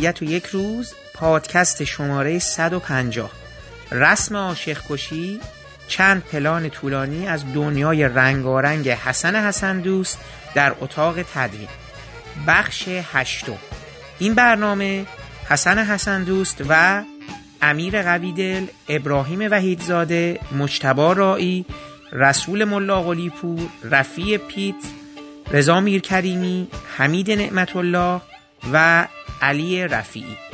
ابدیت و یک روز پادکست شماره 150 رسم عاشق کشی چند پلان طولانی از دنیای رنگارنگ حسن حسن دوست در اتاق تدوین. بخش هشتم. این برنامه حسن حسن دوست و امیر قویدل ابراهیم وحیدزاده مجتبا رایی رسول ملا پور رفیع پیت رضا میرکریمی حمید نعمت الله و علی رفیعی.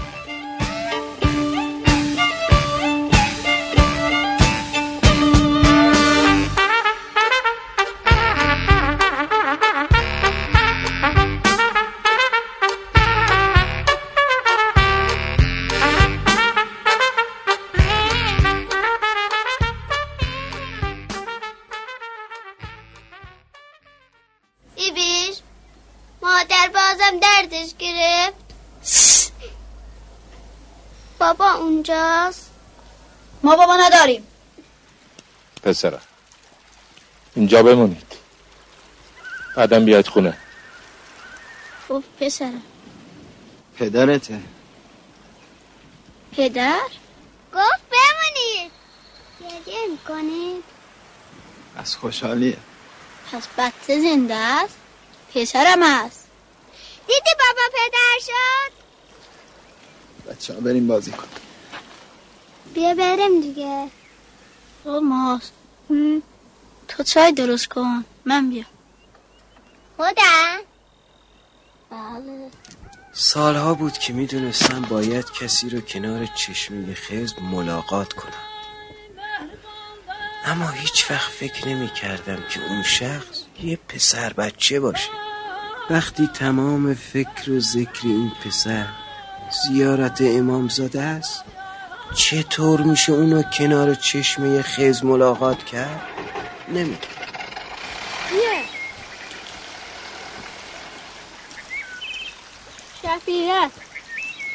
ما بابا نداریم. پسرم اینجا بمونید. بعدم بیاید خونه. خب پسرم پدرته. پدر؟ گفت بمونید. گریه می‌کنید. از خوشحالیه. پس بچه زنده است؟ پسرم است. دیدی بابا پدر شد؟ بچه ها بریم بازی کن بیا بریم دیگه. خب ماست تو چای درست کن. من بیا خودم بله. سالها بود که می‌دونستم باید کسی رو کنار چشمی خزم ملاقات کنم. اما هیچ وقت فکر نمی کردم که اون شخص یه پسر بچه باشه. وقتی تمام فکر و ذکر این پسر زیارت امامزاده است چطور میشه اونو کنار چشمه خز ملاقات کرد؟ نمی‌دونم.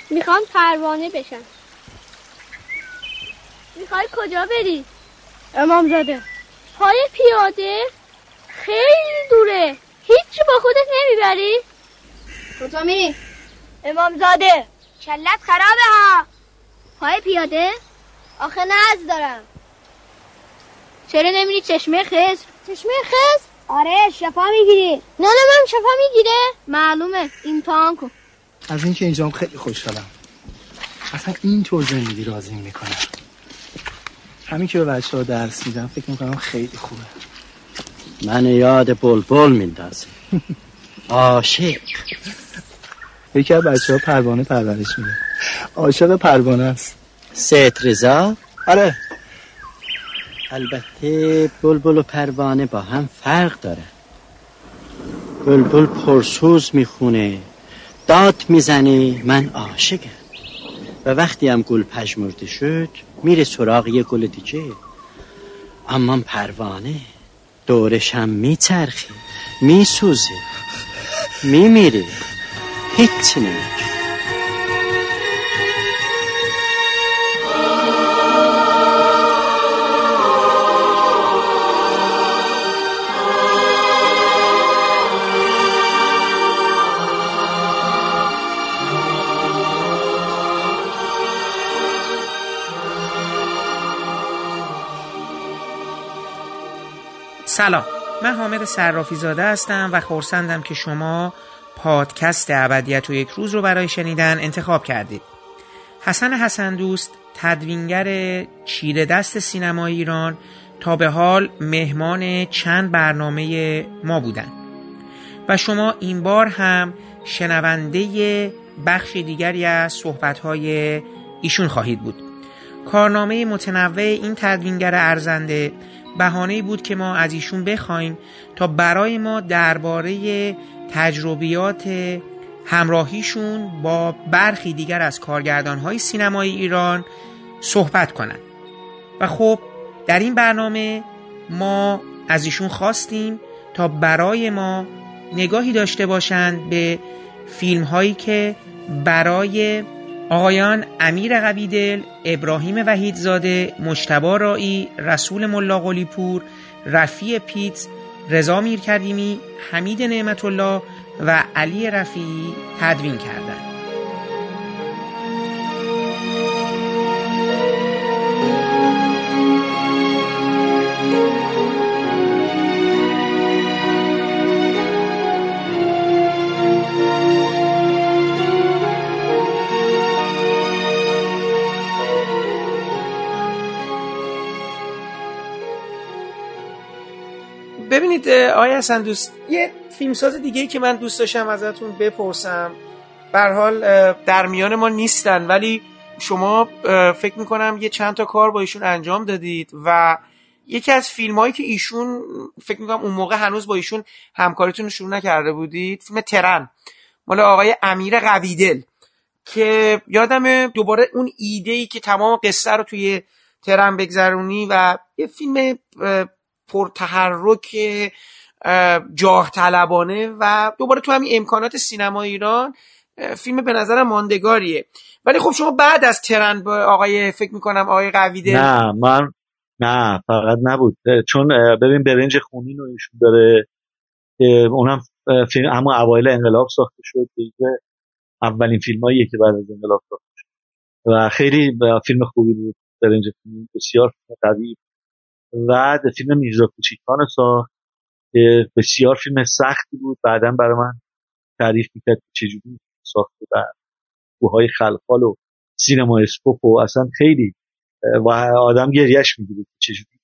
می‌خوام پروانه بشم. می‌خوای کجا بری؟ امام زاده. پای پیاده؟ خیلی دوره. هیچی با خودت نمی‌بری؟ کجا میری؟ امام زاده. کلت خرابه ها. پای پیاده؟ آخه نز دارم. چرا نمیری چشمه خز؟ چشمه خز؟ آره شفا می‌گیری. نه نه من شفا می‌گیره. معلومه امتحان کن. از اینکه اینجام خیلی خوشحالم. اصلا اینطور زندگی راضی می‌کنم. همین که به بچه ها درس میدم فکر می‌کنم خیلی خوبه. من یاد بلبل میندازه عاشق. یکی از بچه ها پروانه پرورش میده. عاشق پروانه است. سید رضا؟ آره. البته بلبل و پروانه با هم فرق داره. بلبل پرسوز می‌خونه داد می‌زنه من عاشقم. و وقتی هم گل پژمرده شد میره سراغ یه گل دیگه اما پروانه دورش هم میچرخه میسوزه میمیره. هیچی نمیشه سلام. من حامد صرافی زاده هستم و خورسندم که شما پادکست ابدیت و یک روز رو برای شنیدن انتخاب کردید. حسن حسن دوست تدوینگر چیره دست سینما ایران تا به حال مهمان چند برنامه ما بودن. و شما این بار هم شنونده بخش دیگری از صحبتهای ایشون خواهید بود. کارنامه متنوع این تدوینگر ارزنده بهانه بود که ما از ایشون بخوایم تا برای ما درباره تجربیات همراهیشون با برخی دیگر از کارگردانهای سینمای ایران صحبت کنند. و خب در این برنامه ما از ایشون خواستیم تا برای ما نگاهی داشته باشند به فیلم هایی که برای آقایان امیر قویدل، ابراهیم وحیدزاده، مشتبا رایی، رسول ملا پور، رفیع پیتز، رضا میرکردیمی، حمید نعمت الله و علی رفیعی تدوین کردند. ببینید آیا حسن دوست یه فیلمساز دیگه که من دوست داشتم ازتون بپرسم. بر حال در میان ما نیستن ولی شما فکر می‌کنم یه چند تا کار با ایشون انجام دادید و یکی از فیلم هایی که ایشون فکر می‌کنم اون موقع هنوز با ایشون همکاریتون رو شروع نکرده بودید فیلم ترن. مال آقای امیر قویدل که یادم دوباره اون ایده ای که تمام قصه رو توی ترن بگذرونی و یه فیلم پرتحرک جاه طلبانه و دوباره تو همین امکانات سینما ایران فیلم به نظر ماندگاریه. ولی خب شما بعد از ترن با آقای فکر می‌کنم آقای قویده نه من نه فقط نبود. چون ببین برنج خونین رو ایشون داره اونم فیلم اما اوایل انقلاب ساخته شد دیگه اولین فیلم هاییه که بعد از انقلاب ساخته شد. و خیلی فیلم خوبی بود برنج خونین بسیار قوی و فیلم میرزا کوچیکان ساخت که بسیار فیلم سختی بود. بعدا برای من تعریف می‌کرد که چجوری ساخته و کوههای خلخال و سینما اسکوپ و اصلا خیلی و آدم گریش می‌گیره چجوری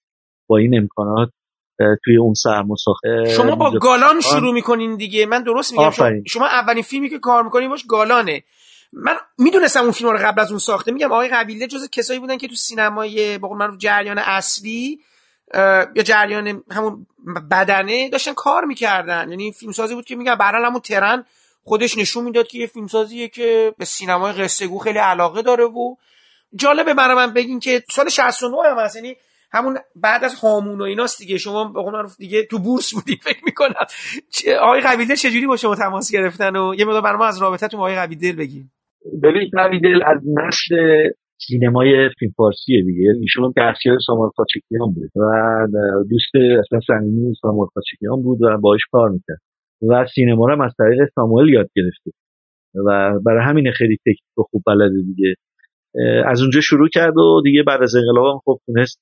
با این امکانات توی اون سرما ساخته شما با گالان شروع می‌کنین دیگه. من درست میگم شما, شما اولین فیلمی که کار می‌کنین باش گالانه. من می‌دونستم اون فیلم رو قبل از اون ساخته. میگم آقای قبیله جز کسایی بودن که تو سینمای با من جریان اصلی یا جریان همون بدنه داشتن کار می‌کردن. یعنی فیلمسازی بود که میگم برحال همون ترن خودش نشون می‌داد که یه فیلمسازیه که به سینمای قصه گو خیلی علاقه داره و جالبه برای من بگین که سال 69 هم هست. یعنی همون بعد از هامون و ایناست دیگه. شما به قول دیگه تو بورس بودی فکر می‌کنم. آقای قبیله چجوری با شما تماس گرفتن و یه مقدار برای ما از رابطه تو آقای قبیله بگین. ببین قبیله از نسل سینمای فیلم فارسیه دیگه. ایشون دستیار سامان خاچکیان بود و دوست اصلا صمیمی سامان خاچکیان بود و باش کار می‌کرد. و سینما رو از طریق ساموئل یاد گرفته. و برای همین خیلی تکنیک خوب بلده دیگه. از اونجا شروع کرد و دیگه بعد از انقلاب هم خب تونست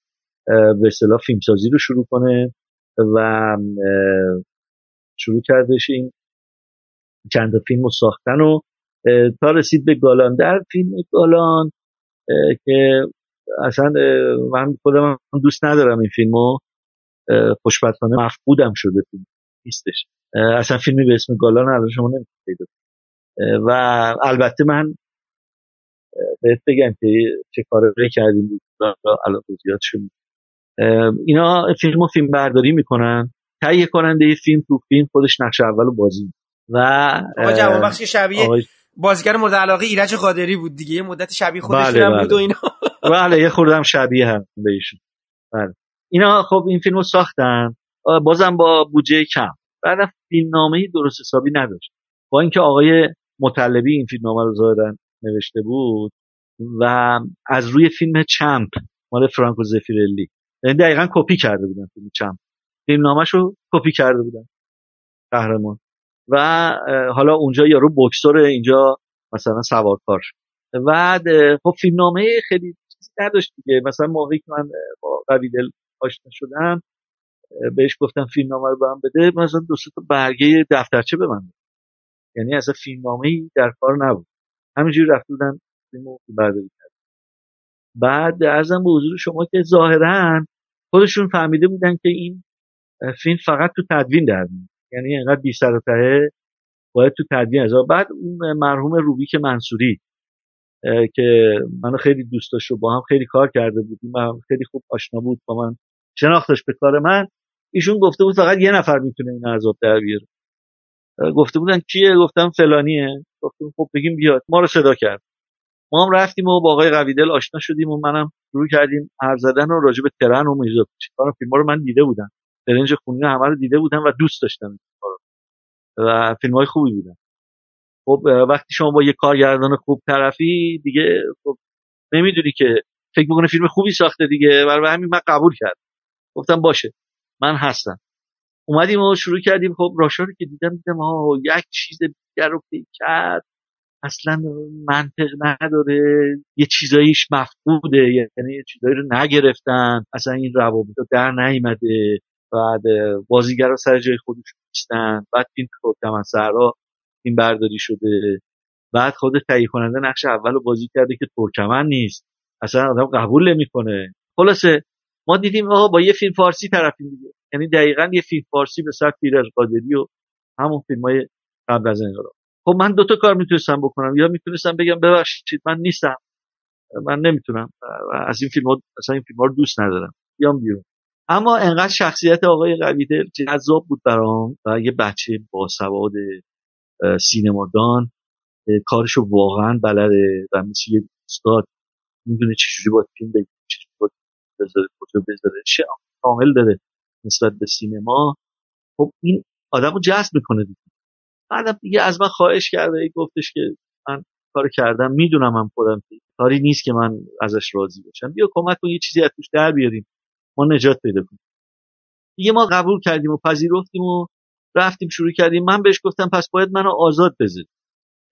به اصطلاح فیلمسازی رو شروع کنه و شروع کردش این چند فیلم رو ساختن و تا رسید به گالان در فیلم گالان که اصلا من خودم دوست ندارم این فیلمو. خوشبختانه مفقودم شده فیلم نیستش اصلا فیلمی به اسم گالان الان شما نمی‌تونید و البته من بهت بگم که چه کاری کردیم الان زیاد شد اینا فیلم و فیلم برداری می‌کنن. تهیه کننده فیلم تو فیلم خودش نقش اول بازی و آقا جواب بخش شبیه بازیگر مورد علاقه ایرج قادری بود دیگه. یه مدت شبیه خودش بله بله. بود و اینا. بله یه خوردم شبیه هم به ایشون. بله. اینا خب این فیلمو ساختن. بازم با بودجه کم. بعد فیلمنامه درست حسابی نداشت. با اینکه آقای مطلبی این فیلمنامه رو ظاهرا نوشته بود و از روی فیلم چمپ مال فرانکو زفیرلی. یعنی دقیقا کپی کرده بودن فیلم چمپ. فیلمنامهش رو کپی کرده بودن. قهرمان. و حالا اونجا یارو بکسور اینجا مثلا سوارکار و خب فیلمنامه خیلی چیزی نداشت دیگه. مثلا موقعی که من با قبیل آشنا شدم بهش گفتم فیلمنامه رو به من بده مثلا دو تا برگه دفترچه به من یعنی اصلا فیلمنامه ای در کار نبود. همینجوری رفت بودن فیلمو برداری کرد بعد ارزم به حضور شما که ظاهرا خودشون فهمیده بودن که این فیلم فقط تو تدوین در میاد. یعنی انقدر بی سر و ته باید تو تدوین از بعد اون مرحوم روبیک منصوری که منو خیلی دوست داشت و با هم خیلی کار کرده بودیم من خیلی خوب آشنا بود با من شناختش به کار من. ایشون گفته بود فقط یه نفر می‌تونه این عذاب در بیاره. گفته بودن کیه؟ گفتم فلانیه. گفتم خب بگیم بیاد. ما رو صدا کرد. ما هم رفتیم و با آقای قویدل آشنا شدیم و منم شروع کردیم حرف زدن و راجع به ترن و میزوپیچ کارو فیلم من دیده بودم. برنج خونی همه رو دیده بودم و دوست داشتم و فیلم های خوبی بودن. خب وقتی شما با یه کارگردان خوب طرفی دیگه خب نمی‌دونی که فکر می‌کنه فیلم خوبی ساخته دیگه. برای همین من قبول کردم. گفتم باشه من هستم. اومدیم و شروع کردیم. خب راشا که دیدم دیدم آه یک چیز دیگر رو پیک کرد. اصلا منطق نداره. یه چیزاییش مفقوده. یعنی یه چیزایی رو نگرفتن. اصلا این روابط در نیمده بعد بازیگرا سر جای خودش نیستن بعد این ترکمن سرا این برداری شده. بعد خود تهیه کننده نقش اول رو بازی کرده که ترکمن نیست. اصلا آدم قبول نمی‌کنه. خلاصه ما دیدیم آقا با یه فیلم فارسی طرفیم دیگه. یعنی دقیقا یه فیلم فارسی به سبک پیرز قادری و همون فیلم های قبل از انقلاب خب من دوتا کار می‌تونستم بکنم. یا می‌تونستم بگم ببخشید من نیستم. من نمی‌تونم. از این فیلم ها اصلا این فیلم ها رو دوست ندارم. بیام بیرون. اما انقدر شخصیت آقای قویدل جذاب بود برام و یه بچه باسواد سینمادان کارشو واقعا بلده و مثل یه استاد می‌دونه چجوری باید فیلم بگیره چجوری باید بذاره کجا بذاره چه کامل داره نسبت به سینما. خب این آدم رو جذب می‌کنه دیگه. بعدم دیگه از من خواهش کرده ای گفتش که من کار کردم می‌دونم هم خودم کاری نیست که من ازش راضی باشم. بیا کمک کن یه چیزی از توش در بیاریم. ما نجات پیدا کنیم. دیگه ما قبول کردیم و پذیرفتیم و رفتیم شروع کردیم. من بهش گفتم پس باید منو آزاد بذار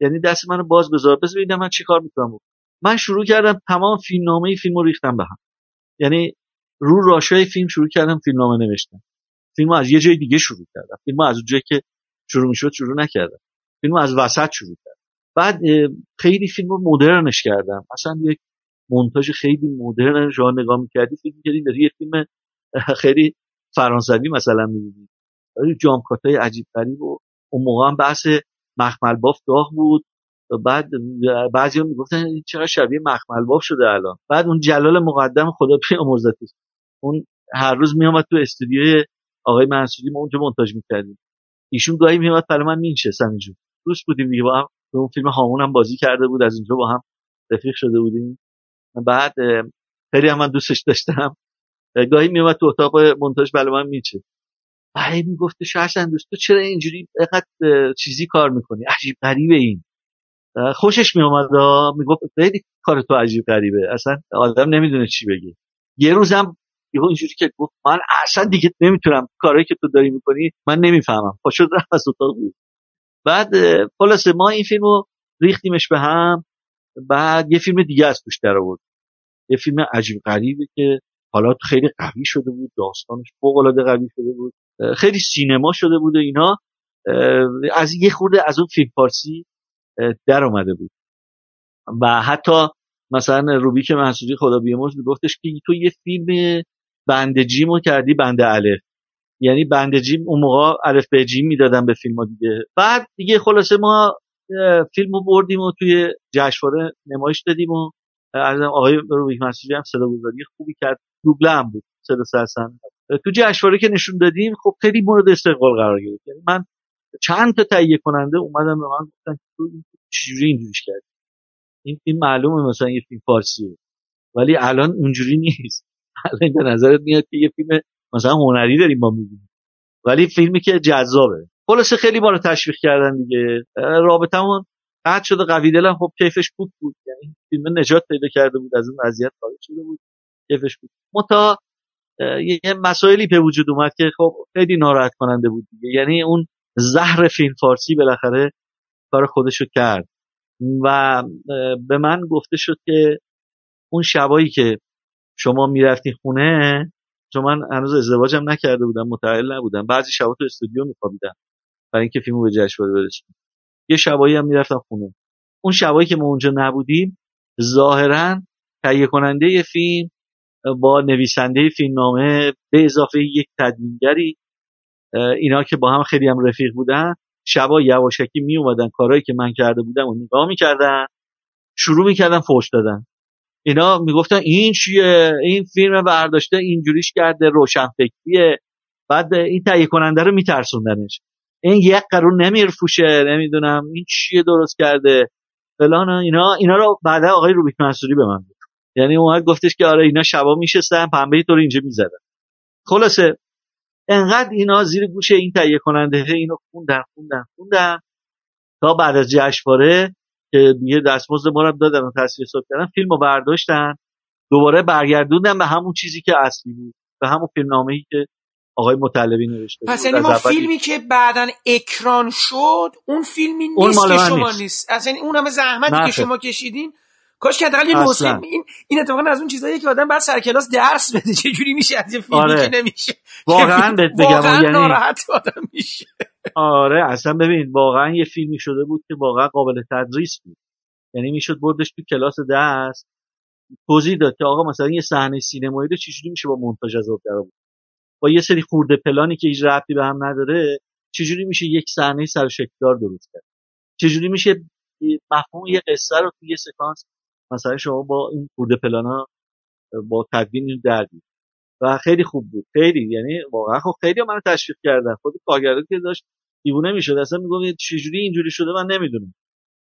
یعنی دست منو باز بذار. بذار ببینم من چیکار می‌کنم. من شروع کردم تمام فیلمنامه فیلمو ریختم به هم. یعنی رو راشای فیلم شروع کردم فیلمنامه نوشتم. فیلمو از یه جای دیگه شروع کردم. فیلمو از جایی که شروع می‌شد شروع نکردم. فیلمو از وسط شروع کردم. بعد خیلی فیلم رو مدرنش کردم. اصلا یک مونتاژ خیلی مدرن شما نگاه می‌کردی فیلم می‌کردی داری یه فیلم خیلی فرانسوی مثلا می‌بینی. جامکاتای عجیب غریب و اون موقع هم بحث مخمل باف داغ بود. بعد بعضی هم می‌گفتن چقدر شبیه مخمل باف شده الان. بعد اون جلال مقدم خدا بیامرزتش اون هر روز میامد تو استودیوی آقای منصوری ما اونجا مونتاژ می‌کردیم. ایشون گاهی میومد برای من مینشست همینجور دوست بودیم دیگه با هم اون فیلم هامون هم بازی کرده بود از اینجا با هم رفیق شده بودیم. بعد خیلی هم من دوستش داشتم. گاهی میومد تو اتاق مونتاژ برای من میچه بعد میگفتش حسن دوست تو چرا اینجوری اینقدر چیزی کار می‌کنی؟ عجیب غریبه این. خوشش میومد می‌گفت خیلی کار تو عجیب غریبه. اصلا آدم نمی‌دونه چی بگه. یه روزم یهو اینجوری که گفت من اصلا دیگه نمی‌تونم کاری که تو داری می‌کنی من نمی‌فهمم. پاشو رفت از اتاق بود بعد خلاصه ما این فیلمو ریختیمش به هم. بعد یه فیلم دیگه از توش در آورد. یه فیلم عجیب غریبه که حالا خیلی قوی شده بود داستانش فوق العاده قوی شده بود. خیلی سینما شده بود و اینا. از یه خورده از اون فیلم فارسی در آمده بود. و حتی مثلا روبیک منصوری خدا بیامرز میگفتش که تو یه فیلم بند جیمو کردی بند الف. یعنی بند جیم اون موقع الف به جیم می‌دادن به فیلم دیگه. بعد دیگه خلاصه ما فیلمو بردیم و توی جشنواره نمایش دادیم و از آقای روبیک منصوری هم صدا گذاری خوبی کرد. دوبله هم بود صدا سرسن تو جشنواره که نشون دادیم خب خیلی مورد استقبال قرار گرفت. یعنی من چند تا تهیه کننده اومدن به من گفتن تو چجوری اینجوریش کردی؟ این فیلم معلومه مثلا یه فیلم فارسیه. ولی الان اونجوری نیست. الان به نظرت میاد که یه فیلم مثلا هنری داریم ما می‌بینیم. ولی فیلمی که جذابه. خلاصه خیلی ما رو تشویق کردن دیگه. رابطمون قطع شده. قوی دلم خب کیفش بود بود. یعنی فیلم نجات پیدا کرده بود از اون وضعیت خارج شده بود. کیفش بود. متا یه مسائلی به وجود اومد که خب خیلی ناراحت کننده بود دیگه. یعنی اون زهر فیلم فارسی بالاخره کار خودشو کرد. و به من گفته شد که اون شبایی که شما می‌رفتی خونه چون من هنوز ازدواجم نکرده بودم متعهل نبودم. بعضی شبا تو استودیو میخوابیدم. برای اینکه فیلمو به جشنواره برسونم یه شبایی هم می‌رفتم خونه. اون شبایی که ما اونجا نبودیم ظاهرا تهیه کننده فیلم با نویسنده فیلمنامه به اضافه یک تدوینگری اینا که با هم خیلی هم رفیق بودن شبا یواشکی می اومدن کارهایی که من کرده بودم و نگاه می‌کردن شروع می‌کردن فوش دادن. اینا می‌گفتن این چیه؟ این فیلم برداشته اینجوریش کرده روشن فکریه بعد این تهیه کننده رو میترسوندنش. این یک قرون نمیرفوشه نمی‌دونم این چیه درست کرده فلان اینا. اینا رو بعدا آقای روبیک منصوری به من گفت. یعنی اومد گفتش که آره اینا شبا میشستن پنبه تو رو اینجا می‌زدن. خلاصه انقدر اینا زیر گوش این تهیه کننده اینو خوندن خوندن خوندن تا بعد از جشنواره که یه دستمزد ما رو دادن و تصویر حساب کردن فیلم رو برداشتن دوباره برگردوندن به همون چیزی که اصلی بود به همون فیلمنامه ای که آقای مطلبی نوشته پس یعنی ما فیلمی که بعدا اکران شد اون فیلمی نیست اون که شما نیست, نیست. اصلا یعنی اون همه زحمتی که شما کشیدین کاش که حداقل یه این این اتفاقا از اون چیزایی که آدم بعد سر کلاس درس بده. چه جوری میشه از یه فیلمی آره. که نمیشه؟ واقعا بهت بگم واقعا یعنی ناراحت آدم میشه. آره اصلا ببین واقعا یه فیلمی شده بود که واقعا قابل تدریس بود. یعنی می‌شد بردش تو کلاس درس توضیح داد که آقا مثلا یه صحنه سینمایی رو چجوری میشه با مونتاژ از در بود با یه سری خورده پلانی که هیچ ربطی به هم نداره چجوری میشه یک صحنه سر شکلدار درست کرد؟ چجوری میشه مفهوم یه قصه رو توی یه سکانس مثلا شما با این خورده پلانا با تدوین دردی و خیلی خوب بود. خیلی یعنی واقعا خب خیلی منو تشویق کردن. خود کارگردان که داشت دیوونه می‌شد. اصلا میگم چجوری اینجوری شده من نمی‌دونم.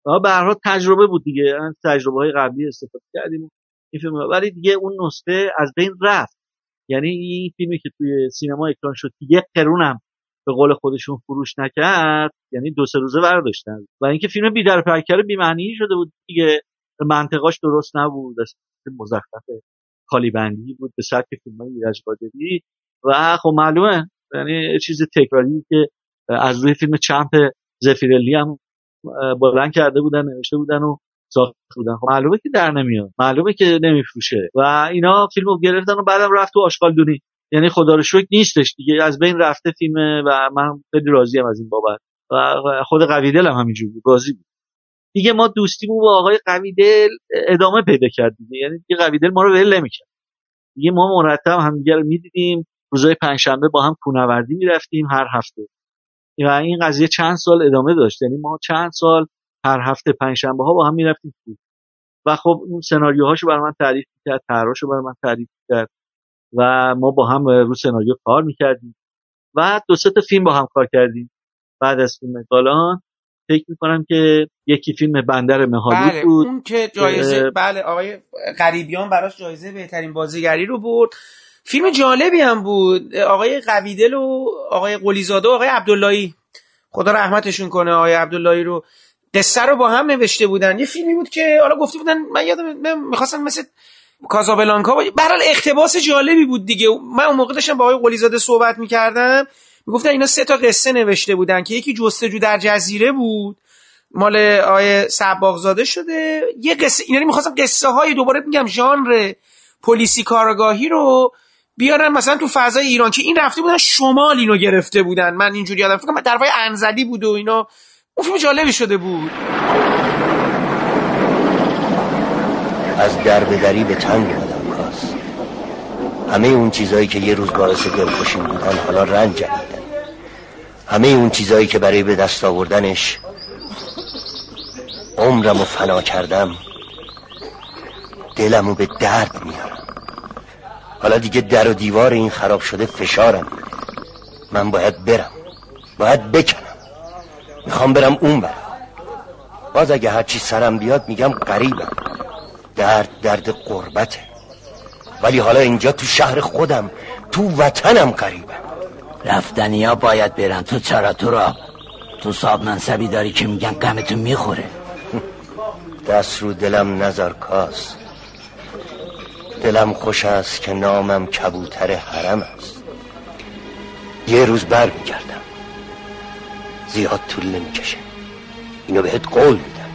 و به تجربه بود دیگه. تجربه های قبلی استفاده کردیم. این فیلم ولی دیگه اون نسخه از بین رفت. یعنی این فیلمی که توی سینما اکران شد که یک قرونم به قول خودشون فروش نکرد یعنی دو سه روزه برداشتن. و اینکه فیلم بیدر پرکر بی‌معنی شده بود دیگه منطقاش درست نبود مزخرف خالی بندی بود به سبک فیلم ایرج قادری. و خب معلومه یعنی چیز تکراری که از روی فیلم چمپ زفیرلی هم بلند کرده بودن نوشته بودن و ساخته بودن خب معلومه که در نمیاد. معلومه که نمیفروشه. و اینا فیلمو گرفتن و بعدم رفت تو آشغال دونی. یعنی خدا رو شکر نیستش دیگه. از بین رفته فیلم و من خیلی راضیم از این بابت. و خود قویدل هم همینجور بود. راضی بود. دیگه ما دوستیمون با آقای قویدل ادامه پیدا کرد دیگه. یعنی دیگه قویدل ما رو ول نمی‌کرد. دیگه ما مرتب همدیگه رو می‌دیدیم. روزای پنجشنبه با هم کوهنوردی می‌رفتیم هر هفته. و این قضیه چند سال ادامه داشت. یعنی ما چند سال هر هفته پنجشنبه ها با هم می‌رفتیم و خب اون سناریوهاشو برای من تعریف کرد طرحاشو برای من تعریف کرد و ما با هم رو سناریو کار می‌کردیم و دو سه تا فیلم با هم کار کردیم. بعد از فیلم گالان فکر می‌کنم که یکی فیلم بندر مهالود بله، بود اون که جایزه بله آقای غریبیان براش جایزه بهترین بازیگری رو برد. فیلم جالبی هم بود. آقای قویدل و آقای قلیزاده و آقای عبداللهی. خدا رحمتشون کنه آقای عبداللهی رو. قصه رو با هم نوشته بودن. یه فیلمی بود که حالا گفته بودن من یادم می‌خواستم مثل کازابلانکا باشه برحال اقتباس جالبی بود دیگه. من اون موقع داشتم با آقای قلیزاده صحبت می‌کردم. می‌گفتن اینا سه تا قصه نوشته بودن که یکی جستجو در جزیره بود. مال آیه سباغزاده شده. یه قصه یعنی می‌خواستم قصه های دوباره میگم ژانر پلیسی کارگاهی رو بیارن مثلا تو فضای ایران که این رفته بودن شمال اینو گرفته بودن. من اینجوری یادم فکر کنم انزلی بود و اینا. اون فیلم جالبی شده بود. از در به دری به تنگ آدم کاس همه اون چیزایی که یه روز باعث دلخوشی بودن حالا رنج جدیدن. همه اون چیزایی که برای به دست آوردنش عمرم و فنا کردم دلمو به درد میارم. حالا دیگه در و دیوار این خراب شده فشارم. من باید برم. باید بکنم. می‌خوام برم اون برم باز اگه هرچی سرم بیاد میگم قریبم درد درد قربته. ولی حالا اینجا تو شهر خودم تو وطنم قریبم رفتنی ها باید برن. تو چرا تو را؟ تو صاحب منصبی داری که میگن قمتو می‌خوره. دست رو دلم نظر کاس. دلم خوش است که نامم کبوتر حرم است. یه روز بر میگردم زیاد طول نمی‌کشه. اینو بهت قول میدم.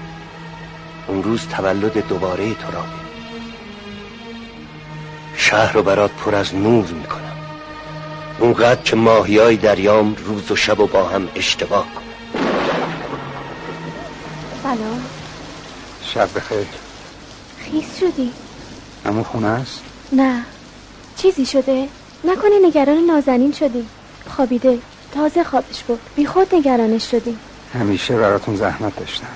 اون روز تولد دوباره تو را شهر رو برات پر از نور می‌کنم. اونقدر که ماهی های دریام روز و شب و با هم اشتباه کن سلام. شب بخیر. خیس شدی؟ اما خونه است؟ نه. چیزی شده؟ نکنه نگران نازنین شدی. خوابیده. تازه خوابش بود بی خود نگرانش شدی همیشه براتون زحمت داشتم.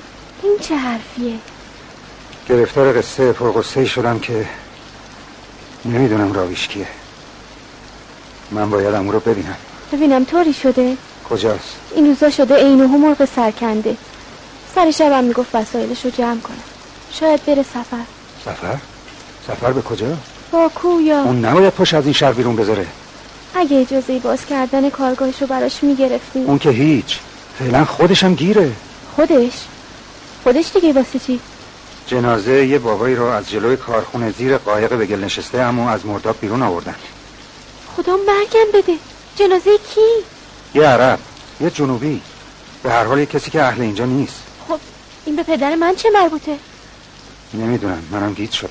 این چه حرفیه؟ گرفتار قصه پرقصه شدم که نمی‌دونم راویش کیه. من باید امو رو ببینم. ببینم طوری شده؟ کجاست؟ این روزا شده اینو مرغ سرکنده. سر شبم می‌گفت وسایلش رو جمع کنم شاید بره سفر. سفر؟ سفر به کجا؟ باکو یا اون نباید پاش از این شهر بیرون بذاره. اگه اجازه باز کردن کارگاهش رو براش می‌گرفتیم اون که هیچ. فعلا خودشم گیره. خودش؟ خودش دیگه واسه چی؟ جنازه یه بابایی رو از جلوی کارخونه زیر قایق به گل نشسته اما از مرداب بیرون آوردن. خدا مرگم بده. جنازه کی؟ یه عرب یه جنوبی. به هر حال یه کسی که اهل اینجا نیست. خب این به پدر من چه مربوطه؟ نمی‌دونم منم گیت شدم.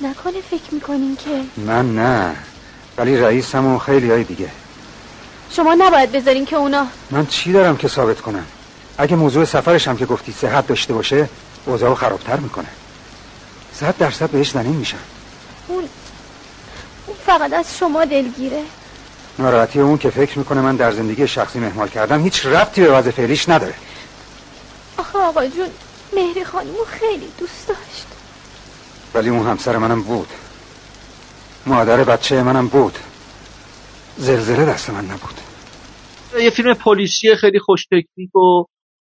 نکنه فکر می‌کنین که. من نه. ولی رئیسم و خیلی های دیگه. شما نباید بذارین که اونا من چی دارم که ثابت کنم؟ اگه موضوع سفرش هم که گفتی صحت داشته باشه اوضاعو خرابتر می‌کنه. صد درصد بهش زنین میشن. اون اون فقط از شما دلگیره. ناراحتی اون که فکر می‌کنه من در زندگی شخصی مهمال کردم هیچ ربطی به وضع فعلیش نداره. آخه آقا جون مهری خانمو خیلی دوست داشت. ولی اون همسر منم بود. مادر بچه منم بود. زلزله دست من نبود. یه فیلم پلیسی خیلی خوش تکنیک و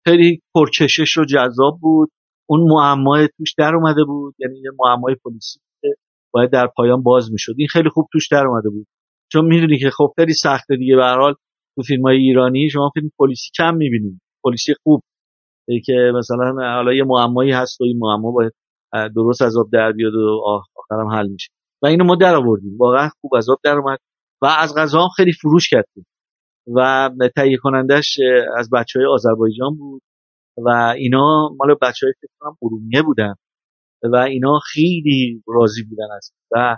خیلی پرکشش و جذاب بود. اون معمای توش در اومده بود. یعنی یه معمای پلیسی که باید در پایان باز می‌شد. این خیلی خوب توش در اومده بود. چون می‌دونی که خب خیلی سخته دیگه. به حال تو فیلم های ایرانی شما فیلم پلیسی کم می‌بینید پلیسی خوب. که مثلا حالا یه معمایی هست و این معما باید درست از آب در بیاد و آخرم حل میشه. و اینو ما در آوردیم. واقعا خوب از آب در اومد و از غذا خیلی فروش کردیم. و تهیه کنندش از بچه های آذربایجان بود و اینا مال بچه های فکر کنم ارومیه بودن و اینا خیلی راضی بودن از و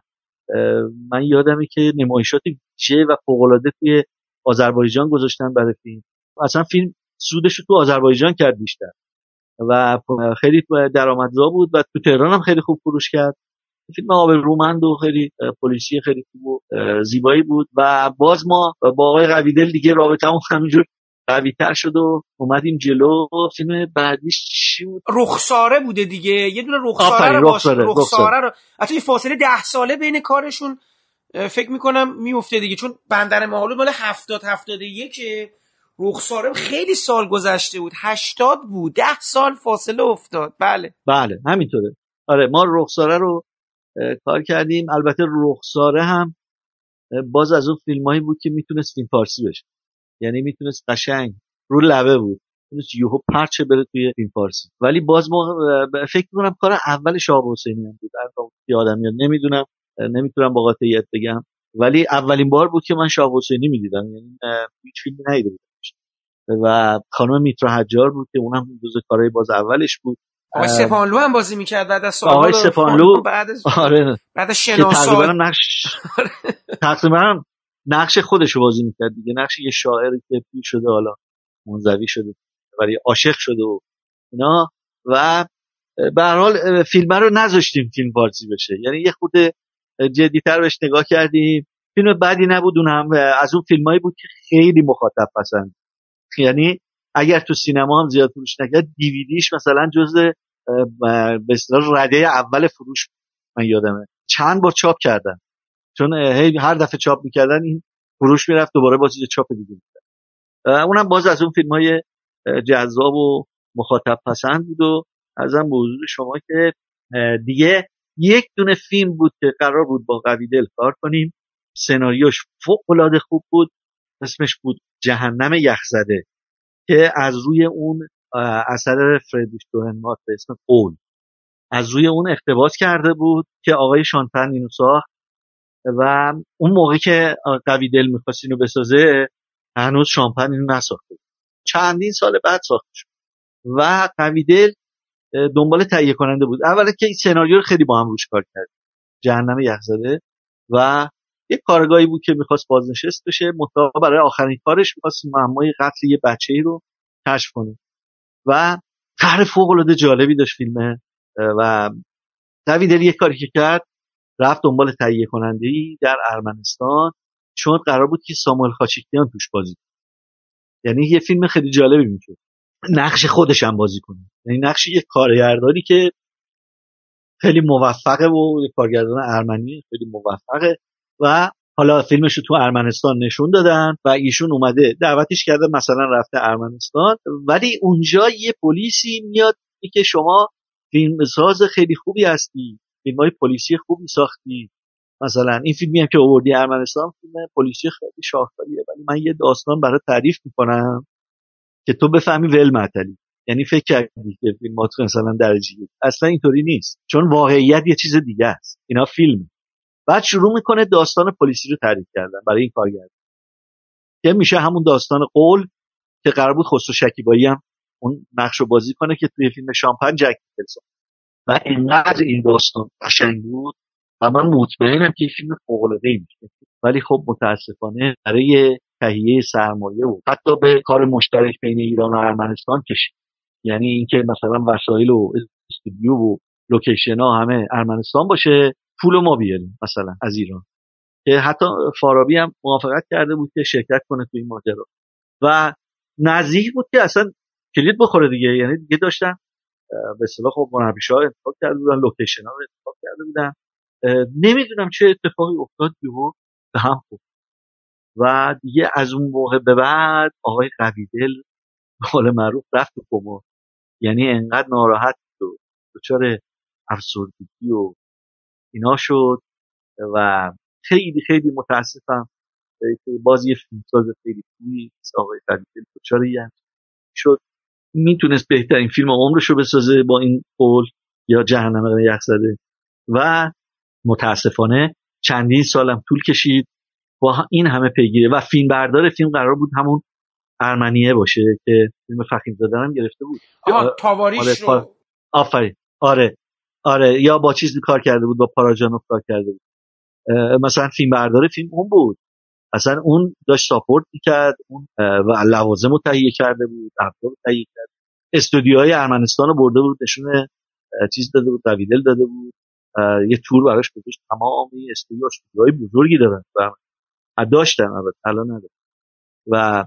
من یادمه که نمایشات ویژه و فوق‌العاده توی آذربایجان گذاشتن برای فیلم. اصلا فیلم سودش رو تو آذربایجان کرد بیشتر. و خیلی درآمدزا بود و تو تهران هم خیلی خوب فروش کرد. فیلم آب رومند و خیلی پلیسی خیلی خوب و زیبایی بود و باز ما با آقای قویدل دیگه رابطه هم همینجور قویتر شد و اومدیم جلو. فیلم بعدیش چی بود؟ رخساره بوده دیگه. یه دونه رخساره رو باشه رخساره رو حتی فاصله ده ساله بین کارشون فکر می‌کنم میفته دیگه. چون بندر معالود مال هفتاد هفتاد یکه رخساره خیلی سال گذشته بود. هشتاد بود. ده سال فاصله افتاد. بله. بله همینطوره. آره ما رخساره رو کار کردیم. البته رخساره هم باز از اون فیلمایی بود که می‌تونست فیلم فارسی بشه. یعنی می‌تونست قشنگ رو لبه بود. می‌تونست یهو پرچه بره توی فیلم فارسی. ولی باز ما فکر می‌کنم کار اول شاه حسینی هم بود. یادم میاد نمی‌دونم نمی‌تونم با قاطعیت بگم. ولی اولین بار بود که من شاه حسینی می‌دیدم. یعنی هیچ فیلمی ندیده بودم و خانم میترا حجار بود که اونم جز کارهای باز اولش بود. آقای سپانلو هم بازی می‌کرد بعد از آقای سپانلو بعد از آره. بعد از شناسا نقش تقریبا نقش خودش رو بازی می‌کرد دیگه. نقش یه شاعری که پیر شده حالا منزوی شده ولی عاشق شده و اینا. و به هر حال فیلم رو نذاشتیم فیلم فارسی بشه. یعنی یه خود جدیتر بهش نگاه کردیم. فیلم بعدی نبود اون هم از اون فیلمایی بود که خیلی مخاطب پسند. یعنی اگر تو سینما هم زیاد فروش نکرد دیویدیش مثلا جزء به رده اول فروش من یادمه. چند بار چاپ کردن. چون هر دفعه چاپ می‌کردن این فروش می‌رفت دوباره باز چاپ دیگه می‌کرد اونم باز از اون فیلم های جذاب و مخاطب پسند بود و ازم به حضور شما که دیگه یک دونه فیلم بود که قرار بود با قویدل کار کنیم. سناریوش فوق العاده خوب بود. اسمش بود جهنم یخزده که از روی اون اثر فردریش دوهنمات به اسم اول از روی اون اقتباس کرده بود که آقای شانپن اینو ساخت و اون موقع که قوی دل می‌خواست اینو بسازه هنوز شامپن اینو نساخته چندین سال بعد ساخته شد. و قوی دل دنبال تهیه کننده بود. اولا که این سناریو رو خیلی با هم روش کار کرد. جهنم یخزده. و یک کارگاهی بود که می‌خواست بازنشست بشه. مطابق برای آخرین کارش می‌خواست معمای قتل یه بچه ای رو کشف کنه. و طرح فوق العاده جالبی داشت فیلمه و دویدل یک کاری که کرد رفت دنبال تهیه کننده ای در ارمنستان چون قرار بود که ساموئل خاچیکیان توش بازی کنه. یعنی یه فیلم خیلی جالبی می‌شد. نقش خودش هم بازی کنه. یعنی نقش یه کارگردانی که خیلی موفقه و کارگردان ارمنی خیلی موفقه. و حالا فیلمش رو تو ارمنستان نشون دادن و ایشون اومده دعوتش کرده مثلا رفته ارمنستان. ولی اونجا یه پلیسی میاد که شما فیلمساز خیلی خوبی هستی فیلم های پلیسی خوبی ساختی مثلا این فیلمی هم که آوردی ارمنستان فیلم پلیسی خیلی شاهکاریه ولی من یه داستان برای تعریف می‌کنم که تو بفهمی ول معطلی. یعنی فکر کردی که فیلمات مثلا درجه اصلا اینطوری نیست. چون واقعیت یه چیز دیگه است. اینا فیلم بعد شروع می‌کنه داستان پلیسی رو تعریف کردن برای این کارگردان. که میشه همون داستان قول که قرار بود خسرو شکیبایی هم اون نقش رو بازی کنه که توی فیلم شامپن جک نیکلسون و اینقدر این داستان قشنگ بود و من مطمئنم که فیلم فوق العاده ولی خب متاسفانه برای تهیه سرمایه و حتی به کار مشترک بین ایران و ارمنستان کشید. یعنی اینکه مثلا وسایل و استودیو و لوکیشن ها همه ارمنستان باشه پول ما بیاریم مثلا از ایران. که حتی فارابی هم موافقت کرده بود که شرکت کنه تو این ماجرا. و نزدیک بود که اصلا کلید بخوره دیگه. یعنی دیگه داشتن به اصطلاح خب مربیش ها انتخاب کرده بودن لوکیشن ها رو انتخاب کرده بودن. نمی‌دونم چه اتفاقی افتاد یهو به هم خورد. و دیگه از اون موقع به بعد آقای قویدل حال معروف رفت کما یعنی انقدر ناراحت بود دچار افسردگی و اینا شد و خیلی خیلی متاسفم. که باز یه فیلمساز خیلی خوبی آقای قویدل دچار شد. می‌تونست بهترین فیلم عمرش رو بسازه با این قول یا جهنم یخ زده. و متاسفانه چندین سالم طول کشید با این همه پیگیره و فیلم بردار فیلم قرار بود همون ارمنیه باشه که فیلم فخیم زدن هم گرفته بود. آها تاواریش رو آفرین. آره. آره یا با چیزی کار کرده بود با پاراجانوف کار کرده بود. مثلا فیلم بردار فیلم اون بود. اصلا اون داشت ساپورت می‌کرد اون و لوازم رو تهیه کرده بود افکار تهیه کرد استودیوهای ارمنستان رو برده بود نشون چیز داده بود قویدل داده بود. یه تور براش گذاشت. تمام استودیو استودیوهای بزرگی دارن و داشتن البته الان نداره و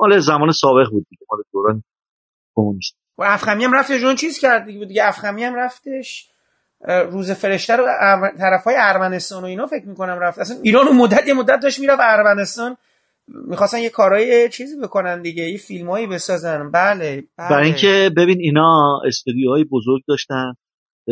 مال زمان سابق بود دیگه مال دوران کمونیست. و افخمی هم رفتش اون چیز کرد دیگه دیگه افخمی هم رفتش. روز فرشته رو طرف های ارمنستان و اینا فکر می‌کنم رفت. اصلا ایران و مدت یه مدت داشت می‌رفت ارمنستان. می‌خواستن یه کارهای چیزی بکنن دیگه یه فیلمایی بسازن. بله, بله. برای اینکه ببین اینا استودیوهای بزرگ داشتن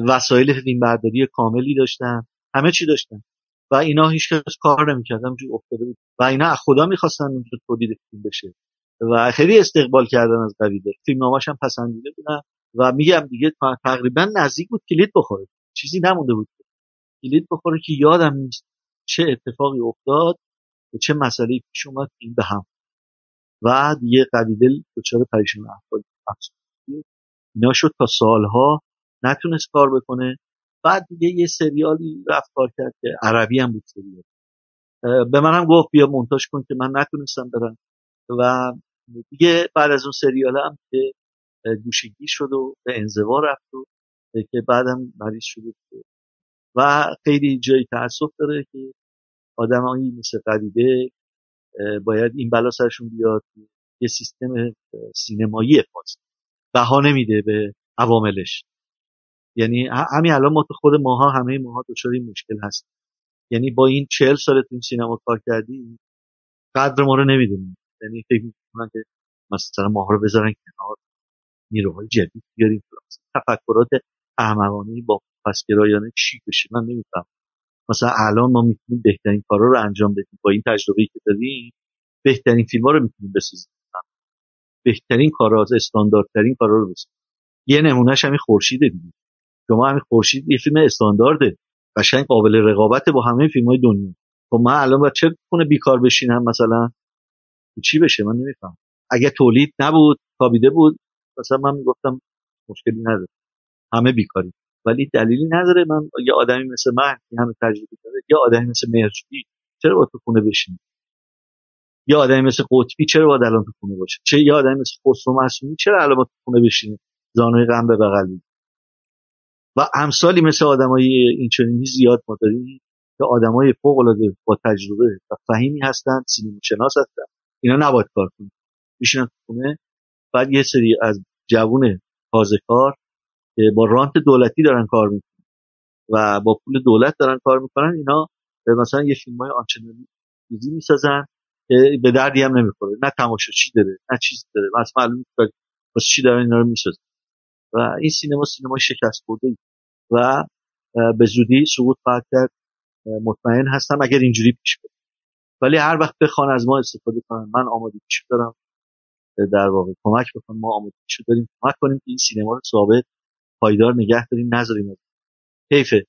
وسایل فیلم برداری کاملی داشتن همه چی داشتن. و اینا هیچ کس کار نمی‌کرد همینجوری افتاده بود. و اینا خدا می‌خواستن اونجا تولید فیلم بشه. و خیلی استقبال کردن از قویده فیلم نامش هم پسندیده بودن و میگم دیگه تقریبا نزدیک بود کلید بخوره. چیزی نمونده بود. کلید بخوره که یادم نیست چه اتفاقی افتاد و چه مسئله پیش اومد این به هم. و دیگه قویدل دچار پریشان احوال اینا شد تا سالها نتونست کار بکنه. بعد دیگه یه سریالی رفت کار کرد که عربی هم بود سریال. به منم گفت بیا مونتاژ کن که من نتونستم برم. و دیگه بعد از اون سریال هم که گوشگی شد و به انزوا رفت و که بعدم مریض شد و خیلی جایی تاسف داره که آدمایی مثل قدیده باید این بلا سرشون بیاد. یه سیستم سینمایی افاظ بها نمیده به عواملش. یعنی همین الان ما تو خود ماها همه ماها دچار این مشکل هست. یعنی با این چهل سال تو این سینما کار کردی قدر ما رو نمی‌دونیم. یعنی می‌کنن که مثلا ماها رو بذارن کنار نیروهای جدید بیاریم تفکرات احمقانه با پسگرایانه چی بشه؟ من نمیفهم. مثلا الان ما می‌تونیم بهترین کارا رو انجام بدیم. با این تجربه که داریم بهترین فیلم رو می‌تونیم بسازیم. بهترین کارا از استانداردترین کارا رو بسازیم. یه نمونهش همین خورشید دیگه. شما همین خورشید یه فیلم استاندارده. قشنگ قابل رقابت با همه فیلم های دنیا. خب من الان باید چه کنه بیکار بشینم مثلا؟ چی بشه؟ من نمیفهم. اگه تولید نبود تابیده بود مثلا من می‌گفتم مشکلی نداره. همه بیکاری ولی دلیلی نداره. من یه آدمی مثل من که همه تجربه داره یه آدمی مثل مرجوی چرا باید تو خونه بشین یه آدمی مثل قطبی چرا باید الان تو خونه باشه؟ چه یه آدمی مثل خسرو معصومی چرا الان تو خونه بشینه؟ زانوی غم به بغلی. و امثالی مثل آدمای این چنینی زیاد ما داریم که آدمای فوق العاده با تجربه و فهیمی هستن سینما شناس هستن. اینا نباید کار کنن. میشینن خونه بعد یه سری از جوون تازه کار که با رانت دولتی دارن کار می‌کنن و با پول دولت دارن کار می‌کنن اینا مثلا یه فیلم های آنچنانی چیزی می‌سازن که به دردی هم نمی‌خوره. نه چی داره نه چیز داره. مثلا معلوم واسه چی دارن اینا رو می‌سازن. و این سینما سینما شکست خورده و به زودی سقوط خواهد کرد. مطمئن هستم اگر اینجوری پیش بره. ولی هر وقت بخوان از ما استفاده کنن من آماده پیش دارم در واقع کمک بکنم ما آماده پیش داریم کمک کنیم. این سینما رو ثابت پایدار نگه داریم نذاریم حیفه.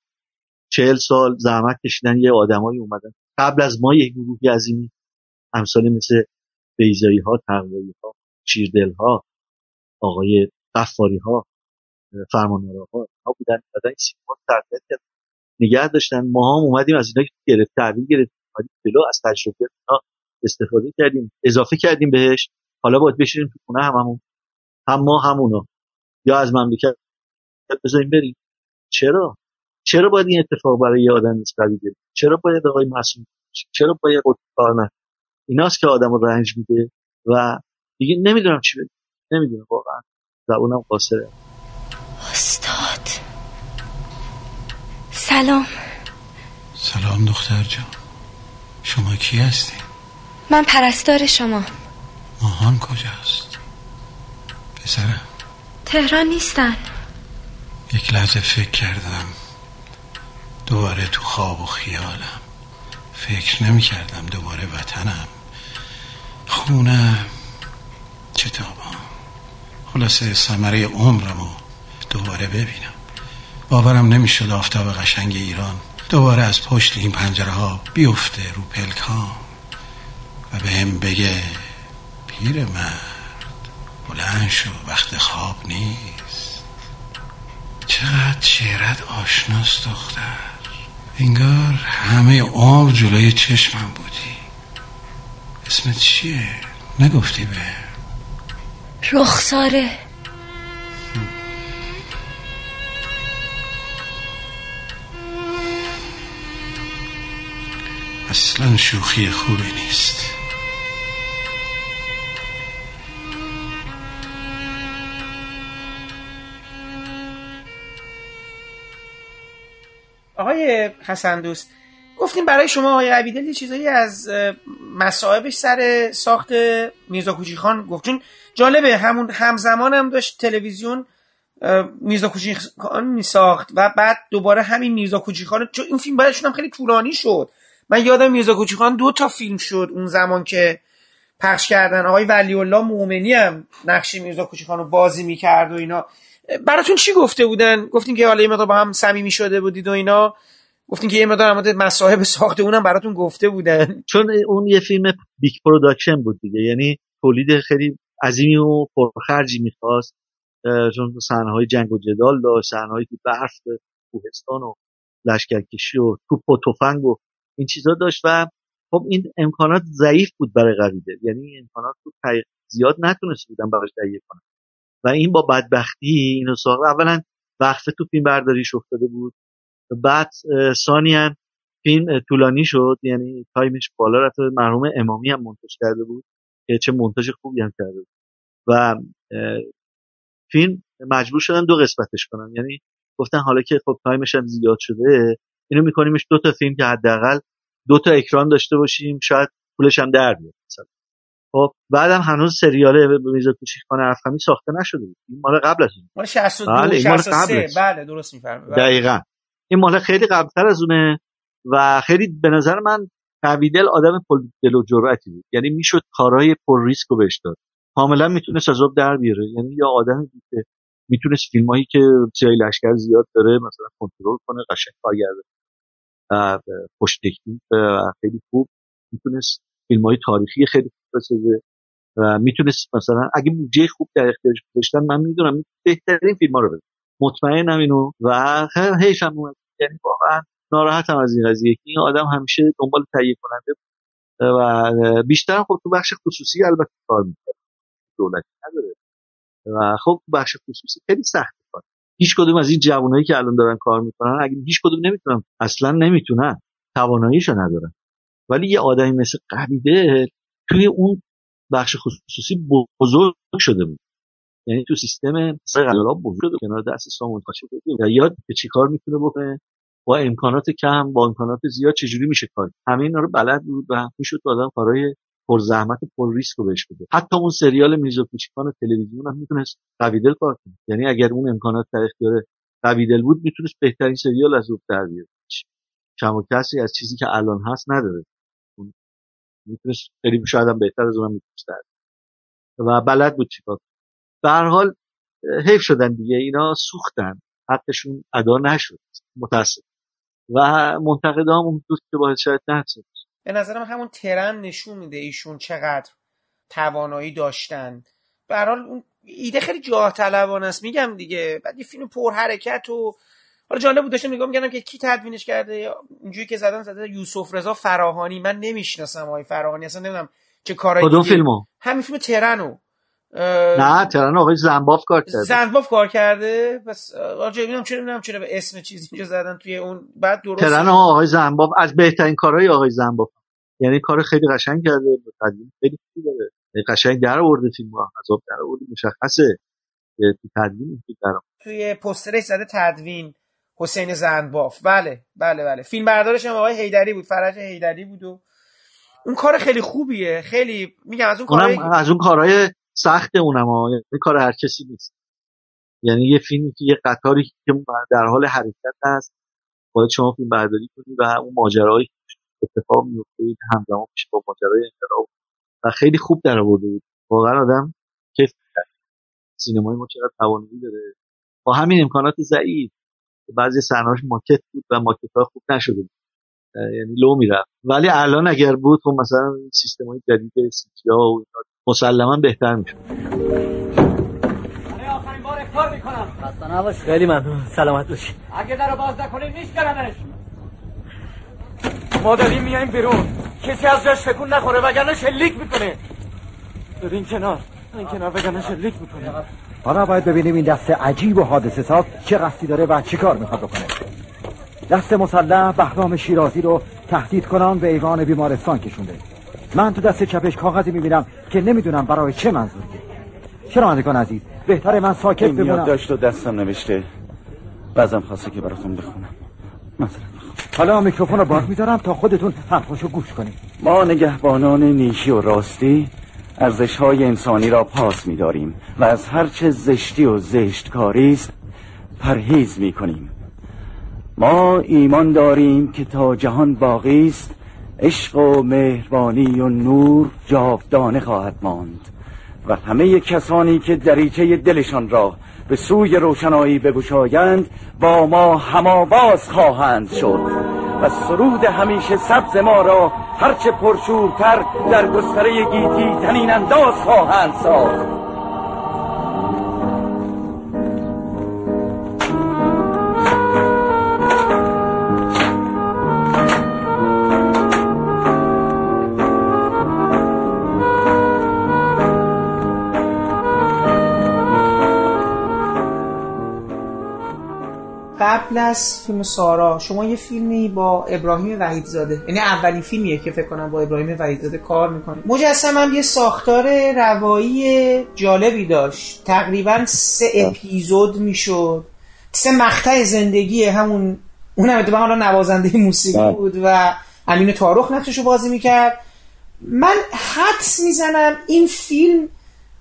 چهل سال زحمت کشیدن یه آدمایی اومدن. قبل از ما یک گروهی عظیمی. امثال مثل بیزایی ها تقوایی ها چیردل ها آقای قفاری ها فرمانوارا ها ها بودن این سینما تربیت کرد. نگه داشتن. ما هم اومدیم از اینا گرفت تحویل گرفتیم جلو از تجربه ها استفاده کردیم اضافه کردیم بهش. حالا باید بشینیم تو خونه هممون. هم ما همونو یا از مملکت بذاریم بریم. چرا؟ چرا باید این اتفاق برای یه آدم بیفته چرا باید آقای معصوم چرا باید کار ایناست که آدم رو رنج میده و دیگه نمی‌دونم چی بگم. نمی‌دونم واقعا. زبونم قاصره. استاد. سلام. سلام دختر جان. شما کی هستی؟ من پرستار شما. ماهان کجاست؟ پسرم. تهران نیستن. یک لحظه فکر کردم دوباره تو خواب و خیالم. فکر نمی کردم دوباره وطنم. خونم کتابم خلاصه سمره عمرمو دوباره ببینم. باورم نمی‌شد آفتاب قشنگ ایران دوباره از پشت این پنجره ها بیفته رو پلکام و به هم بگه پیر مرد بلند شو وقت خواب نیست. چقدر شعرت آشناست دختر. انگار همه عمر جلوی چشمم بودی. اسمت چیه؟ نگفتی به رخساره. اصلا شوخی خوبی نیست. آقای حسن دوست گفتیم برای شما آقای عبیدل یه چیزایی از مصائبش سر ساخت میرزا کوچی خان گفت. چون جالبه همون همزمان هم داشت تلویزیون میرزا کوچی خان می ساخت و بعد دوباره همین میرزا کوچی خان چون این فیلم برایشون هم خیلی طولانی شد. من یادم میرزا کوچیک خان دو تا فیلم شد اون زمان که پخش کردن. آقای ولی الله مومنی هم نقش میرزا کوچیک خان رو بازی می‌کرد و اینا. براتون چی گفته بودن؟ گفتین که حالا یه با هم صمیمی شده بودید و اینا. گفتین که یه مقدار مورد مصاحب ساخته اونم براتون گفته بودن. چون اون یه فیلم big production بود دیگه. یعنی تولید خیلی عظیمی و پرخرجی می‌خواست. چون صحنه های جنگ و جدال داشت صحنه تو برف کوهستان و لشکرکشی و توپ و تفنگ و این چیزا داشت و خب این امکانات ضعیف بود برای قویدل یعنی امکانات رو زیاد نتونست بودن براش تهیه کنن. و این با بدبختی اینو ساخت. اولا وقفه تو فیلم برداریش افتاده بود. بعد ثانیا فیلم طولانی شد. یعنی time ش بالا رفت مرحوم امامی هم مونتاژ کرده بود که چه مونتاژ خوبی هم کرده بود. و فیلم مجبور شدن دو قسمتش کنن. یعنی گفتن حالا که خب time ش هم زیاد شده اینو میکنیمش دو تا فیلم که حداقل دو تا اکران داشته باشیم شاید پولش هم در بیاد مثلا. خب بعدم هنوز سریال میرزا کوچیک افخمی ساخته نشده بود. این مال قبل از اون مال 62 بله 63 بله درست میفرمایید بله. دقیقاً. این مال خیلی قبلتر از اونه و خیلی به نظر من قویدل آدم پر دل و جرأتی بود. یعنی می‌شد کارهای پر ریسک رو بهش داد. کاملا می‌تونست از در بیاره. یعنی یا آدمی بود که می‌تونست فیلمایی که سیای لشکر زیاد داره مثلا کنترل کنه قشنگ کارگرده. پشت تکنیک خیلی خوب. می‌تونست فیلم های تاریخی خیلی خوب بسازه و می‌تونست مثلا اگه بودجه خوب در اختیارش داشتن من می‌دونم بهترین فیلم ها رو بده مطمئنم اینو و حیفم یعنی واقعا ناراحتم از این قضیه که این آدم همیشه دنبال تهیه کننده و بیشتر خب تو بخش خصوصی البته کار می‌کنه دولتی نداره. و خب بخش خصوصی خیلی سخت کار هیچ کدوم از این جوانایی که الان دارن کار می‌کنن اگه هیچ کدوم نمی‌تونن اصلا نمی‌تونن تواناییشو ندارن. ولی یه آدمی مثل قبیده توی اون بخش خصوصی بزرگ شده بود. یعنی تو سیستم سرقلاب بزرگ کنار دست سامان خاشه بود. یاد به چی کار می‌تونه بکنه؟ با امکانات کم با امکانات زیاد چجوری میشه کار؟ همه رو بلد بود و می‌شد آدم کارهای پر زحمت پر ریسک رو بهش بده. حتی اون سریال میرزا کوچیکان تلویزیون هم می‌تونست قویدل کار کنه. یعنی اگر اون امکانات در اختیار قویدل بود می‌تونست بهترین سریال از اون در بیاره. کم و کسی از چیزی که الان هست نداره. می‌تونست خیلی شاید هم بهتر از اونم می‌تونست و بلد بود چیکار به هر حال حیف شدن دیگه. اینا سوختن. حقشون ادا نشد. متاسف. و منتقدام اون دوست که باید شاید نحسد به نظرم همون ترن نشون میده ایشون چقدر توانایی داشتن. به حال اون ایده خیلی جاه طلبانه است. میگم دیگه بعد یه فیلم پر حرکت و حالا جالب بود داشتم نگاه می‌کردم که کی تدوینش کرده. اینجوری که زدن زده یوسف رضا فراهانی. من نمی‌شناسم آقای فراهانی. اصلا نمی‌دونم چه کارایی کدوم فیلمو؟ همین فیلم ترنو. نه ترن آقای زنباف کار کرده. زنباف کار کرده. پس آجا ببینم چرا نمی‌دونم چرا به اسم چیزی اینجا زدن توی اون. بعد درست ترن آقای زنباف از بهترین کارهای آقای زنباف. یعنی کار خیلی قشنگ کرده تدوین خیلی خوبی داره. یعنی قشنگ در آورده فیلم ها عذاب در آورده مشخصه. تو تدوین در توی پوسترش زده تدوین حسین زنباف بله بله بله. فیلم بردارش هم آقای هیدری بود فرج هیدری بود و اون کار خیلی خوبیه. خیلی میگم از اون کارهای از اون کارهای سخت اونم یعنی کار هر کسی نیست. یعنی یه فیلمی که یه قطاری که در حال حرکت هست باید شما فیلم برداری کنی و اون ماجراهایی اتفاق میفته همزمان میشه با ماجرای انقلاب و خیلی خوب در آورده بود. واقعا آدم کیف کرد سینمای ما چقدر توانایی داره. با همین امکانات ضعیف. بعضی صحنه‌هاش ماکت بود و ماکت ها خوب نشده بود. یعنی لو می‌رفت. ولی الان اگر بود خب مثلا سیستم های جدید سیتیا و مسلما بهتر میشه آخرین بار اختار می‌کنم. خسته نباش. خیلی ممنون. سلامت باشی. اگه در باز نکنیم میشکنمش ما داریم میایم بیرون. کسی از جاش تکون نخوره وگرنه شلیک می‌کنه. برین کنار. این کنار وگرنه شلیک می‌کنه. حالا باید ببینیم این دست عجیب و حادثه ساز چه قصدی داره و چه کار می‌خواد بکنه. دست مسلح بهرام شیرازی رو تهدید کنان به ایوان بیمارستان کشونده. من تو دست چپش کاغذی می‌بینم که نمی‌دونم برای چه منظوریه شنوندگان عزیز بهتره من ساکت بمونم. داشت و دستم نوشته. بعضم خواسته که براتون بخونم. مثلا حالا میکروفون رو باز می‌ذارم تا خودتون حرفاشو گوش کنید. ما نگهبانان نیکی و راستی ارزش های انسانی را پاس میداریم و از هرچه زشتی و زشت است پرهیز می‌کنیم. ما ایمان داریم که تا جهان باقی است عشق و مهربانی و نور جاودانه خواهد ماند و همه کسانی که دریچه دلشان را به سوی روشنایی بگشایند با ما هماواز خواهند شد. و سرود همیشه سبز ما را هرچه پرشورتر در گستره گیتی تنین انداز خواهند ساخت. قبل از فیلم سارا. شما یه فیلمی با ابراهیم وحیدزاده. یعنی اولین فیلمیه که فکر کنم با ابراهیم وحیدزاده کار می‌کنه. مجسم هم یه ساختار روایی جالبی داشت. تقریبا سه اپیزود می‌شد. سه مقطع زندگی همون اون هم حالا نوازنده موسیقی بود و امین تارخ نقششو بازی می‌کرد. من حدس می‌زنم این فیلم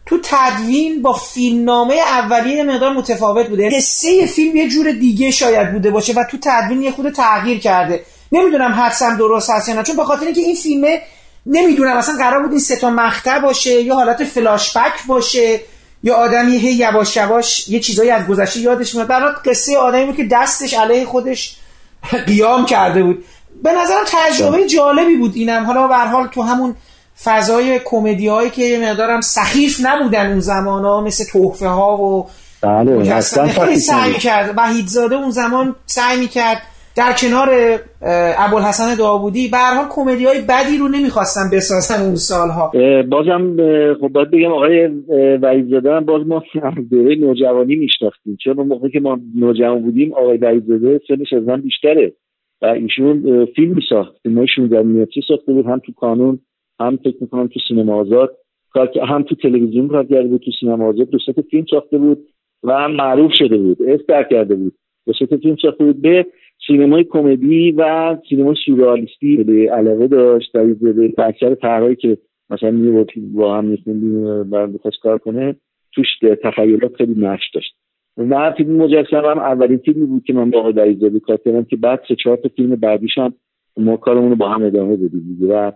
تو تدوین با فیلمنامه اولیه مقدار متفاوت بوده. قصه فیلم یه جور دیگه شاید بوده باشه و تو تدوین یه خود تغییر کرده. نمی‌دونم حدسم درست هست یا نه چون به خاطر اینکه این فیلمه نمی‌دونم اصلا قرار بود این سه تا مقطع باشه یا حالت فلاش بک باشه یا آدمی هی یواش یواش یه چیزایی از گذشته یادش میاد. برات قصه آدمی بود که دستش علیه خودش قیام کرده بود. به نظرم تجربه جالبی بود اینم. حالا به حال تو همون فضای کمدی هایی که یه مقدارم سخیف نبودن اون زمان ها مثل توفه ها و بله اصلا خیلی سعی کرد. وحیدزاده اون زمان سعی می‌کرد در کنار ابوالحسن داوودی به هر حال کمدی های بدی رو نمی‌خواستن بسازن اون سالها. بازم خب باید بگم آقای وحیدزاده هم باز ما دوره نوجوانی میشناختیم. چون اون موقع که ما نوجوان بودیم آقای وحیدزاده سنش از من بیشتره. و ایشون فیلم میساخت فیلم 16 میلیمتری ساخته بود؟ هم تو کانون هم فکر می‌کنم تو سینما آزاد کار هم تو تلویزیون کار کرده بود تو سینما آزاد دو فیلم ساخته بود و هم معروف شده بود استر کرده بود. دو فیلم ساخته بود به سینمای کمدی و سینما سورئالیستی به علاقه داشت در اکثر طرحهایی که مثلا میبود با هم میخوندیم و بخواست کار کنه توش تخیلات خیلی نقش داشت. و فیلم مجسم هم اولین فیلمی بود که من با آقای دریزاده کار کردم که بعد سه چهار تا فیلم بعدیش ما کارمون رو با هم ادامه دادیم و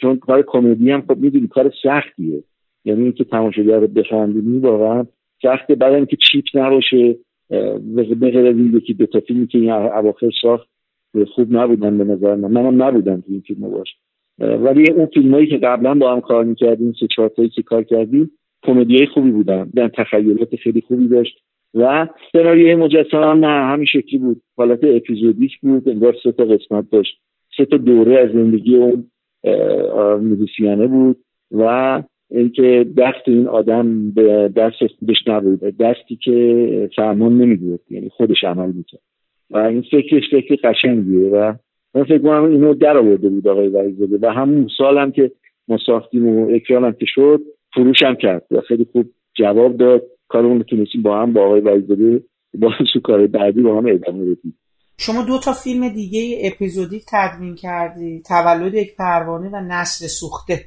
چون کار کمدی هم خب می‌دونی کار سختیه. یعنی اینکه تماشاگر رو بخندونی واقعا سخته بعد اینکه چیپ نباشه. به از این یکی دو تا فیلمی که این اواخر ساخت خوب نبودن به نظر من. منم نبودم تو این فیلم باش. ولی اون فیلمایی که قبلا با هم کار می‌کردیم سه چهار که کار کردیم کمدی خوبی بودن. در تخیلات خیلی خوبی داشت. و سناریوی مجسم هم نه همین شکلی بود. حالت اپیزودیک بود انگار سه تا قسمت داشت. سه تا دوره از زندگی اون موزیسیانه بود و اینکه دست این آدم به دست خودش نبود دستی که فرمان نمیدود یعنی خودش عمل می‌کرد. و این فکرش فکر قشنگیه و من فکر کنم اینو در آورده بود آقای وحیدزاده و همون سال هم که ما ساختیم و اکران هم که شد فروش هم کرد و خیلی خوب جواب داد. کارمون تونستیم با هم با آقای وحیدزاده با سو کار بعدی با هم ادامه بدیم. شما دو تا فیلم دیگه اپیزودیک تدوین کردی. تولد یک پروانه و نسل سوخته.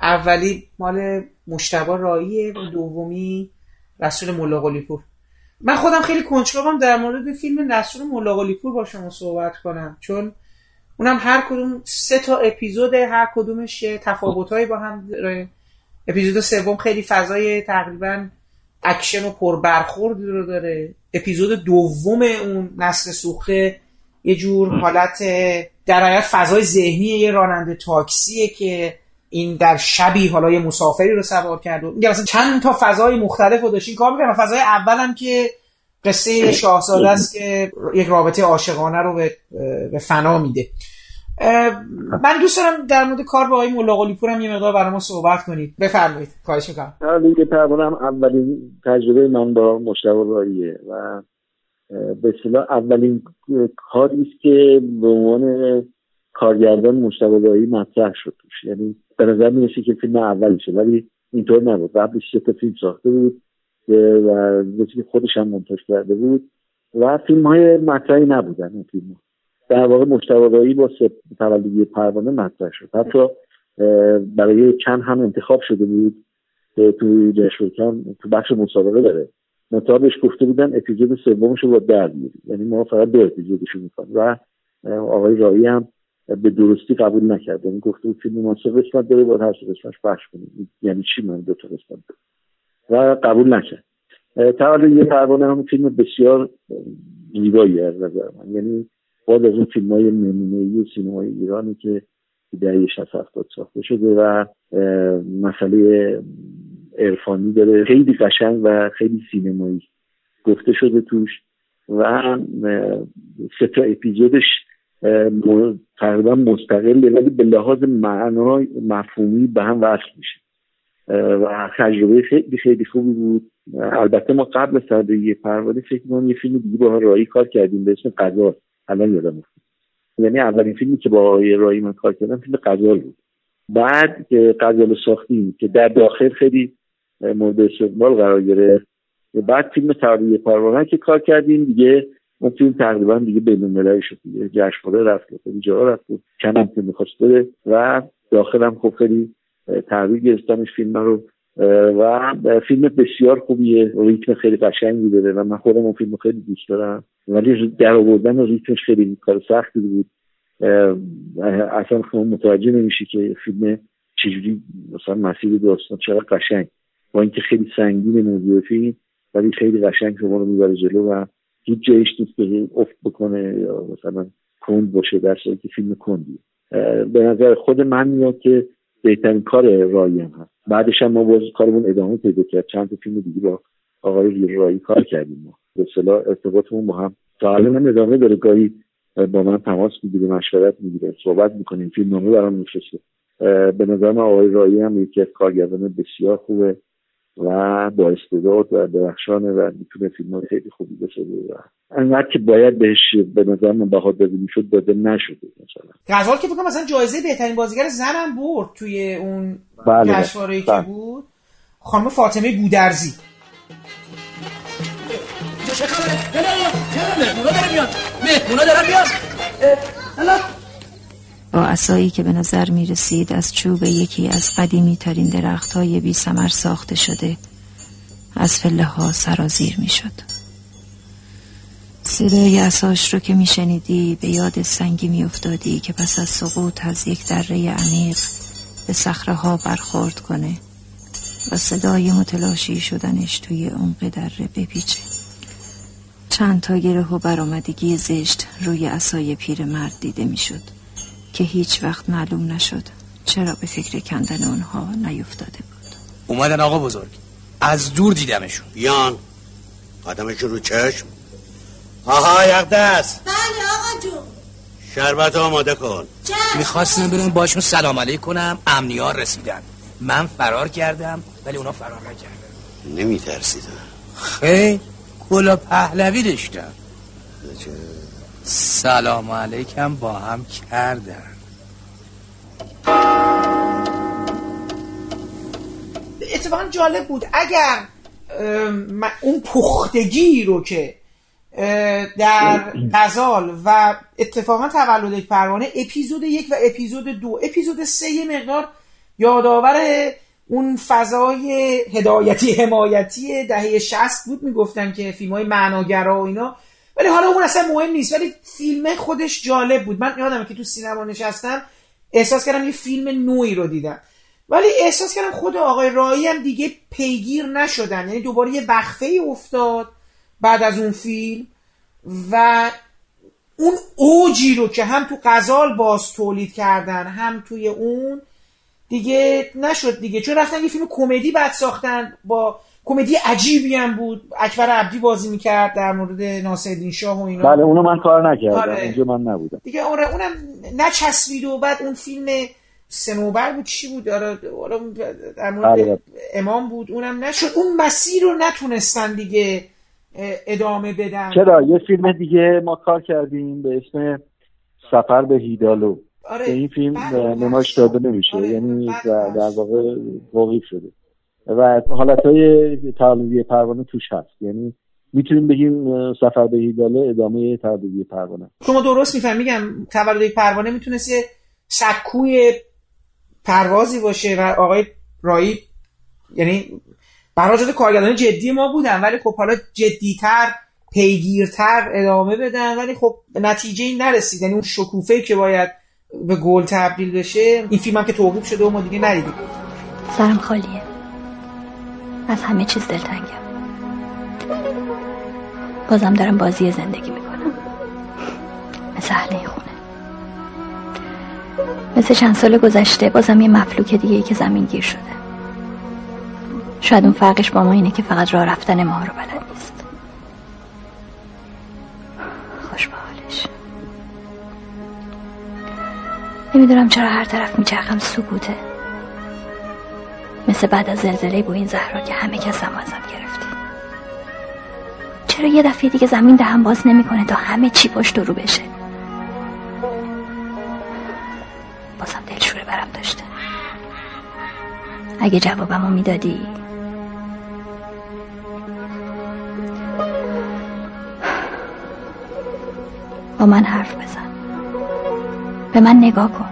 اولی مال مجتبی راعیه و دومی رسول ملاقلی پور من خودم خیلی کنجکاوم در مورد فیلم رسول ملاقلی پور با شما صحبت کنم چون اونم هر کدوم سه تا اپیزود هر کدومش تفاوتهایی با هم داره. اپیزود سوم خیلی فضای تقریبا اکشن و پربرخورد رو داره. اپیزود دوم اون نسل سوخته یه جور حالت در فضای ذهنی یه راننده تاکسیه که این در شبی حالا یه مسافری رو سوار کرد و مثلا چند تا فضای مختلف رو داشتین کار می‌کنم فضای اولم که قصه شاهزاده است که یک رابطه عاشقانه رو به فنا میده. من دوست دارم در مورد کار با آقای ملاقلی پورم یه مقدار برای ما صحبت کنید. بفرمایید. خواهش می‌کنم. دیگه هم اولین تجربه من با مشتبه راییه و به اولین کاری است که به عنوان کارگردان مشتبه رایی مطرح شد توش. یعنی به نظر می‌رسه که فیلم اولشه ولی اینطور نبود. قبلش سه تا فیلم ساخته بود و که خودش هم منتاج کرده بود و فیلم های مطرحی نبودن این در واقع مشتبه با تولدی پروانه مطرح شد. حتی برای چند هم انتخاب شده بود تو جشن تو بخش مسابقه داره. مطابقش گفته بودن اپیزود سومش رو با در یعنی ما فقط دو اپیزودشو می‌کنیم و آقای رایی هم به درستی قبول نکرد. یعنی گفته بود فیلم ما سه قسمت داره باید هر سه قسمتش پخش کنیم. یعنی چی من دو تا قسمت و قبول نکرد. تولد یه پروانه هم فیلم بسیار زیبایی از نظر من. یعنی بعد از اون فیلم های نمونه سینمای ایرانی که دهه 60 70 ساخته شده و مسئله عرفانی داره. خیلی قشنگ و خیلی سینمایی گفته شده توش و سه تا اپیزودش تقریبا مستقل ولی به لحاظ معنای مفهومی به هم وصل میشه. و تجربه خیلی خیلی خوبی بود. البته ما قبل از یه پروانه فکر کنم یه فیلم دیگه با رایی کار کردیم به اسم قضا. الان یادم یعنی اولین فیلمی که با رایی من کار کردم فیلم قضا بود. بعد که قضا ساختیم که در داخل خیلی مورد استقبال قرار گرفت بعد فیلم تاریخ پروانه که کار کردیم دیگه اون فیلم تقریبا دیگه بین المللی شد دیگه. جشنواره رفت خیلی جا رفت و کم که می‌خواست و داخلم خب خیلی تحویل گرفتمش فیلم رو و فیلم بسیار خوبیه. ریتم خیلی قشنگی داره و من خودم اون فیلم خیلی دوست دارم. ولی در آوردن ریتمش خیلی کار سختی بود. اصلا شما متوجه نمیشه که فیلم چجوری مثلا مسیر داستان چقدر قشنگ. با اینکه خیلی سنگین موضوع فیلم ولی خیلی قشنگ شما رو می‌بره جلو و هیچ جایش نیست که افت بکنه یا مثلا کند باشه در که فیلم کندی به نظر خود من میاد که بهترین کار رایی هم هست. بعدش هم ما باز کارمون ادامه پیدا کرد. چند تا فیلم دیگه با آقای رایی کار کردیم ما. به اصطلاح ارتباطمون با هم. تا هم ادامه داره. گاهی با من تماس می‌گیره مشورت می‌گیره. صحبت می‌کنیم. فیلم نامه برام میفرسته به نظر من آقای رایی هم یکی از کارگردان بسیار خوبه. و با استعداد و درخشانه و می‌تونه فیلم خیلی خوبی بسازه و انقدر که باید بهش به نظر من بها داده می‌شد داده نشده مثلا غزال که بکنم مثلا جایزه بهترین بازیگر زنم برد توی اون بله جشنواره که بله. بود خانم فاطمه گودرزی با اسایی که به نظر می رسید از چوب یکی از قدیمی ترین درخت های بی سمر ساخته شده از فله ها سرازیر می شد صدای اساش رو که می شنیدی به یاد سنگی می افتادی که پس از سقوط از یک دره عمیق به صخره ها برخورد کنه و صدای متلاشی شدنش توی عمق دره بپیچه. چند تا گره و برآمدگی زشت روی اسای مرد دیده می‌شد. که هیچ وقت معلوم نشد چرا به فکر کندن اونها نیفتاده بود. اومدن آقا بزرگ. از دور دیدمشون. بیان قدمشون رو چشم. آها یقدس. بله آقا جون. شربت آماده کن. می‌خواستم برون باشون سلام علیک کنم امنیار رسیدن. من فرار کردم ولی اونا فرار نکردن. نمیترسیدن خیلی کلا پهلوی داشتم. سلام علیکم با هم کردن. اتفاقا جالب بود. اگر اون پختگی رو که در غزال و اتفاقا تولد پروانه اپیزود یک و اپیزود دو اپیزود سه یه مقدار یادآور اون فضای هدایتی حمایتی دهه 60 بود. می‌گفتن که فیلم های معناگرا و اینا ولی حالا اون اصلا مهم نیست. ولی فیلم خودش جالب بود. من یادمه که تو سینما نشستم احساس کردم یه فیلم نوعی رو دیدم. ولی احساس کردم خود آقای رایی هم دیگه پیگیر نشدن. یعنی دوباره یه وقفه افتاد بعد از اون فیلم و اون اوجی رو که هم تو غزال باز تولید کردن هم توی اون دیگه نشد دیگه. چون رفتن یه فیلم کمدی بعد ساختن با کمدی عجیبی هم بود. اکبر عبدی بازی می‌کرد در مورد ناصرالدین شاه و اینا. بله اونو من کار نکردم. آره. اینجا من نبودم. دیگه آره اونم نچسبید و بعد اون فیلم سنوبر بود چی بود؟ آره آره در مورد بله. امام بود اونم نشد. اون مسیر رو نتونستن دیگه ادامه بدن. چرا؟ یه فیلم دیگه ما کار کردیم به اسم سفر به هیدالو. آره. این فیلم نمایش داده نمیشه. یعنی در در واقع توقیف شده. و حالتهای تولدی پروانه توش هست. یعنی می‌تونیم بگیم سفر به هیداله ادامه تولدی پروانه. شما درست میفهم میگم تولدی پروانه می‌تونست یه سکوی پروازی باشه و آقای رایی یعنی برای جز کارگردان جدی ما بودن ولی خب حالا جدیتر پیگیرتر ادامه بدن ولی خب به نتیجه این نرسید. یعنی اون شکوفه که باید به گل تبدیل بشه این فیلم هم که توقیف شده و ما دیگه ندیدیم. سرم خالیه. از همه چیز دلتنگم. بازم دارم بازی زندگی می‌کنم. مثل اهل این خونه. مثل چند سال گذشته بازم یه مفلوک دیگه ای که زمین گیر شده. شاید اون فرقش با ما اینه که فقط راه رفتن ما رو بلد نیست. خوش به حالش. نمی‌دونم چرا هر طرف میچرخم سکوته. مثل بعد از زلزله با این زهرا که همه کس هم ازم گرفته. چرا یه دفعه دیگه زمین دهم باز نمی‌کنه تا همه چی پشت رو بشه؟ بازم دلشوره برم داشته. اگه جوابمو می‌دادی. با من حرف بزن. به من نگاه کن.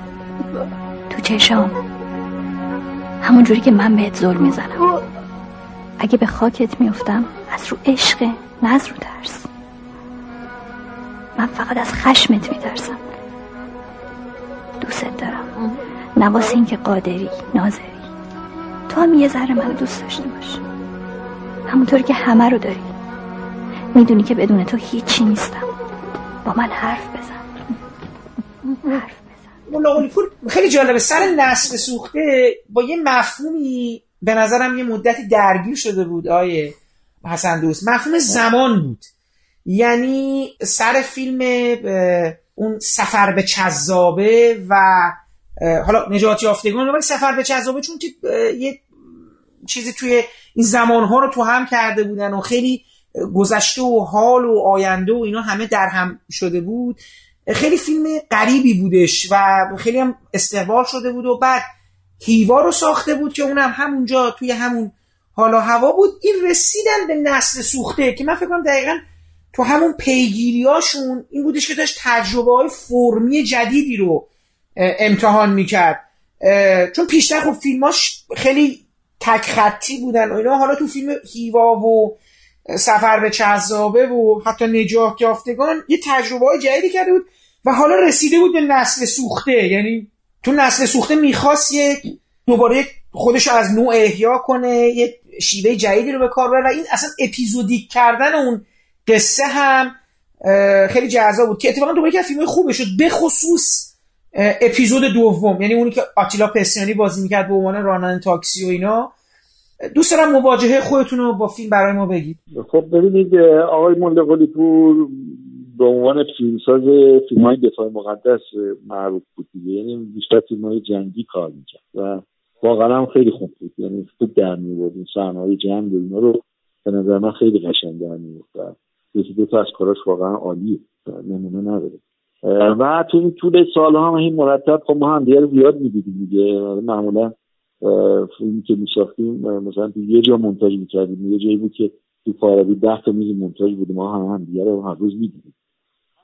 تو چشام. همون جوری که من بهت ظلم می‌زنم. اگه به خاکت میفتم از رو عشق نه از رو ترس. من فقط از خشمت میترسم. دوست دارم. نواس این که قادری ناظری. تو هم یه ذره منو دوست داشته باش. همونطوری که همه رو داری. می‌دونی که بدون تو هیچی نیستم. با من حرف بزن. حرف. مولا پور خیلی جالبه. سر نسل سوخته با یه مفهومی به نظرم یه مدتی درگیر شده بود آیه حسن دوست. مفهوم زمان بود. یعنی سر فیلم اون سفر به چذابه و حالا نجات یافتگان ولی سفر به چذابه چون یه چیزی توی این زمانها رو تو هم کرده بودن و خیلی گذشته و حال و آینده و اینا همه در هم شده بود. خیلی فیلم غریبی بودش و خیلی هم استقبال شده بود و بعد هیوا رو ساخته بود که اونم همونجا توی همون حالا هوا بود. این رسیدن به نسل سوخته که من فکر کنم دقیقا تو همون پیگیریاشون این بودش که داشت تجربه های فرمی جدیدی رو امتحان می‌کرد. چون پیشتر خب فیلماش خیلی تک خطی بودن و اینا. حالا تو فیلم هیوا و سفر به چهزابه و حتی نجات یافتگان یه تجربه های جدیدی کرده بود. و حالا رسیده بود به نسل سوخته. یعنی تو نسل سوخته می‌خواست یک دوباره خودش از نوع احیا کنه یه شیوه جدیدی رو به کار بره و این اصلا اپیزودیک کردن اون قصه هم خیلی جذاب بود که اتفاقا دوباره که فیلم خوبه شد. به خصوص اپیزود دوم. یعنی اونی که آتیلا پسیانی بازی می‌کرد به عنوان راننده تاکسی و اینا. دوست دارم مواجهه خودتون رو با فیلم برای ما بگید. خب ببینید آقای ملقلی پور به عنوان فیلمساز فیلم های دفاع مقدس معروف بود دیگه. یعنی بیشتر فیلم های جنگی کار می‌کرد و واقعا هم خیلی خوب بود. یعنی خوب در میورد این صحنه های جنگ و اینا رو به نظر من خیلی قشنگ در میورد یکی دو تا از کاراش واقعا عالیه. نمونه نداره. و تو این طول سال هم این مرتب خب ما هم دیگه زیاد می‌دیدیم دیگه. معمولا فیلمی که میساختیم مثلا یه جا منتاج می‌کردیم. یه جایی بود که تو فارابی ده تا میز منتاج بود ما هم هم دیگه رو هر روز می‌دیدیم.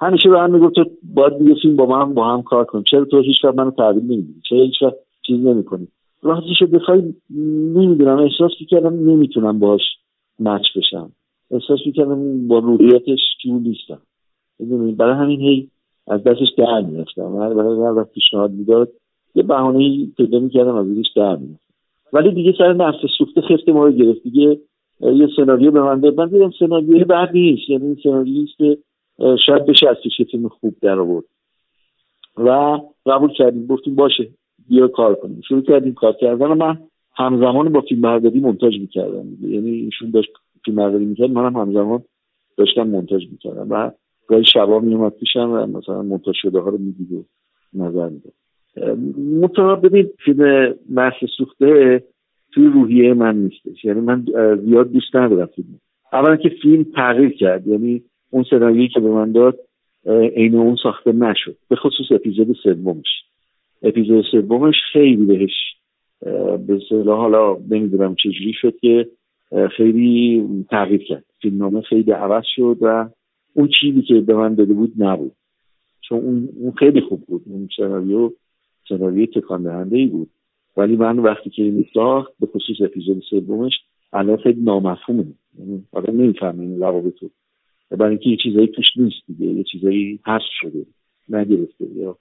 همیشه به هم می‌گفت تو باید دیگه فیلم با من با هم کار کن چرا تو هیچ وقت منو تحویل نمیدی؟ چرا هیچ وقت چیز نمی‌کنی؟ راستش بخوای نمی‌دونم احساس می‌کردم نمی‌تونم باش مچ بشم. احساس می‌کردم با روحیتش جور نیستم. برای همین هی از دستش در می‌رفتم. هر هر وقت پیشنهاد می‌داد یه بهانه پیدا می‌کردم از ازش در ولی دیگه سر نفس سوخته خفته ما رو گرفت. دیگه یه سناریو به من داد. من دیدم سناریوی بعد نیست. یعنی سناریویی که شاید بشه از توش فیلم خوب در آورد. و قبول کردیم. گفتیم باشه بیا کار کنیم. شروع کردیم کار کردن. من همزمان با فیلم برداری منتاج می‌کردم. یعنی ایشون داشت فیلم برداری می‌کرد منم همزمان داشتم منتاج می‌کردم. و گاهی شبا میومد پیشم و مثلا منتاج شده ها رو می‌دید و نظر می‌داد. مطمئن ببین فیلم مرس سوخته توی روحیه من نیستش. یعنی من زیاد دوست ندارم فیلم. اولا که فیلم تغییر کرد. یعنی اون سناریویی که به من داد عین اون ساخته نشد. به خصوص اپیزود سومش. اپیزود سومش خیلی بهش به صلاح حالا نمی‌دونم چجوری شد که خیلی تغییر کرد. فیلمنامه خیلی عوض شد و اون چیزی که به من داده بود نبود. چون اون خیلی خوب بود. اون سناریو سناریو تکان دهنده ای بود. ولی من وقتی که این ساخت به خصوص اپیزود سومش الان خیلی نامفهومه. یعنی آدم نمی‌فهمه این روابط رو. برای اینکه یه چیزایی توش نیست دیگه یه چیزایی حذف شده نگرفته یا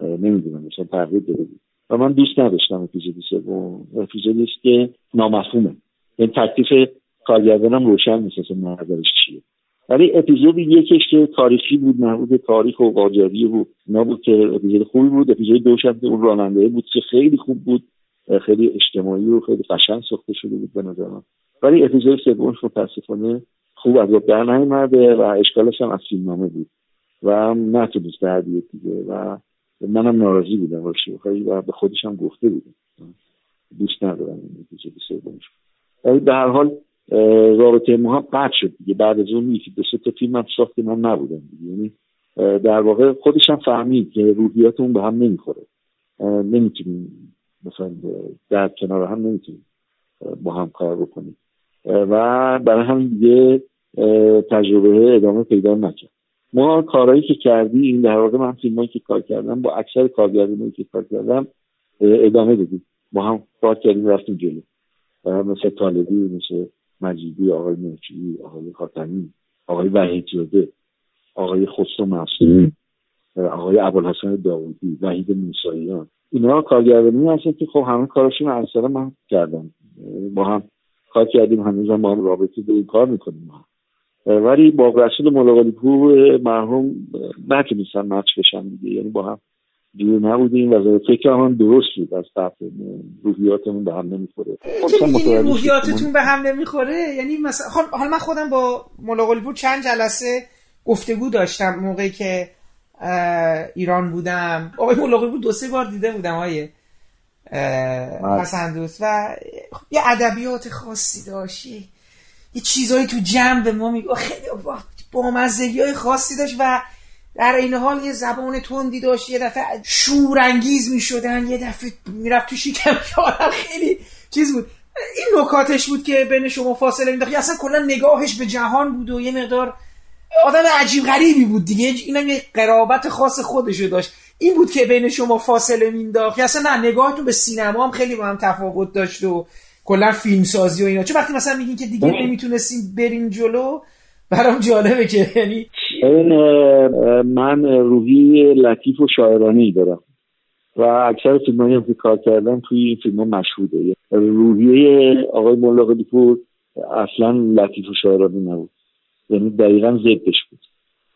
نمی‌دونم مثلا تغییر داده بود. و من دوست نداشتم اپیزود سوم. اپیزودی است که نامفهومه. این تکلیف کارگردانم روشن نیست اصلا نظرش چیه. ولی اپیزود یکش که تاریخی بود مربوط تاریخ و قاجاری و نبود که اپیزود خوبی بود. اپیزود دوش هم اون راننده بود که خیلی خوب بود. خیلی اجتماعی و خیلی قشنگ ساخته شده بود به نظر من. ولی اپیزود سومش متاسفانه خوب از در نیومده و اشکالش هم از فیلمنامه بود. و نتونست در دیگه و منم ناراضی بودم. و به خودش هم گفته بودم. دوست ندارم این اپیزود سومش ولی به هر حال رابطه ما هم قطع شد دیگه. بعد از اون یکی دو تا فیلم هم ساخت من نبودم دیگه. یعنی در واقع خودش هم فهمید که روحیات اون به هم نمی‌خوره. نمی‌تونیم مثلا در کنار هم نمی‌تونیم با هم کار بکنیم. و برای همین دیگه تجربه ادامه پیدا نکرد. ما کارهایی که کردی این در واقع من فیلمایی که کار کردم با اکثر کارگردانایی که کار کردم ادامه دادیم. با هم کار کردیم رفتیم جلو. مثل طالبی مثل مجیدی آقای مرچی آقای خاتمی آقای وحید زاده آقای خسرو معصومی آقای ابوالحسن داوودی وحید موساییان. اینا کارگردانی هستن که خب همه کارشون اکثرا من کردم با هم کار کردیم هنوز هم با هم رابطه داریم کار می‌کنیم. ولی با رسول ملاقالی پور مرحوم نتونستن مچ بشن دیگه. یعنی با هم دور نبودیم و فکر هم درست بود از طرف روحیاتمون به هم نمی‌خوره. یعنی روحیاتتون به هم نمی‌خوره؟ یعنی مثلا خب حالا من خودم با ملاقالی پور چند جلسه گفتگو داشتم موقعی که ایران بودم. آقای ملاقالی پور دو سه بار دیده بودم های حسن دوست و یه ادبیات خاصی داشت. یه چیزایی تو جمع به ما میگه. خیلی با مزگی های خاصی داشت و در این حال یه زبان تندی داشت یه دفعه شورانگیز می‌شدن یه دفعه می‌رفت تو شکم خیلی چیز بود. این نکاتش بود که بین شما فاصله مینداخت اصلا کلا نگاهش به جهان بود و یه مقدار آدم عجیب غریبی بود دیگه. اینم یه قرابت خاص خودشو داشت. این بود که بین شما فاصله مینداخت اصلا نه نگاهتون به سینما هم خیلی با هم تفاوت داشت و کلا فیلم سازی و اینا. چون وقتی مثلا میگین که دیگه نمی‌تونستیم بریم جلو برام جالبه که یعنی من روحی لطیف و شاعرانه دارم. و اکثر فیلم هم که کار کردم توی این فیلم ها مشهوده. روحیه آقای ملاقی پور اصلا لطیف و شاعرانه نبود. یعنی دقیقا ضدش بود.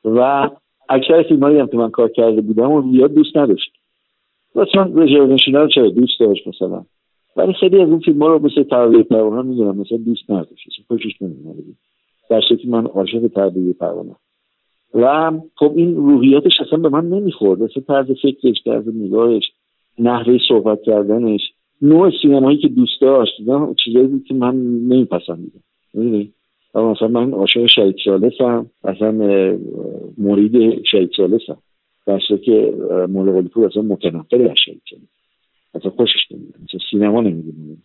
و اکثر فیلم هم که من کار کرده بودم و زیاد دوست نداشت. مثلا رو چرا دوست داشت مثلا؟ ولی خیلی از اون فیلم ها رو مثل تربیه پروانه می‌دونم مثلا دوست نداشت خوشش نمی‌دونم در شکل من عاشق تربیه پروانه. و خب این روحیاتش اصلا به من نمی‌خورد. اصلا طرز فکرش طرز نگاهش نحوه صحبت کردنش نوع سینمایی که دوست داشت چیزایی بود که من نمیپسندیدم. می‌دونی؟ مثلا من عاشق شهید سالسم اصلا مرید شهید سالسم در که مولا پور اصلا متنفر از شهید سالس اصلا خوشش نمیاد. مثلا سینما نمی‌دونه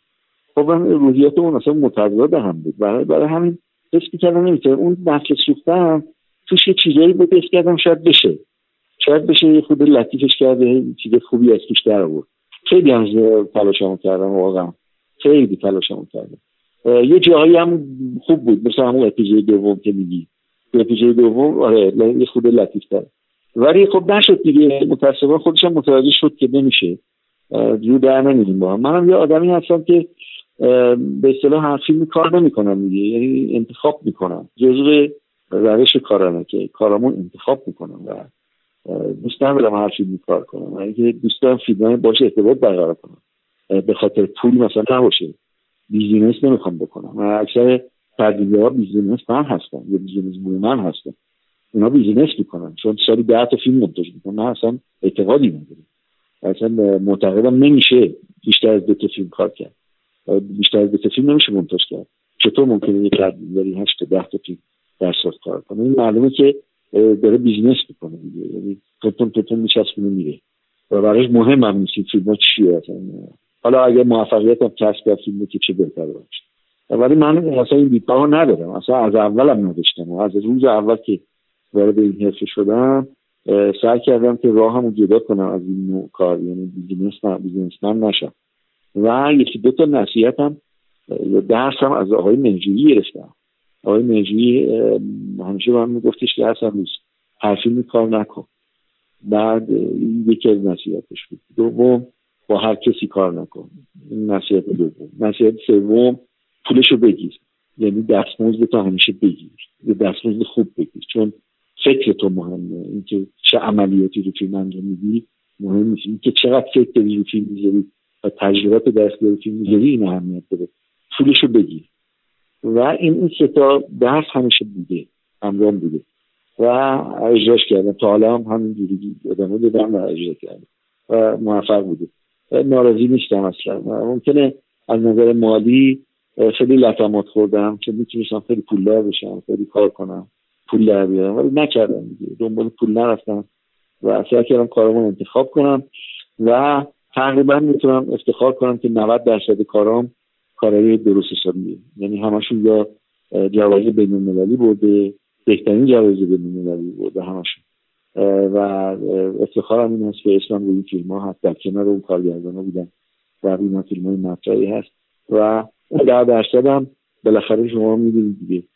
خب روحیات اون اصلا متضاد هم بود. برای, برای همین حس می‌کردم نمی‌تونه اون نسل سوختم توش یه چیزایی بود حس کردم شاید بشه. شاید بشه یه خود لطیفش کرده چیز خوبی از توش در آورد. خیلی هم تلاشمو کردم واقعا. خیلی تلاشمو کردم. یه جایی هم خوب بود. مثل همون اپیزود دوم که میگی. اپیزود دوم آره یه خود لطیف تر ولی خب نشد دیگه. متاسفانه خودش هم متوجه شد که نمیشه. جو در نمیدیم با هم. منم یه آدمی هستم که به اصطلاح هر فیلمی کار نمی‌کنم دیگه. یعنی انتخاب می‌کنم. جزو روش کارانه که کارامون انتخاب می‌کنم و دوست ندارم هر فیلمی کار کنم. اگه دوست دارم فیلم باشه ارتباط برقرار کنم. به خاطر پول مثلا نباشه. business نمی‌خوام بکنم. من اکثر تردیده ها بیزینس من هستم. یا بیزینس من هستم. اونا business می‌کنن. چون سالی ده تا فیلم مونتاژ می‌کنن. من اصلا اعتقادی ندارم. اصلا معتقدم نمیشه بیشتر از دو تا فیلم کار کرد. بیشتر از دو تا فیلم نمیشه منتج کرد. چطور ممکنه یک تردیداری هشت تا ده تا فیلم در سال کار کنه؟ این معلومه که داره بیزینس می‌کنه دیگه. یعنی توتون توتون میچسبونه میره. و برایش مهم هم نیست فیلم ها چیه اصلا. حالا اگه موفقیت هم کسب کرد فیلم که چه بهتر باشه. ولی من اصلا این دیدگاه ندارم. اصلا از اولم نداشتم. و از روز اول که وارد این حرفه شدم سعی کردم که راه هم جدا کنم از این نوع کار یعنی بیزینس من نشم. و یکی دو تا نصیحت هم درس هم از آقای منجوری گرفتم. آقای منجوری همیشه من میگفتش که اصلا نیست هر فیلمی کار نکن. بعد یکی از نصیحتش بود. دوم با هر کسی کار نکن. این نصیحت دوم. نصیحت سوم پولشو بگیر. یعنی دستمزد تو همیشه بگیر. یه دستمزد خوب بگیر. چون فکر تو مهمه. اینکه چه عملیاتی رو فیلم انجام میدی مهم نیست. اینکه چقدر فکر داری رو فیلم می‌ذاری و تجربات دست رو فیلم می‌ذاری این اهمیت داره پولشو بگیر. و این این ستا درس همیشه بوده. همرام بوده. و اجراش کردم. تا حالا هم همینجوری ادامه دادم و اجرا کردم. و موفق بوده. ناراضی نیستم اصلا. ممکنه از نظر مالی خیلی لطمات خوردم که می‌تونستم خیلی پولدار بشم خیلی کار کنم. پول در بیارم. ولی نکردم دیگه. دنبال پول نرفتم و سعی کردم کارامو انتخاب کنم و تقریبا می‌تونم افتخار کنم که 90 درصد کارام کارهای درست حسابیه یعنی همشون یا جوایز بین المللی برده بهترین جوایز بین المللی برده همشون. و افتخارم این هست که اسمم روی فیلم ها هست. در کنار اون کارگردان ها بودن. و روی فیلم های هست. و در درصد هم بالاخره شما می‌دونید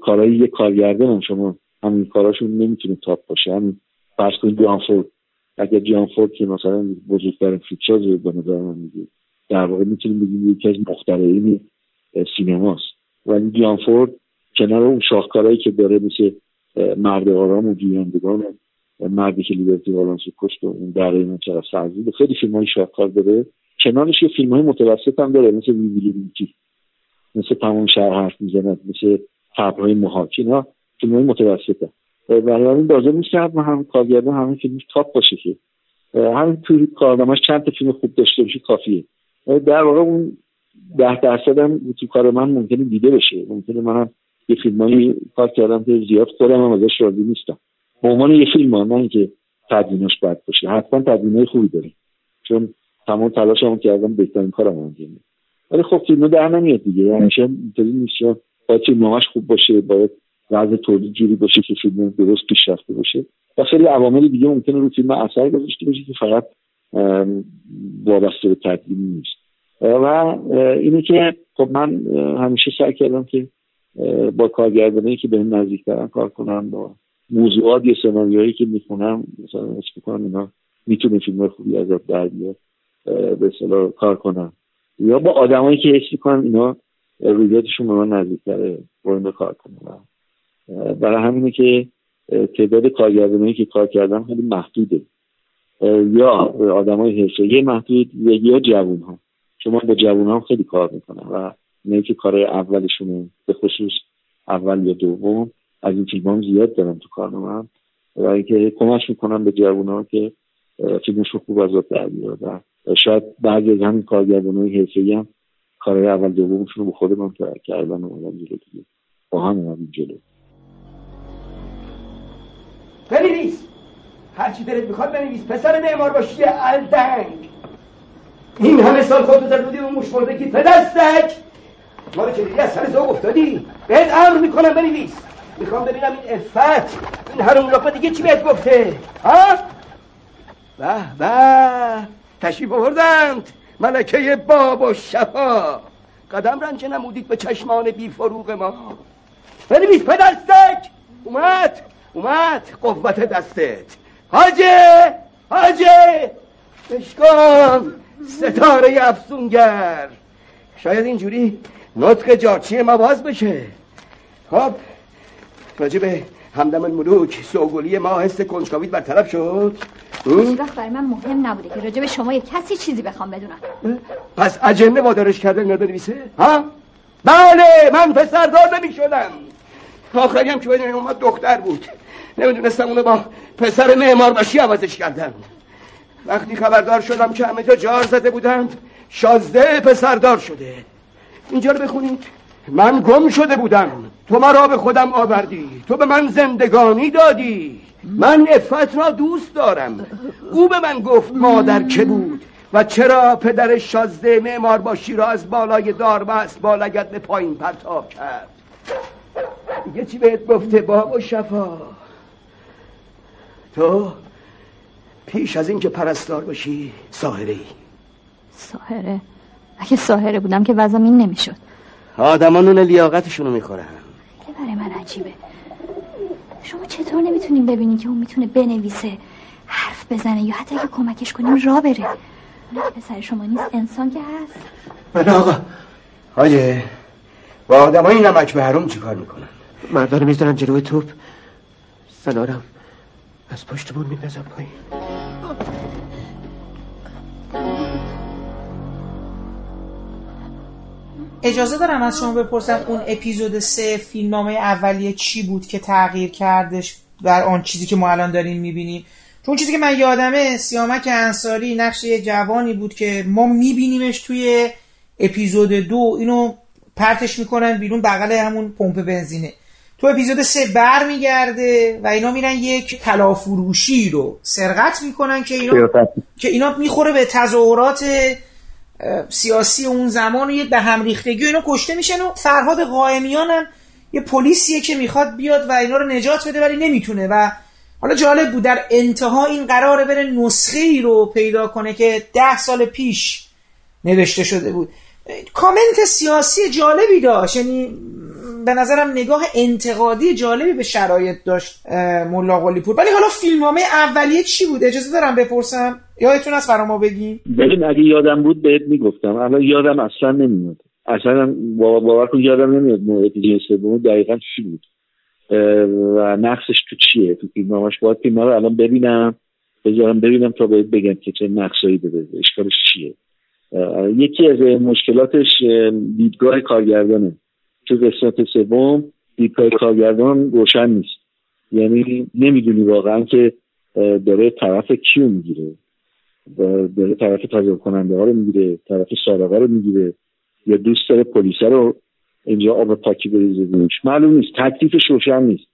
کارهای یه کارگردان شما همین کاراشون نمی‌تونه تاپ باشه. همین فرض کنید جان فورد. اگر جان فورد که مثلا بزرگترین فیلمساز به نظر من میگه در واقع می‌تونیم بگیم یکی از مخترعین سینماست. ولی جان فورد کنار اون شاهکارهایی که داره مثل مرد آرام و جویندگان مردی که لیبرتی والانس کشت و اون در این چرا سرزید خیلی فیلم های شاهکار داره. کنارش یه فیلم های متوسط هم داره مثل ویویلی مثل تمام شهر حرف می‌زند مثل تبرهای محاک اینا فیلم های متوسطه این لازم نیست که هم کارگردان همین فیلم تاپ باشه که. همین توی کارنامهش چند تا فیلم خوب داشته باشه کافیه. در واقع اون ده درصد هم تو کار من ممکنه دیده بشه. ممکنه منم یه فیلمایی کار کردم که زیاد خودم هم ازش راضی نیستم. به عنوان یه فیلم ها نه اینکه تدوینش بد باشه. حتما تدوینای خوبی داره. چون تمام تلاشمو کردم بهترین کارم انجام ولی خب فیلم در نمیاد دیگه. همیشه اینطوری نیست باید فیلمنامهش خوب باشه باید وضع تولید جوری باشه که فیلم درست پیشرفته باشه. و خیلی عوامل دیگه ممکنه رو فیلم اثر گذاشته باشه که فقط وابسته به تدوین نیست. و اینه که خب من همیشه سعی کردم که با کارگردانی که به این نزدیکترن کار کنم با موضوعات یا سناریوهایی که می‌خونم مثلا اسم کنم اینا می‌تونه فیلم خوبی از در بیاد به کار کنم. یا با آدمایی که حس می‌کنم اینا رویاتشون به من نزدیکتره با کار کنم برای همینه که تعداد کارگردانی که کار کردم خیلی محدوده. یا آدمای حرفه‌ای. محدود یا جوون ها شما با جوون ها خیلی کار می‌کنم و نه که کار اولشونه به خصوص اول یا دوم از این فیلم زیاد دارم تو کارنامه و اینکه کمک می‌کنم به جوون ها که فیلمشون خوب از در و شاید بعضی از همین کارگردان های حرفه‌ای هم کارهای اول دومشون رو به خود من کردن اومدن جلو دیگه. با هم اومدیم جلو. بنویس! هرچی دلت می‌خواد بنویس. پسر معمار باشی الدنگ این همه سال خودتو در بودی اون مشمرده که پدستک. ما رو دیدی از سر زوگ افتادی. بهت امر می‌کنم بنویس. می‌خوام ببینم این افت این هرون لقمه دیگه چی بهت گفته؟ ها؟ به به. تشریف آوردند. ملکه باب و شفا. قدم رنج نمودید به چشمان بی فروغ ما. بنویس پدستک اومد اومد قوت دستت. حاجه حاجه. بشکن ستاره افسونگر. شاید اینجوری نطق جارچی ما باز بشه. خب راجب همدم الملوک سوگلی ما حس کنجکاویت برطرف شد. هیچ وقت برای من مهم نبوده که راجب شما یک کسی چیزی بخوام بدونم. پس اجنه وادارش کرده اینا بنویسه ها؟ بله من پسردار نمی شدم آخری هم که بدونیم اومد دختر بود. نمی‌دونستم اونو با پسر معمار باشی عوضش کردن وقتی خبردار شدم که همه جا جار زده بودند شازده پسردار شده. اینجا رو بخونید. من گم شده بودم. تو مرا به خودم آوردی. تو به من زندگانی دادی. من افت را دوست دارم. او به من گفت مادر که بود و چرا پدر شازده معمار باشی را از بالای داربست بالگت به پایین پرتاب کرد؟ دیگه چی بهت گفته باب و شفا؟ تو پیش از اینکه پرستار باشی ساهره ای. ساهره. اگه ساهره بودم که وضعم این نمی‌شد. آدما نون لیاقتشونو می‌خورن. که برای من عجیبه. شما چطور نمی‌تونیم ببینین که اون می‌تونه بنویسه حرف بزنه یا حتی اگه کمکش کنیم را بره؟ پسر شما نیست انسان که هست. من آقا. حاجه با آدم های نمک به حروم چیکار می‌کنن؟ مردا رو می‌زنن جلوی توپ. سنارم از پشتمون میپزم پایین. اجازه دارم از شما بپرسم اون اپیزود سه فیلمنامه اولیه چی بود که تغییر کردش بر آن چیزی که ما الان داریم می‌بینیم؟ چون چیزی که من یادمه سیامک انصاری نقش یه جوانی بود که ما میبینیمش توی اپیزود دو. اینو پرتش می‌کنن بیرون بغل همون پمپ بنزینه. تو اپیزود سه بر میگرده و اینا میرن یک تلافروشی رو سرقت می‌کنن که اینا که اینا می‌خوره به تظاهرات سیاسی اون زمان و یه به هم ریختگی و اینا کشته میشن و فرهاد قائمیان هم یه پلیسیه که می‌خواد بیاد و اینا رو نجات بده ولی نمی‌تونه و حالا جالب بود در انتها این قراره بره نسخه ای رو پیدا کنه که ده سال پیش نوشته شده بود. کامنت سیاسی جالبی داشت. یعنی به نظرم نگاه انتقادی جالبی به شرایط داشت ملا پور. ولی حالا فیلمنامه اولیه چی بود؟ اجازه دارم بپرسم؟ یادتون از فرما بگی ببین اگه یادم بود بهت می‌گفتم. الان یادم اصلا نمیاد. اصلا باور کن یادم نمیاد موقعی سوم دقیقا چی بود؟ و نقصش تو چیه؟ تو فیلمنامه‌اش باید فیلم رو الان ببینم بذارم ببینم تا بهت بگم که چه نقشایی داره اشکالش چیه؟ یکی از مشکلاتش دیدگاه کارگردانه. تو قسمت سوم دیدگاه کارگردان روشن نیست. یعنی نمی‌دونی واقعا که داره طرف کیو می‌گیره. داره طرف تظاهر کننده ها رو می‌گیره طرف سارقه رو می‌گیره یا دوست داره پلیسه رو اینجا آب پاکی بریزه روش معلوم نیست. تکلیفش روشن نیست.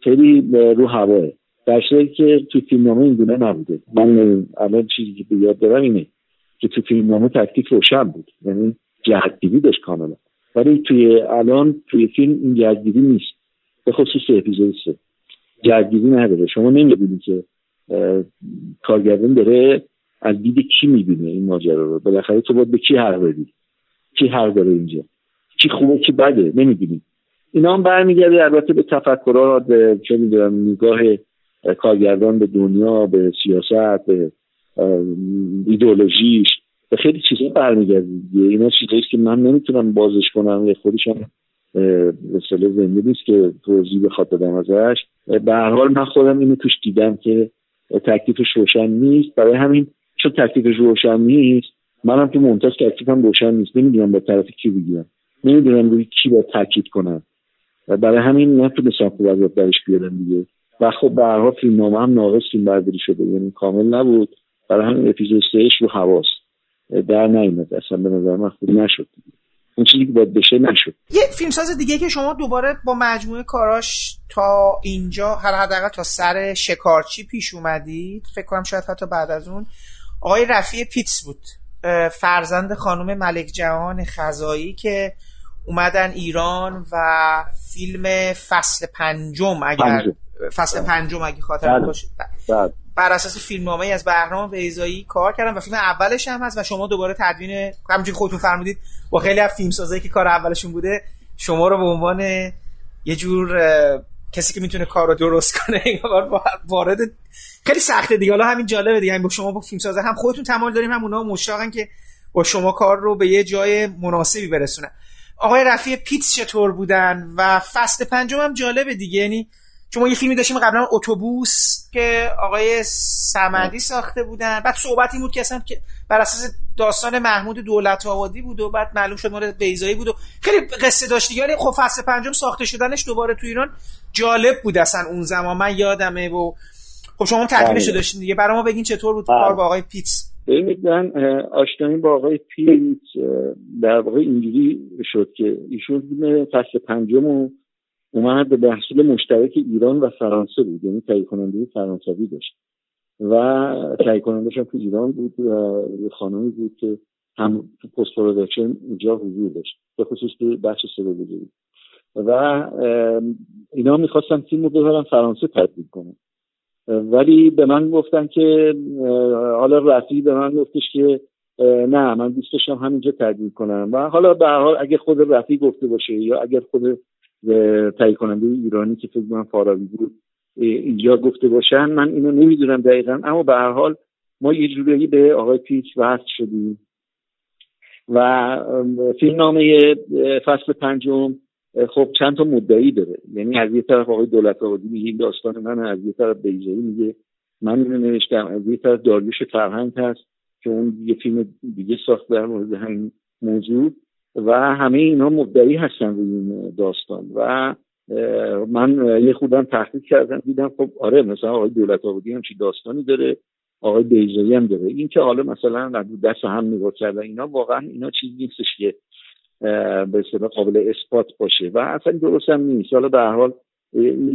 خیلی رو هواه. در که تو فیلمنامه این گونه نبوده. من الان چیزی که به یاد دارم اینه. که تو فیلمنامه تکلیف روشن بود. یعنی جهتگیری داشت کاملا. ولی توی الان توی فیلم این جهتگیری نیست. به خصوص اپیزود سه. جدگیری نداره. شما نمی‌بینید که کارگردان داره از دید کی می‌بینه این ماجرا رو. بالاخره تو باید به کی حق بدی؟ کی حق داره اینجا؟ کی خوبه کی بده؟ نمی‌بینی اینا هم برمیگرده البته به تفکرات به چه می‌دونم نگاه کارگردان به دنیا به سیاست به ایدئولوژیش. به خیلی چیزا برمیگرده اینا چیزایی که من نمی‌تونم بازش کنم یه خودشم به زنده نیست که توضیح بخواد بدم ازش. به هر حال من خودم اینو توش دیدم که تکلیفش روشن نیست. برای همین چون تکلیفش روشن نیست منم تو ممتاز تکلیفم روشن نیست. نمی‌دونم با طرف کی بگیرم. نمی‌دونم روی کی با تاکید کنم. و برای همین نتونستم خوب از برش بیارم دیگه. و خب به هر حال فیلم نامه هم ناقص فیلم برداری شده یعنی کامل نبود. برای همین اپیزود سهش رو حواس. در نیومد. اصلا به نظر من خوب نشد. اون چیزی که باید بشه نشد. یه فیلمساز دیگه که شما دوباره با مجموعه کاراش تا اینجا هر حداقل تا سر شکارچی پیش اومدید فکر کنم شاید حتی بعد از اون آقای رفیع پیتس بود. فرزند خانم ملک جهان خزایی که اومدن ایران و فیلم فصل پنجم اگر فصل بله. پنجم اگه خاطر بله. باشه. بله. بر اساس فیلمنامه از بهرام بیزایی کار کردم و فیلم اولش هم هست و شما دوباره تدوین همونجوری خودتون فرمودید با خیلی از فیلمسازایی که کار اولشون بوده شما رو به عنوان یه جور کسی که می‌تونه کار رو درست کنه وارد خیلی سخته دیگه. حالا همین جالبه دیگه. با شما با فیلمسازه هم خودتون تمایل داریم هم اونها مشتاقن که با شما کار رو به یه جای مناسبی برسونن. آقای رفیع پیتس چطور بودن؟ و فصل پنجم هم جالبه دیگه. یعنی چون یه فیلمی داشتیم قبلا اتوبوس که آقای سمدی ساخته بودن. بعد صحبتی بود که اصلا که بر اساس داستان محمود دولت آبادی بود و بعد معلوم شد مورد بیزایی بود و خیلی قصه داشت دیگه. خب فصل پنجم ساخته شدنش دوباره تو ایران جالب بود اصلا اون زمان. من یادمه و خب شما تدوینش بله. داشتین دیگه. برای ما بگین چطور بود کار با بله. آقای پیتس؟ ببینید من آشنایی با آقای پیتس در واقع اینجوری شد که ایشون فصل پنجم اومد به محصول مشترک ایران و فرانسه بود. یعنی تهیه کننده فرانسوی داشت. و تهیه کنندهش تو ایران بود و خانمی بود که هم تو post-production اینجا حضور داشت. به خصوص تو بخش بزرگی. و اینا می‌خواستن فیلم رو ببرن فرانسه تدوین کنن. ولی به من گفتن که حالا رفی به من گفتش که نه من دوست داشتم همینجا تدوین کنم. و حالا به حال اگه خود رفی گفته باشه یا اگر خود تهیه کننده ایرانی که فکر من فاراوی بود اینجا گفته باشن. من اینو نمی‌دونم دقیقا اما به هر حال ما یه جوری به آقای پیچ وصل شدیم. و فیلم نامه فصل پنجم خب چند تا مدعی داره. یعنی از یه طرف آقای دولت آبادی میگه این داستان من از یه طرف بیزایی میگه من اینو نوشتم از یه طرف داریوش فرهنگ هست که اون یه فیلم دیگه ساخت در مورد همین موضوع. و همه اینا مدعی هستن روی این داستان. و من یه خودم تحقیق کردم دیدم خب آره مثلا آقای دولت آبادی هم چی داستانی داره آقای بیزایی هم داره. این که حالا مثلا دست هم نگاه کردن اینا واقعا اینا چیزی نیستش که به قابل اثبات باشه. و اصلا درست هم نیست. حالا به حال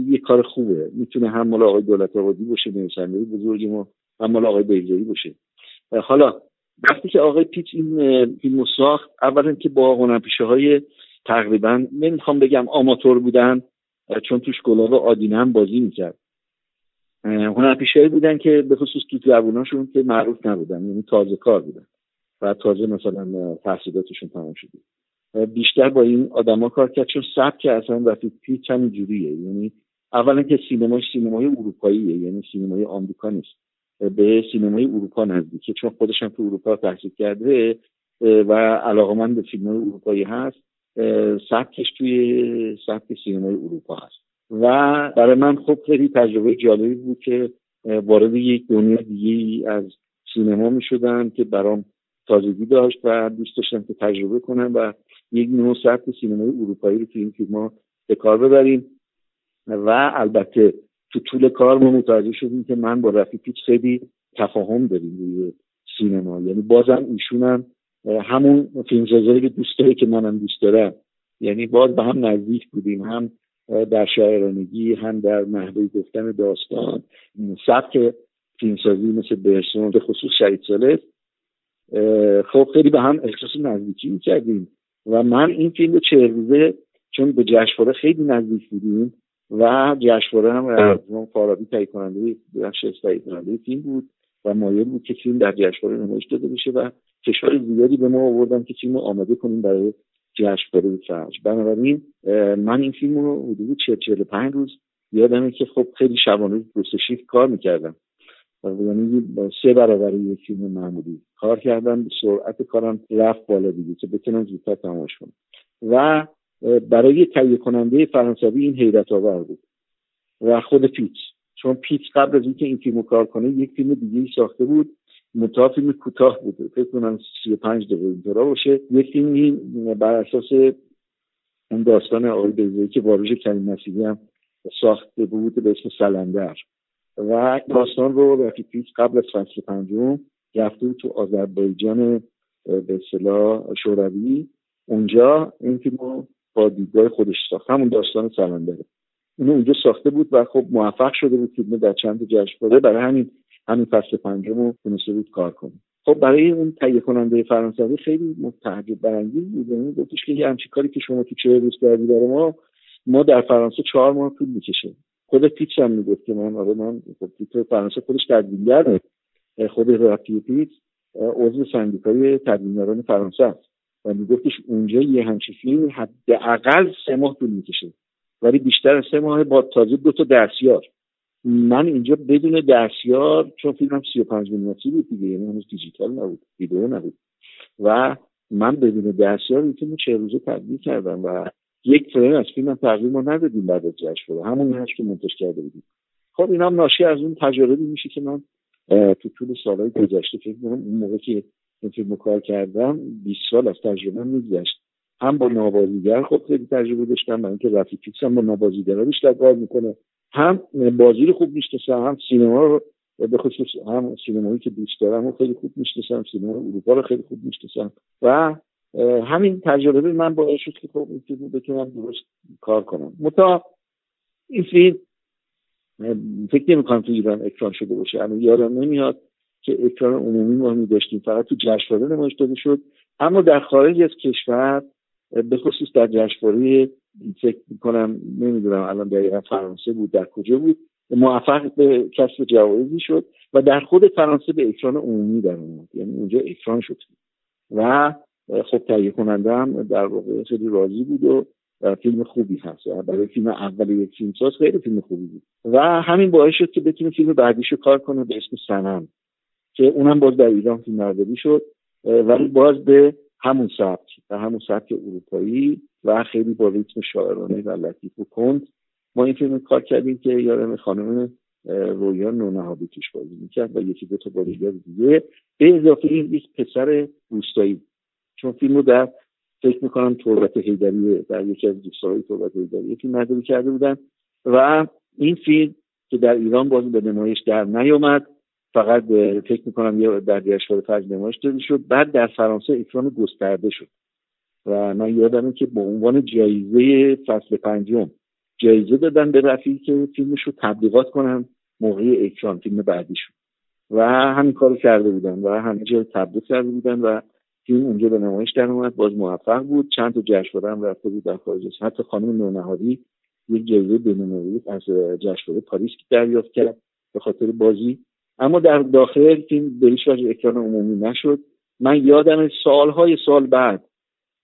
یه کار خوبه. می‌تونه هم مال آقای دولت آبادی باشه نویسنده بزرگی ما هم مال آقای بیزایی باشه. حالا وقتی که آقای پیچ این فیلمو ساخت اولا که با هنرپیشه های تقریبا نمی‌خوام بگم آماتور بودن چون توش گلاب آدینه هم بازی می‌کرد. هنرپیشه بودن که به خصوص تو جووناشون که معروف نبودن یعنی تازه کار بودن و تازه مثلا تحصیلاتشون تمام شده بیشتر با این آدما کار کرد چون سبک اصلا رفیق پیچ هم جوریه. یعنی اولا که سینماش سینمای اروپاییه یعنی سینمای آمریکا نیست. به سینمای اروپا نزدیکه چون خودش هم تو اروپا تحصیل کرده و علاقمند به فیلم اروپایی هست سبکش توی سبک سینمای اروپا هست. و برای من خب خیلی تجربه جالبی بود که وارد یک دنیا دیگه از سینما می شدن که برام تازگی داشت و دوست داشتم که تجربه کنم و یک نوع سبک سینمای اروپایی رو تو این فیلم ها به کار ببریم. و البته تو طول کار ما متوجه شدیم که من با رفیق خیلی تفاهم داریم روی سینما. یعنی بازم هم همون فیلمسازایی رو دوست داره که منم دوست دارم. یعنی باز به هم نزدیک بودیم هم در شاعرانگی هم در نحوه گفتن داستان. سبک فیلمسازی مثل برسون به خصوص شهید سالس خب خیلی به هم احساس نزدیکی کردیم و من این فیلم رو چون به جشنواره خیلی نزدیک بودیم و جشنواره هم از فارابی تهیه کننده بخش تهیه کننده فیلم بود و مایل بود که فیلم در جشنواره نمایش داده بشه و کشور زیادی به ما آوردن که فیلم رو آماده کنیم برای جشنواره فرج. بنابراین من این فیلم رو حدود 40 پنج روز یادمه که خب خیلی شبانه دو شیفت کار می‌کردم. یعنی سه برابر یک فیلم معمولی کار کردم سرعت کارم رفت بالا دیگه که بتونم زودتر تماش کنم. و برای تهیه کننده فرانسوی این حیرت آور بود و خود پیچ چون پیچ قبل از اینکه این فیلمو کار کنه یک فیلم دیگه ساخته بود متا فیلم کوتاه بوده فکر کنم 35 دقیقه اینطورا باشه. یک فیلمی بر اساس اون داستان آقای بیزایی که واروژ کریم نصیری هم ساخته بود به اسم سلندر. و داستان رو رفیق پیچ قبل از فصل پنجم رفته بود تو آذربایجان به اصطلاح شوروی. اونجا این فیلم با دیدگاه خودش ساخت. همون داستان سلندره اینو اونجا ساخته بود و خب موفق شده بود فیلم در چند جشنواره برای همین همین فصل پنجم رو بود کار کنه. خب برای اون تهیه کننده فرانسوی خیلی تعجب برانگیز بود. یعنی گفتش که یه همچین کاری که شما تو چه روز کردی برای ما ما در فرانسه چهار ماه طول می‌کشه. خود پیچ هم می‌گفت که من آره من خب پیچ فرانسه خودش تدوینگره خود رفتی پیچ عضو سندیکای تدوینگران فرانسه است. و میگفتش اونجا یه همچین فیلم حداقل سه ماه طول می‌کشه. ولی بیشتر از سه ماه با تازه دو تا دستیار. من اینجا بدون دستیار چون فیلمم 35 میلیمتری بود دیگه یعنی هنوز دیجیتال نبود ویدیو نبود. و من بدون دستیار این فیلم چه روزه تبدیل کردم و یک فریم از فیلم تقریبا ما ندادیم بعد از جشن همون هست که منتش کرده بودیم. خب این هم ناشی از اون تجربه میشه که من تو طول سالهای گذشته فکر کنم اون موقع که این فیلم کار کردم 20 سال از تجربه میگذشت. هم با نابازیگر خب خیلی تجربه داشتم برای اینکه رفیق هم با نابازیگرا بیشتر کار می‌کنه. هم بازی رو خوب می‌شناسم هم سینما رو به خصوص هم سینمایی که دوست دارم و خیلی خوب می‌شناسم سینما اروپا رو خیلی خوب می‌شناسم و همین تجربه من باعث شد که خب این فیلم بتونم درست کار کنم. متا این فیلم فکر نمی کنم تو ایران اکران شده باشه اما یادم نمیاد. که اکران عمومی ما می داشتیم فقط تو جشنواره نمایش داده شد. اما در خارج از کشور به خصوص در جشنواره فکر می‌کنم نمی‌دونم الان دقیقا فرانسه بود در کجا بود موفق به کسب جوایزی شد و در خود فرانسه به اکران عمومی در اومد. یعنی اونجا اکران شد. و خب تهیه کننده هم در واقع خیلی راضی بود و فیلم خوبی هست. برای فیلم اول یک فیلمساز خیلی فیلم خوبی بود. و همین باعث شد که بتونه فیلم بعدیشو کار کنه به اسم سنم که اونم باز در ایران فیلم شد ولی باز به همون سبک و همون سبک اروپایی و خیلی با ریتم شاعرانه و لطیف و کند. ما این فیلم کار کردیم که یادم خانم رویا نونهابی توش بازی می‌کرد و یکی دو تا بازیگر دیگه. به اضافه این یک پسر روستایی. چون فیلم رو در فکر می‌کنم تربت هیدری در یکی از دوستای تربت هیدری فیلم مردمی کرده بودن. و این فیلم که در ایران باز به نمایش در نیامد فقط فکر می‌کنم یه در جشنواره فجر نمایش داده شد. بعد در فرانسه اکران گسترده شد. و من یادمه که به عنوان جایزه فصل پنجم جایزه دادن به رفیق که فیلمش رو تبلیغات کنن موقع اکران فیلم بعدیشون. و همین کارو کرده بودن و همه جا تبلیغ کرده بودن و فیلم اونجا به نمایش در اومد. باز موفق بود. چند تا جشنواره هم رفته بود در خارج. حتی خانم نونهادی یک جایزه بین‌المللی از جشنواره پاریس دریافت کرد. به خاطر بازی اما در داخل فیلم به هیچ اکران عمومی نشد. من یادم سالهای سال بعد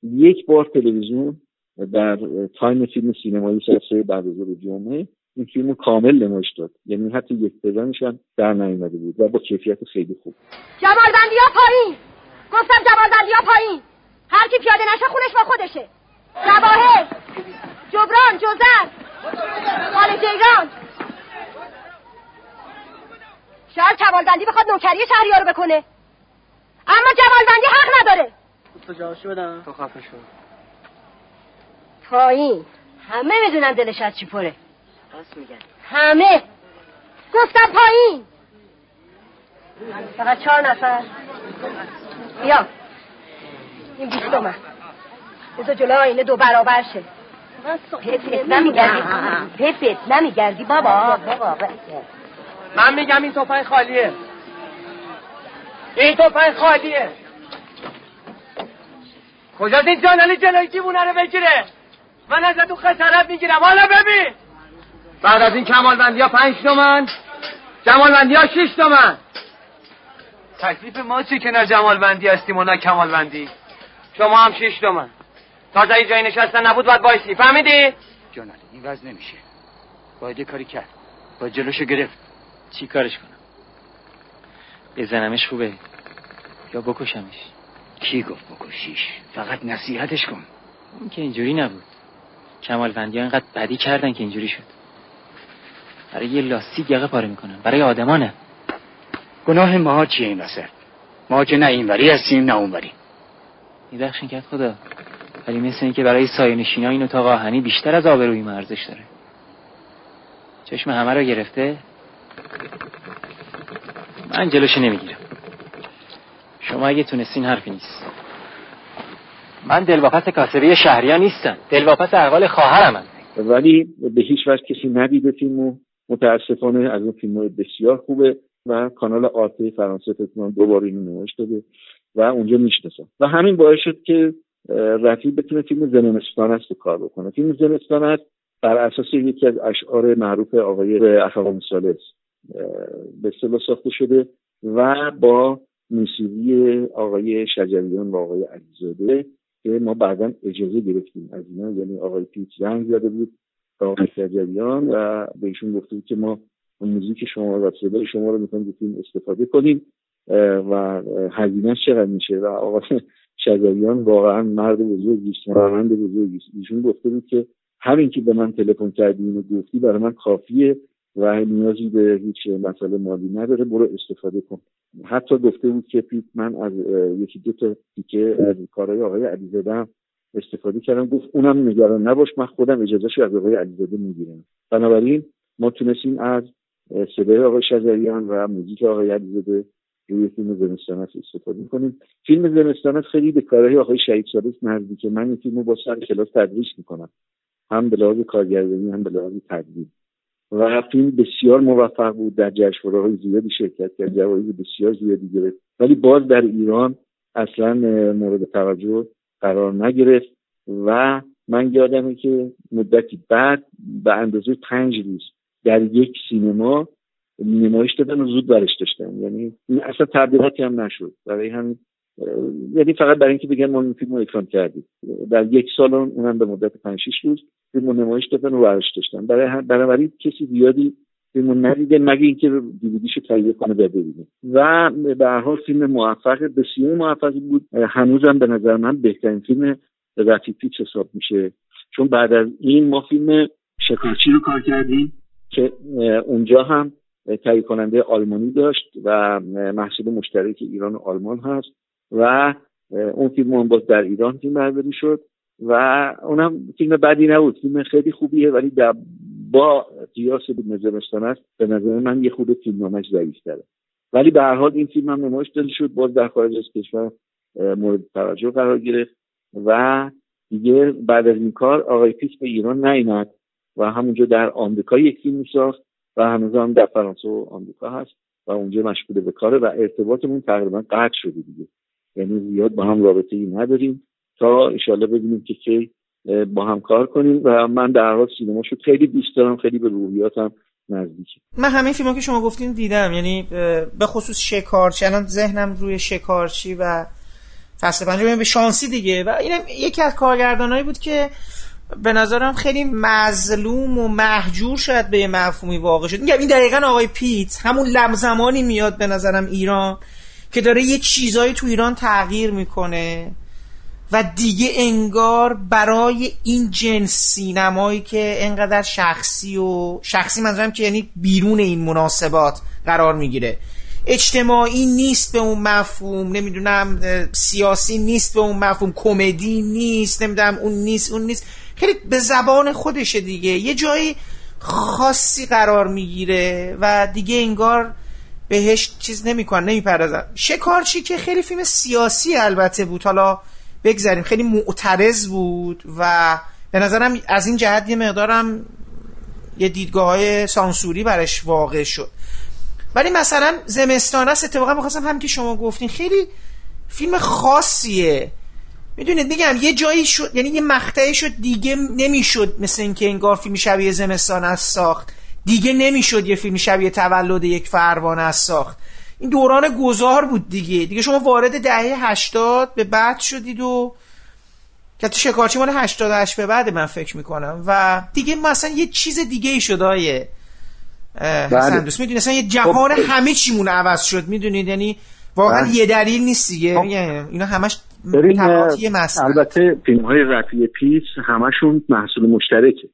یک بار تلویزیون در تایم فیلم سینمایی سه بعد از جمعه این فیلم کامل نمایش داد. یعنی حتی یک پلانش هم در نیامده بود و با کیفیت خیلی خوب. جمالبندی ها پایین! گفتم جمالبندی ها پایین! هر کی پیاده نشه خونش با خودشه. جواهر جبران جوزر مال جیران. شاید جمالبندی بخواد نوکری شهریار رو بکنه. اما جمالبندی حق نداره. تو جاشو بدم. تو خفه شو. پایین. همه می‌دونن دلش از چی پره. پس میگن همه. گفتم پایین. فقط چهار نفر. بیا. این بیستومه بذار جلو آینه دو برابر شه. پپت نمیگردی. پپت نمیگردی بابا بابا. من میگم این توفای خالیه. این توفای خالیه. کجا این جانالی جلوی جیبونه رو بگیره؟ من از تو خسارت می‌گیرم. حالا ببین. بعد از این کمالبندی ها پنج تومن. جمالبندی ها شیش تومن. تکلیف ما چی که نه جمالبندی هستیم و نه کمالبندی؟ شما هم شیش تومن. تازه این جای نشستن نبود باید بایستی. فهمیدی؟ جان این وز نمیشه. باید کاری کرد. باید جلوشو گرفت. چی کارش کنم بزنمش خوبه یا بکشمش؟ کی گفت بکشیش؟ فقط نصیحتش کن. اون که اینجوری نبود. کمال بندی ها اینقدر بدی کردن که اینجوری شد. برای یه لاستیک یقه پاره می‌کنن برای آدمانه. گناه ما چیه این وسط؟ ما که نه اینوری هستیم نه اونوری. میبخشین کرد خدا. ولی مثل اینکه برای سایه نشینا این اتاق آهنی بیشتر از آبروی ما ارزش داره. چشم همه رو گرفته. من جلوشو نمی‌گیرم. شما اگه تونستین حرفی نیست. من دلواپس کاسبی شهریان نیستم. دلواپس اقوال خواهرم ولی به هیچ وجه کسی ندیده فیلمو. متاسفانه از اون فیلم بسیار خوبه و کانال آرته فرانسه فکر دوباره اینو نمایش داده و اونجا می‌شناسم. و همین باعث شد که رفی بتونه فیلم زمستان است کار بکنه. فیلم زمستان است بر اساس یکی از اشعار معروف آقای اخوان سالس به اصطلاح ساخته شده و با موسیقی آقای شجریان و آقای علیزاده که ما بعدا اجازه گرفتیم. از اینا یعنی آقای پیت زنگ زده بود آقای شجریان و به ایشون گفته بود که ما موزیک شما و صدای شما رو می‌تونیم فیلم استفاده کنیم و هزینه چقدر میشه؟ و آقای شجریان واقعا مرد بزرگی است مرد بزرگی ایشون گفته بود که همین که به من تلفن کردی اینو گفتی برای من کافیه. و نیازی به هیچ مسئله مالی نداره برو استفاده کن. حتی گفته بود که پیت من از یکی دو تا تیکه از کارهای آقای علیزاده استفاده کردم گفت اونم نگران نباش من خودم اجازهش از آقای علیزاده می‌گیرم. بنابراین ما تونستیم از صدای آقای شجریان و موزیک آقای علیزاده روی فیلم زمستانت استفاده کنیم. فیلم زمستانت خیلی به کارهای آقای شهید سالس نزدیکه. من این فیلم با سر کلاس تدریس می‌کنم. هم به لحاظ کارگردانی هم به لحاظ تدوین. و فیلم بسیار موفق بود در جشنواره‌های زیادی شرکت کرد جوایز بسیار زیادی گرفت. ولی باز در ایران اصلا مورد توجه قرار نگرفت و من یادمه که مدتی بعد به اندازه پنج روز در یک سینما نمایش دادن و زود برش داشتن. یعنی اصلا تبلیغاتی هم نشد. برای همین یعنی فقط برای اینکه بگن ما این فیلم رو اکران کردیم. در یک سال اونم به مدت 5 6 روز فیلم نمایش دادن و ورش داشتن. برای بنابراین کسی زیادی فیلم ندیده مگه اینکه دیویدیشو تهیه کنه و ببینه. و به هر حال فیلم موفق بسیار موفق بود. هنوزم به نظر من بهترین فیلم رفی پیچ حساب میشه. چون بعد از این ما فیلم شکارچی رو کار کردیم که اونجا هم تهیه کننده آلمانی داشت و محصول مشترک ایران و آلمان هست. و اون فیلم هم باز در ایران فیلم برداری شد و اونم فیلم بدی نبود. فیلم خیلی خوبیه ولی در با قیاس به زمستان است به نظر من یه خود فیلم نامش ضعیف داره ولی به هر حال این فیلم هم نمایش داده شد باز در خارج از کشور مورد توجه قرار گرفت و دیگه بعد از این کار آقای پیس به ایران نیامد و همونجا در آمریکا یک فیلم ساخت و هنوز هم در فرانسه و آمریکا هست و اونجا مشغول به کاره و ارتباطمون تقریبا قطع شده دیگه. یعنی زیاد با هم رابطه ای نداریم تا ایشالله ببینیم که کی با هم کار کنیم و من در حال سینما شد خیلی دوست دارم خیلی به روحیاتم نزدیکی من همه فیلم که شما گفتین دیدم یعنی به خصوص شکارچی الان ذهنم روی شکارچی و فصل پنجم به شانسی دیگه. و اینم یکی از کارگردانایی بود که به نظرم خیلی مظلوم و محجور شد به مفهومی واقع شد. میگم این دقیقا آقای پیت همون لمزمانی میاد به نظرم ایران. که داره یه چیزایی تو ایران تغییر می‌کنه و دیگه انگار برای این جنس سینمایی که انقدر شخصی و شخصی منظورم که یعنی بیرون این مناسبات قرار می‌گیره. اجتماعی نیست به اون مفهوم نمی‌دونم سیاسی نیست به اون مفهوم کمدی نیست نمی‌دونم اون نیست اون نیست. خیلی به زبان خودشه دیگه. یه جایی خاصی قرار می‌گیره و دیگه انگار بهش چیز نمی‌کنن نمی‌پردازن. شکارچی که خیلی فیلم سیاسی البته بود. حالا بگذاریم. خیلی معترض بود و به نظرم از این جهت یه مقدارم یه دیدگاه های سانسوری برش واقع شد. ولی مثلا زمستان است. اتفاقا می‌خواستم هم که شما گفتین خیلی فیلم خاصیه. می‌دونید میگم یه جایی شد یعنی یه مقطعی شد دیگه نمی‌شد مثل اینکه انگار فیلم شبیه زمستان از ساخت. دیگه نمی‌شد یه فیلم شبیه تولد یک فروان از ساخت. این دوران گذار بود دیگه. دیگه شما وارد دهه هشتاد به بعد شدید و که تو شکارچی مال 88 به بعد من فکر می‌کنم. و دیگه مثلا یه چیز دیگه ای شد آیه. حسن دوست می‌دونی مثلا یه جهان خب. همه چیمون عوض شد می‌دونید؟ یعنی واقعا بله. یه دلیل نیست دیگه. خب. یعنی اینا همش البته فیلم های رفیع پیس همشون محصول مشترکه.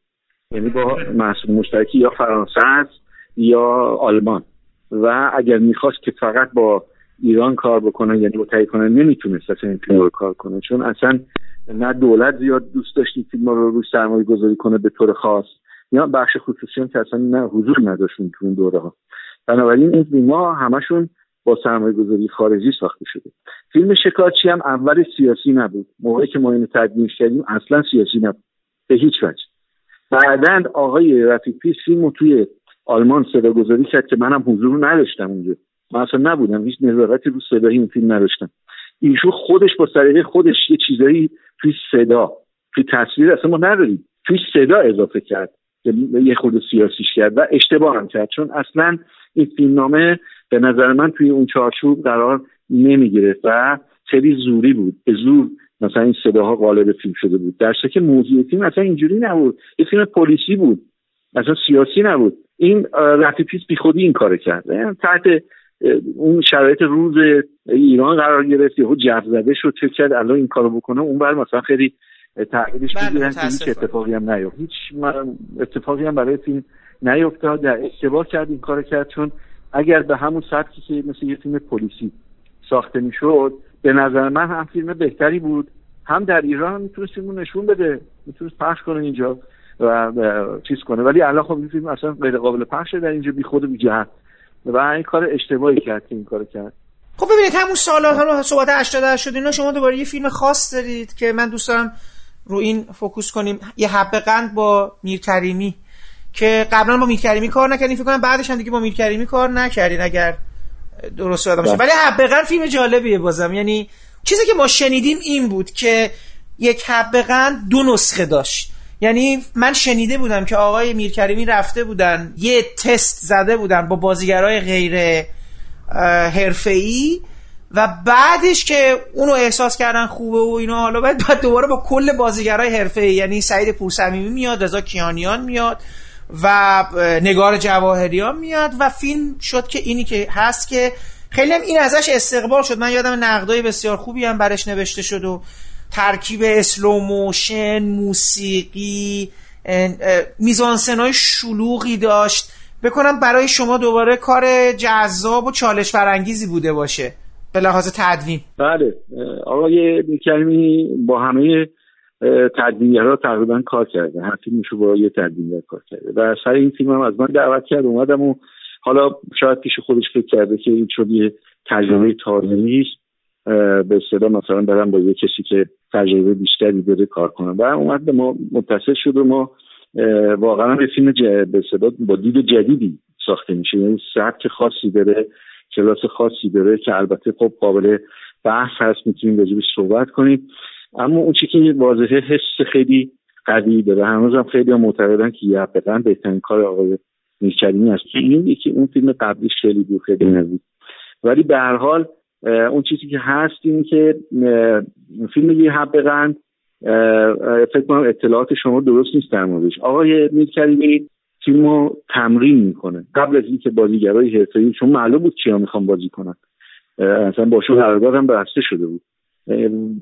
یعنی با محصول مشترکی یا فرانسه است یا آلمان. و اگر می‌خواست که فقط با ایران کار بکنه یعنی با کنه نمی‌تونست اصلا این فیلم رو کار کنه. چون اصلا نه دولت زیاد دوست داشت این فیلم رو روی سرمایه گذاری کنه به طور خاص یا بخش خصوصی هم که اصلا نه حضور نداشت تو این دوره ها بنابراین این فیلم ها همشون با سرمایه گذاری خارجی ساخته شده. فیلم شکارچی هم اول سیاسی نبود. موقعی که ما اینو تدوینش کردیم اصلا سیاسی نبود. به هیچ وجه. بعدا آقای رفیقی فیلم رو توی آلمان صدا گذاری کرد که منم حضور نداشتم اونجا. من اصلا نبودم هیچ نظارتی رو صدای این فیلم نداشتم. ایشون خودش با سلیقه خودش یه چیزایی توی صدا توی تصویر اصلا ما نداریم. توی صدا اضافه کرد. یه خود سیاسیش کرد و اشتباه هم کرد. چون اصلا این فیلم نامه به نظر من توی اون چارچوب قرار نمی‌گیره و خیلی زوری بود. به زور مثلا این صداها غالب فیلم شده بود. در که موضوع فیلم اصلا اینجوری نبود. یه فیلم پلیسی بود. اصلا سیاسی نبود. این رفی پیس بی خودی این کار کرد. یعنی تحت اون شرایط روز ایران قرار گرفت. یهو جو زده شد. چه کرد الان این کارو بکنه. اون بر مثلا خیلی تغییرش بله هیچ اتفاقی هم نیفت هیچ اتفاقی هم برای فیلم نیفتاد در اشتباه کرد این کار کرد. چون اگر به همون سبکی که مثل یه فیلم پلیسی ساخته می‌شد به نظر من هم فیلم بهتری بود. هم در ایران می‌تونست فیلم نشون بده. می‌تونست پخش کنه اینجا و چیز کنه. ولی الان خب این فیلم اصلا غیر قابل پخشه در اینجا بی خود بی جهت. و این کار اشتباهی کرد این کار کرد. خب ببینید همون سالا رو صحبت 80 شد اینا شما دوباره یه فیلم خاص دارید که من دوست دارم رو این focus کنیم. یه حبه قند با میرکریمی که قبلا با میرکریمی کار نکردیم فکر کنم بعدش هم دیگه با میرکریمی کار نکردین. اگر درست یادم باشه بله. ولی حبه قند فیلم جالبیه بازم. یعنی چیزی که ما شنیدیم این بود که یک حبه قند دو نسخه داشت. یعنی من شنیده بودم که آقای میرکریمی رفته بودن یه تست زده بودن با بازیگرای غیر حرفه‌ای و بعدش که اونو احساس کردن خوبه و اینا حالا بعد دوباره با کل بازیگرای حرفه‌ای یعنی سعید پورصمیمی میاد رضا کیانیان میاد. و نگار جواهریان میاد و فیلم شد که اینی که هست که خیلی هم این ازش استقبال شد. من یادم نقدای بسیار خوبی هم برش نوشته شد و ترکیب slow motion موسیقی میزانسنای شلوغی داشت. فکر کنم برای شما دوباره کار جذاب و چالش برانگیزی بوده باشه. به لحاظ تدوین. بله. آقای میرکریمی با همه تدوینگرها تقریبا کار کرده. هر فیلمشو با یه تدوینگر کار کرده. و سر این فیلم هم از من دعوت کرد اومدم و حالا شاید پیش خودش فکر کرده که این شد یه تجربه تاریخی به صدا مثلا برم با یه کسی که تجربه بیشتری داره کار کنم. و اومد به ما متصل شد و ما واقعا به فیلم به صدا با دید جدیدی ساخته میشه. یعنی سبک خاصی داره کلاس خاصی داره که البته خب قابل بحث هست می‌تونیم راجبش صحبت کنیم. اما اون چی که واضحه حس خیلی قوی داره. هنوز هم خیلی معتقدن که یه بهترین کار آقای میرکریمی است. این یکی اون فیلم قبلیش خیلی دور خیلی نزدیک. ولی به هر حال اون چیزی که هست این که فیلم یه حب قند فکر کنم اطلاعات شما درست نیست در موردش. آقای میرکریمی فیلم رو تمرین می‌کنه. قبل از اینکه بازیگرای حرفه‌ای چون معلوم بود کیا می‌خوان بازی کنن. اصلا باشون قرارداد هم بسته شده بود.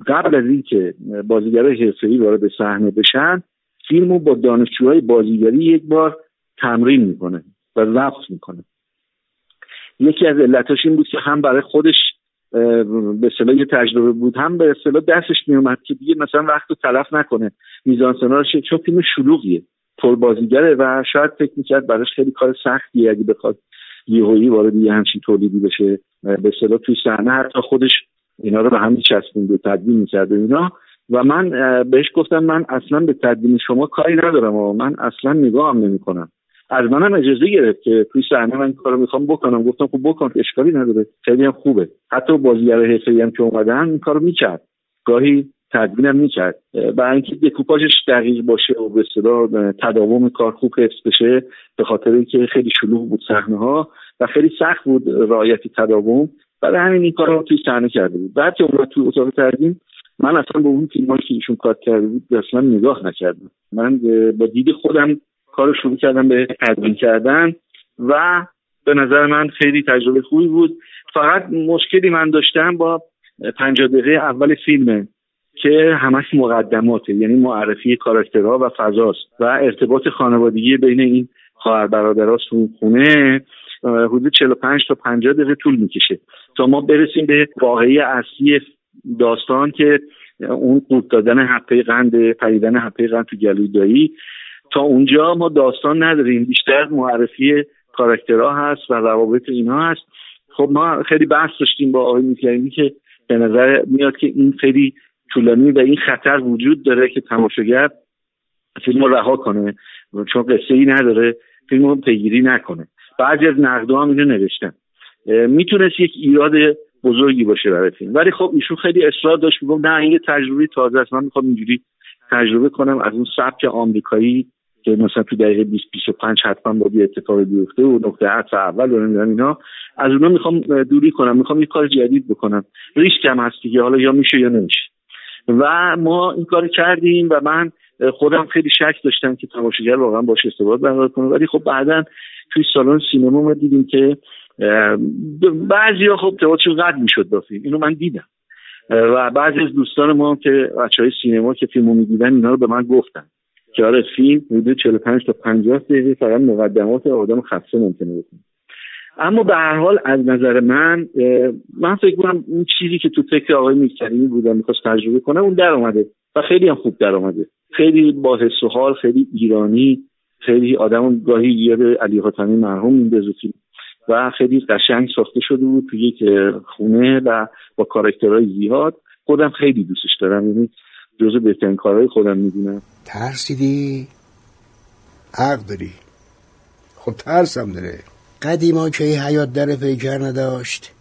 قبل از اینکه بازیگرای حرفه‌ای وارد صحنه بشن فیلم رو با دانشجوهای بازیگری یک بار تمرین می‌کنه و ضبط می‌کنه. یکی از علتاش این بود که هم برای خودش به اصطلاح یه تجربه بود هم به اصطلاح دستش میومد که دیگه مثلا وقت تلف نکنه. میزان سنارش چون فیلم شلوغیه. پر بازیگره و شاید فکر می‌کرد براش خیلی کار سختیه اگه بخواد یهویی وارد یه همچین تولیدی بشه. به اصطلاح توی صحنه حتی خودش اینا رو به هم میچسبوند و تدوین می‌کرد اینا. و من بهش گفتم من اصلا به تدوین شما کاری ندارم و من اصلا نگاه هم نمی‌کنم. از منم اجازه گرفت که توی صحنه من کارو می‌خوام بکنم. گفتم خب بکن اشکالی نداره. خیلی هم خوبه. حتی بازیگر حرفه‌ای هم که اومدن این کارو می‌کرد. گاهی تدوینم می‌کرد. برای اینکه دکوپاژش دقیق باشه و به اصطلاح تداوم کار خوب حفظ بشه به خاطر اینکه خیلی شلوغ بود صحنه ها و خیلی سخت بود رعایت تداوم. برای همین این کارا رو توی صحنه کرده بود. بعد که اومد تو اتاق تدوین من اصلا به اون فیلم که ایشون کار کرده بود اصلا نگاه نکردم. من با دید خودم کار شروع کردم به تدوین کردن و به نظر من خیلی تجربه خوبی بود. فقط مشکلی من داشتم با پنجاه دقیقه اول فیلمه که همش مقدماته یعنی معرفی کاراکترها و فضاست و ارتباط خانوادگی بین این خواهر برادرها تو خونه حدود 45 تا 50 دقیقه طول می‌کشه. تا ما برسیم به واقعی اصلی داستان که اون قورت دادن حقه قند پریدن حقه قند تو گلوی دایی تا اونجا ما داستان نداریم. بیشتر معرفی کاراکترها هست و روابط اینها هست. خب ما خیلی بحث داشتیم با آقای میکرمی که به نظر میاد که این خیلی طولانی و این خطر وجود داره که تماشاگر فیلم رو رها کنه. چون قصه ای نداره فیلم رو پیگیری نکنه. بعضی از نقدها هم اینو نوشتن. می‌تونست یک ایراد بزرگی باشه برای فیلم. ولی خب ایشون خیلی اصرار داشت می‌گفت نه این تجربه تازه است من می‌خوام اینجوری تجربه کنم از اون سبک آمریکایی که مثلا تو دقیقه 20 25 حتما با بی اتفاق بیفته و نقطه عطف اول و نمی‌دونم اینا. از اونها می‌خوام دوری کنم می‌خوام یه کار جدید بکنم. ریسک هم هست دیگه حالا یا میشه یا نمیشه. و ما این کار کردیم و من خودم خیلی شک داشتم که تماشاگر واقعا باش ارتباط برقرار کنه. ولی خب بعدا توی سالن سینما ما دیدیم که بعضی ها خب تئاترشون قد می‌شد با فیلم. اینو من دیدم. و بعضی از دوستان ما که بچه های سینما که فیلمو می‌دیدن اینا رو به من گفتن که آره فیلم حدود 45 تا 50 دقیقه فقط مقدمات آدم خسته ممکنه بکنه. اما به هر حال از نظر من من فکر کنم اون چیزی که تو فکر آقای میرکریمی بودم می‌خواست تجربه کنه اون در اومده. و خیلی هم خوب در اومده. خیلی با حس و حال خیلی ایرانی خیلی آدم گاهی یاد علی حاتمی مرحوم میندازه و خیلی قشنگ ساخته شده بود تو یک خونه و با کارکترهای زیاد. خودم خیلی دوستش دارم یعنی جزو بهترین کارهای خودم می‌دونم ترسیدی؟ حق داری. خب ترسم داره. قدیما که این حیات در پیکر نداشت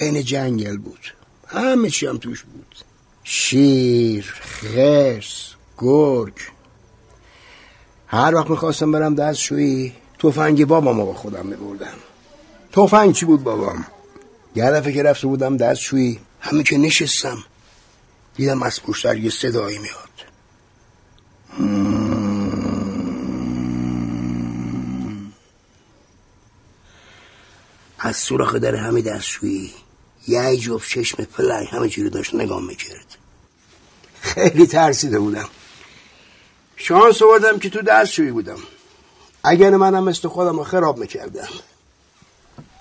این جنگل بود. همه چی هم توش بود. شیر خرس گرگ. هر وقت می‌خواستم برم دستشویی توفنگ بابام با خودم میبردم. توفنگ چی بود بابام؟ یه دفعه که رفته بودم دستشویی همه که نشستم دیدم از پشتر یه صدایی میاد. از سوراخ در همه دستشویی یه جفت چشم پلنگ همه چی رو داشت نگاه می‌کرد. خیلی ترسیده بودم. شانس آوردم که تو دستشویی بودم. اگر منم مثل خودم رو خراب می‌کردم.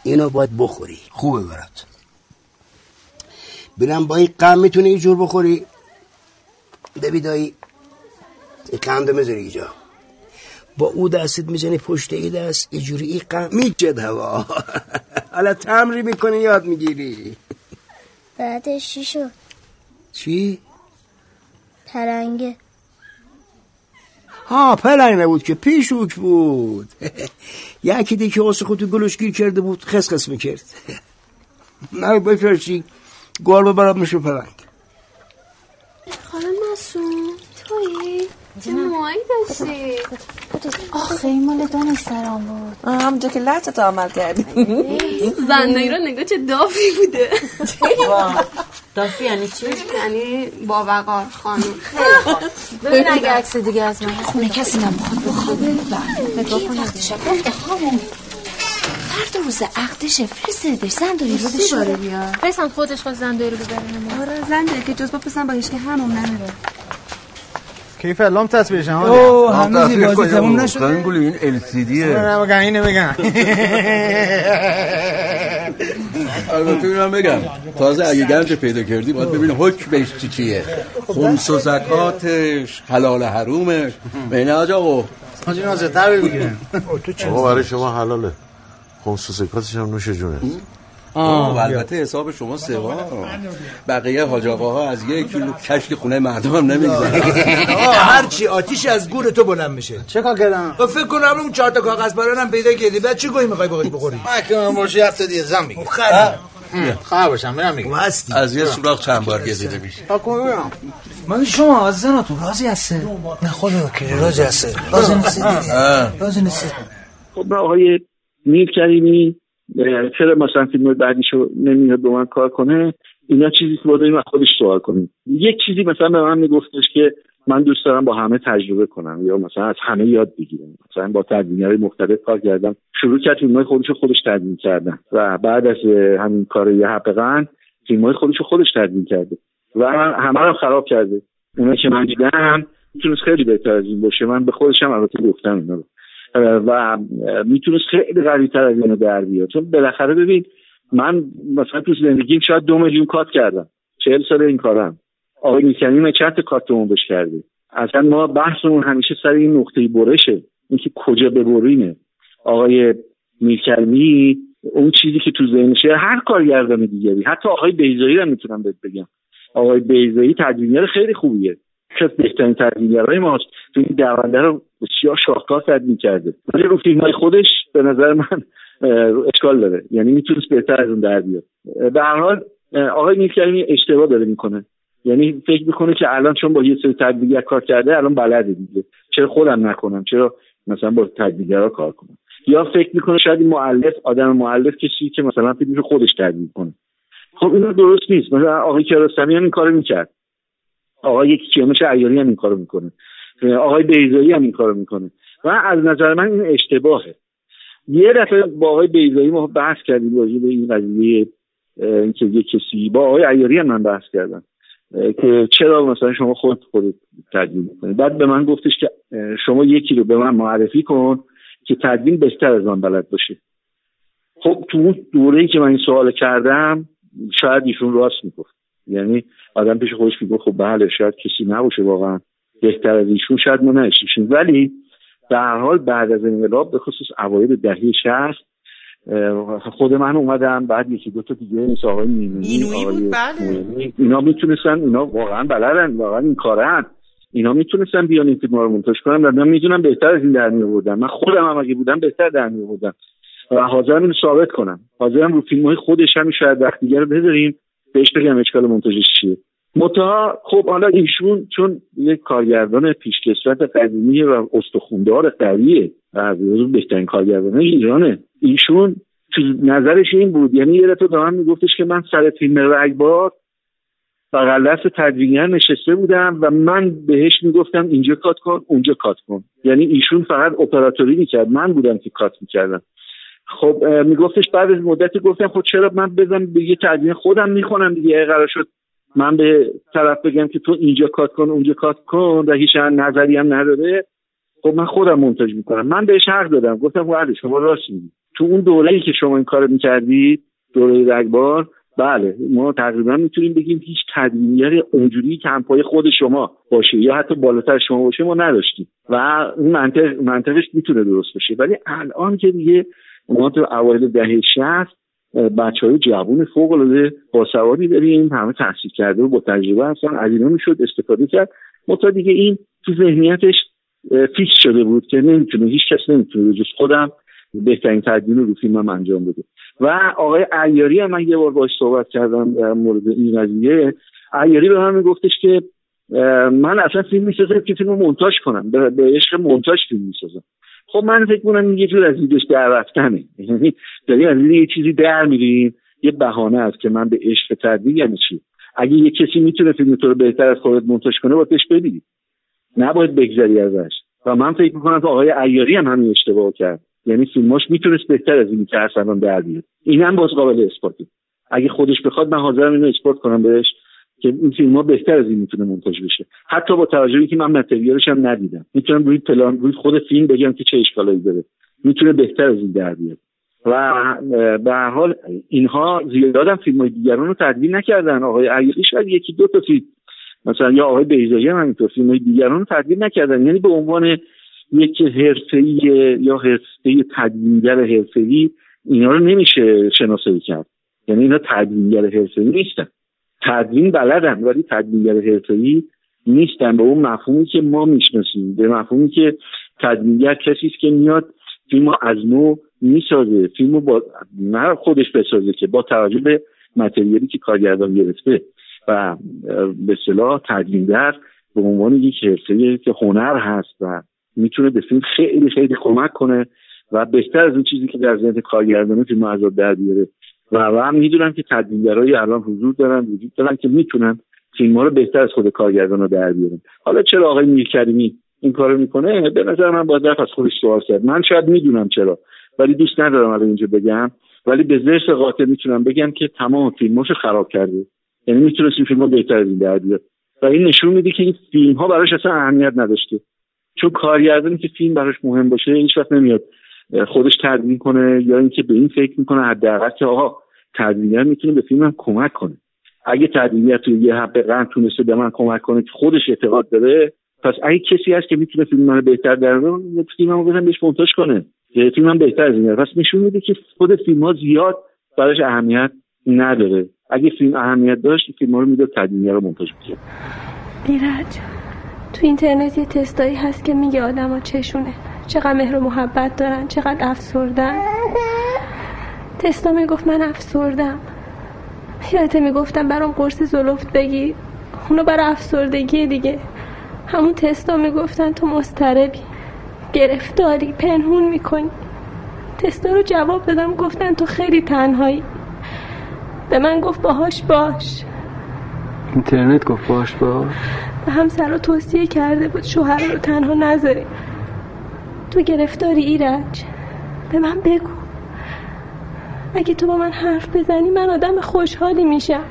اینو باید بخوری. خوبه برات. بینم با این قم می‌تونی یه جور بخوری؟ ببی دایی قند می‌ذاری اینجا. با او دستت می‌زنی پشت ای دست یه جوری ای قم میجد هوا. حالا تمری می‌کنی یاد می‌گیری. بعدش چی شد؟ چی؟ پرنگه ها پلنگ نبود که پیشوک بود. یکی دیگه واسه خود گلوش گیر کرده بود خس خس می‌کرد. نه بفرشی گار ببرم میشه پلنگ. خاله مسون توی چه موهایی داشتی؟ آخه این مال دانش سرام بود. همونجا که لحظت عمل کردی. زندایی رو نگاه چه دافی بوده. دافی یعنی چی؟ یعنی با وقار خانم. ببین اگه عکس دیگه از من خونه کسی نمی‌خواد بخوابه نگاه کن گفته همون فرد روز عقدش فرستدش زندایی رو بشاره بیا بسن خودش خواست زندایی رو ببره. آره زنده که جز با پسن باش که همون نمیره. کیف لام تصویرش ها اوه همه بازی تموم نشده این ال سی دیه نمیگن اینو بگن البته اینم بگم. تازه اگه گنج پیدا کردی باید ببینی حکمش چی چیه. خمس و زکاتش حلال حرومش بینه آج آقا حاجی نازه تر بگیرن آقا برای شما حلاله. خمس و زکاتش هم نوش جونه. البته حساب شما سوا بقیه حاج ها از یک کیلو کشک خونه مردم هم نمی‌گذارن. هر چی آتیش از گور تو بلند میشه. چه کار کردم فکر کنم اون چهار تا کاغذ برانم پیدا کردی بعد چی گویی می‌خوای بخوری بخوری؟ من باشه هفته دیگه زن میگه خرید خبر باشم برم میگم. از یه سوراخ چند بار گزیده میشه. من شما از زناتون راضی هسته نه خدا که راضی هسته راضی نیستی؟ راضی نیستی؟ خب آقای میر کریمی چرا مثلا فیلم بعدیشو نمیاد به من کار کنه؟ اینا چیزی که باید من خودش سوال کنیم. یک چیزی مثلا به من میگفتش که من دوست دارم با همه تجربه کنم یا مثلا از همه یاد بگیرم. مثلا با های مختلف کار کردم. شروع کرد فیلم خودش خودش تدوین کردن. و بعد از همین کار یه حقیقا فیلم های خودش خودش تدوین کرده. و همه رو خراب کرده. اونا که من دیدم می‌تونست خیلی بهتر از این باشه. من به خودشم البته گفتم اینا رو. و می‌تونست خیلی قوی تر از اینو در بیاد. چون بالاخره ببین من مثلا تو زندگیم شاید دو میلیون کات کردم. چهل سال این کارم. آقای می‌کنیم چند کاتمون بش کرده؟ اصلا ما بحثمون همیشه سر این نقطه برشه. اینکه کجا ببرینه آقای میکلمی اون چیزی که تو ذهنشه هر کارگردان دیگری حتی آقای بیزایی رو می‌تونم بهت بگم. آقای بیزایی تدوینگر خیلی خوبیه. که بهترین تدوینگرهای ماست. تو این دونده رو بسیار شاهکار تدوین کرده ولی رو فیلم خودش به نظر من اشکال داره. یعنی می‌تونست بهتر از اون در بیاد. به هر حال آقای میرکریمی اشتباه داره می‌کنه. یعنی فکر می‌کنه که الان چون با یه سری تدبیرگر کار کرده الان بلده دیگه. چرا خودم نکنم؟ چرا مثلا با تدبیرگرا کار کنم؟ یا فکر می‌کنه شاید این معلف آدم معلف کسی که مثلا فکر خودش تدبیر کنه خب اینا درست نیست. مثلا آقای کیارستمی هم این کارو می‌کرد. آقای کیامش عیاری هم این کارو می‌کنه. آقای بیزایی هم این کارو می‌کنه. و از نظر من این اشتباهه. یه دفعه با آقای بیزایی ما بحث کردیم راجع به این قضیه اینکه یه کسی با آقای عیاری هم من بحث کردم که چرا مثلا شما خود خود تدوین کنید بعد به من گفتش که شما یکی رو به من معرفی کن که تدوین بهتر از آن بلد باشه. خب تو اون دوره ای که من این سوال کردم شاید ایشون راست می‌گفت. یعنی آدم پیش خودش می‌گفت خب بله شاید کسی نباشه واقعا. بهتر از ایشون شاید ما نشیم ولی در حال بعد از انقلاب به خصوص اوایل دهه 60 خود من اومدم بعد یکی دو تا دیگه مثل آقای اینویی بود؟ بله. اینا می‌تونستن اینا واقعا بلدن واقعا این کارن. اینا می‌تونستن بیان این فیلم رو منتج کنن. و من می‌دونم بهتر از این در بودم من خودم هم اگه بودم بهتر در بودم و حاضرم اینو ثابت کنم. حاضرم رو فیلم های خودش هم شاید وقت دیگه رو بذاریم. بهش بگم اشکال منتجش چیه. متا خب حالا ایشون چون یک کارگردان پیشکسوت قدیمی و استخوندار قویه و بهترین کارگردان ایرانه. ایشون تو نظرش این بود یعنی یه دفعه به من میگفتش که من سر فیلم رگبار بغل دست تدوینگر نشسته بودم و من بهش می‌گفتم اینجا کات کن اونجا کات کن. یعنی ایشون فقط اپراتوری می‌کرد من بودم که کات می‌کردم. خب میگفتش بعد از مدتی گفتم خب چرا من بزنم به یه تدوین خودم می‌خونم دیگه؟ قرار شد من به طرف بگم که تو اینجا کات کن اونجا کات کن و هیچ نظری هم نداره. خب من خودم منتج می‌کنم. من بهش حق دادم. گفتم بله شما راست میگی. تو اون دوره‌ای که شما این کارو می‌کردید دوره رگبار بله ما تقریبا می‌تونیم بگیم هیچ تدوینگری اونجوری که همپای خود شما باشه یا حتی بالاتر شما باشه ما نداشتیم. و این منطق منطقش می‌تونه درست باشه. ولی الان که دیگه ما تو اوایل دهه 60 بچه های جوون فوق العاده باسوادی داریم همه تحصیل کرده و با تجربه هستن از اینا می‌شد استفاده کرد. متا دیگه این تو ذهنیتش فیکس شده بود که نمی‌تونه هیچ کس نمی‌تونه جز خودم بهترین تدوین رو فیلمم انجام بده. و آقای عیاری هم من یه بار باش صحبت کردم در مورد این قضیه. عیاری به من میگفتش که من اصلا فیلم می‌سازم که فیلم مونتاژ کنم به عشق مونتاژ فیلم می‌سازم. خب من فکر کنم یه جور از ایدش در رفتنه. یعنی از یه چیزی در میریم. یه بهانه است که من به عشق تدوین یعنی چی؟ اگه یه کسی می‌تونه فیلم تو رو بهتر از خودت مونتاژ کنه باید بهش بدی. نباید بگذری ازش. و من فکر می‌کنم که آقای عیاری هم همین اشتباه کرد. یعنی فیلماش می‌تونست بهتر از این که ارسلان در بیاد. این هم باز قابل اثباته. اگه خودش بخواد من حاضرم اینو اثبات کنم بهش. که این فیلم ها بهتر از این می‌تونه منتج بشه. حتی با توجهی که من متریالش هم ندیدم. می‌تونم روی پلان روی خود فیلم بگم که چه اشکالایی داره. می‌تونه بهتر از این در بیاد و به هر حال اینها زیادم فیلم های دیگران رو تدوین نکردن. آقای عیاقی شاید یکی دو تا فیلم مثلا یا آقای بیزایی هم همینطور فیلم های دیگران رو تدوین نکردن. یعنی به عنوان یک حرفه‌ای یا حرفه تدوینگر حرفه‌ای اینا رو نمیشه شناسایی کرد. یعنی اینا تدوینگر حرفه‌ای نیستن. تدوین بلدن ولی تدوینگر حرفه‌ای نیستن. به اون مفهومی که ما می‌شناسیم به مفهومی که تدوینگر کسی است که میاد فیلم از نو می‌سازه. فیلم با نه خودش بسازه که با توجه به متریالی که کارگردان گرفته و به اصطلاح در به عنوان یک حرفه که هنر هست و می‌تونه به فیلم خیلی خیلی کمک کنه و بهتر از اون چیزی که در ذهن کارگردان فیلم از در بیاره و هم می‌دونم که تدوینگرایی الان حضور دارن وجود دارن که می‌تونن ها رو بهتر از خود کارگردان رو در بیارن. حالا چرا آقای میرکریمی این کارو می‌کنه؟ به نظر من باید رفت از خودش سوال کرد. من شاید می‌دونم چرا ولی دوست ندارم الان اینجا بگم. ولی به زرس قاطع می‌تونم بگم که تمام فیلماشو خراب کرده. یعنی می‌تونست این فیلم بهتر از این در بیاد و این نشون میده که این فیلم ها براش اصلا اهمیت نداشته. چون کارگردانی که فیلم براش مهم باشه هیچ وقت نمیاد خودش تدوین کنه یا اینکه به این فکر می‌کنه حداقل که آقا تدوینگر می‌تونه به فیلمم کمک کنه. اگه تدوینگر توی یه حبه قند تونسته به من کمک کنه که خودش اعتقاد داره پس اگه کسی هست که می‌تونه فیلم من بهتر در فیلممو بزن بهش مونتاژ کنه. فیلم من بهتر از اینه پس نشون میده که خود فیلم ها زیاد براش اهمیت نداره. اگه فیلم اهمیت داشت فیلم ها رو می‌داد تدوینگر رو مونتاژ می‌کرد. ایرج تو اینترنت یه تستایی هست که میگه آدما چشونه. چقدر مهر و محبت دارن چقدر افسردن. تستا می‌گفت من افسردم. یادته می‌گفتم برام قرص زلفت بگی. اونو برای افسردگی دیگه. همون تستا می‌گفتن تو مستربی گرفتاری پنهون می‌کنی. تستا رو جواب دادم گفتن تو خیلی تنهایی. به من گفت باهاش باش. اینترنت گفت باش باش؟ به همسر رو توصیه کرده بود شوهر رو تنها نذاری. تو گرفتاری ایرج؟ به من بگو. اگه تو با من حرف بزنی من آدم خوشحالی میشم.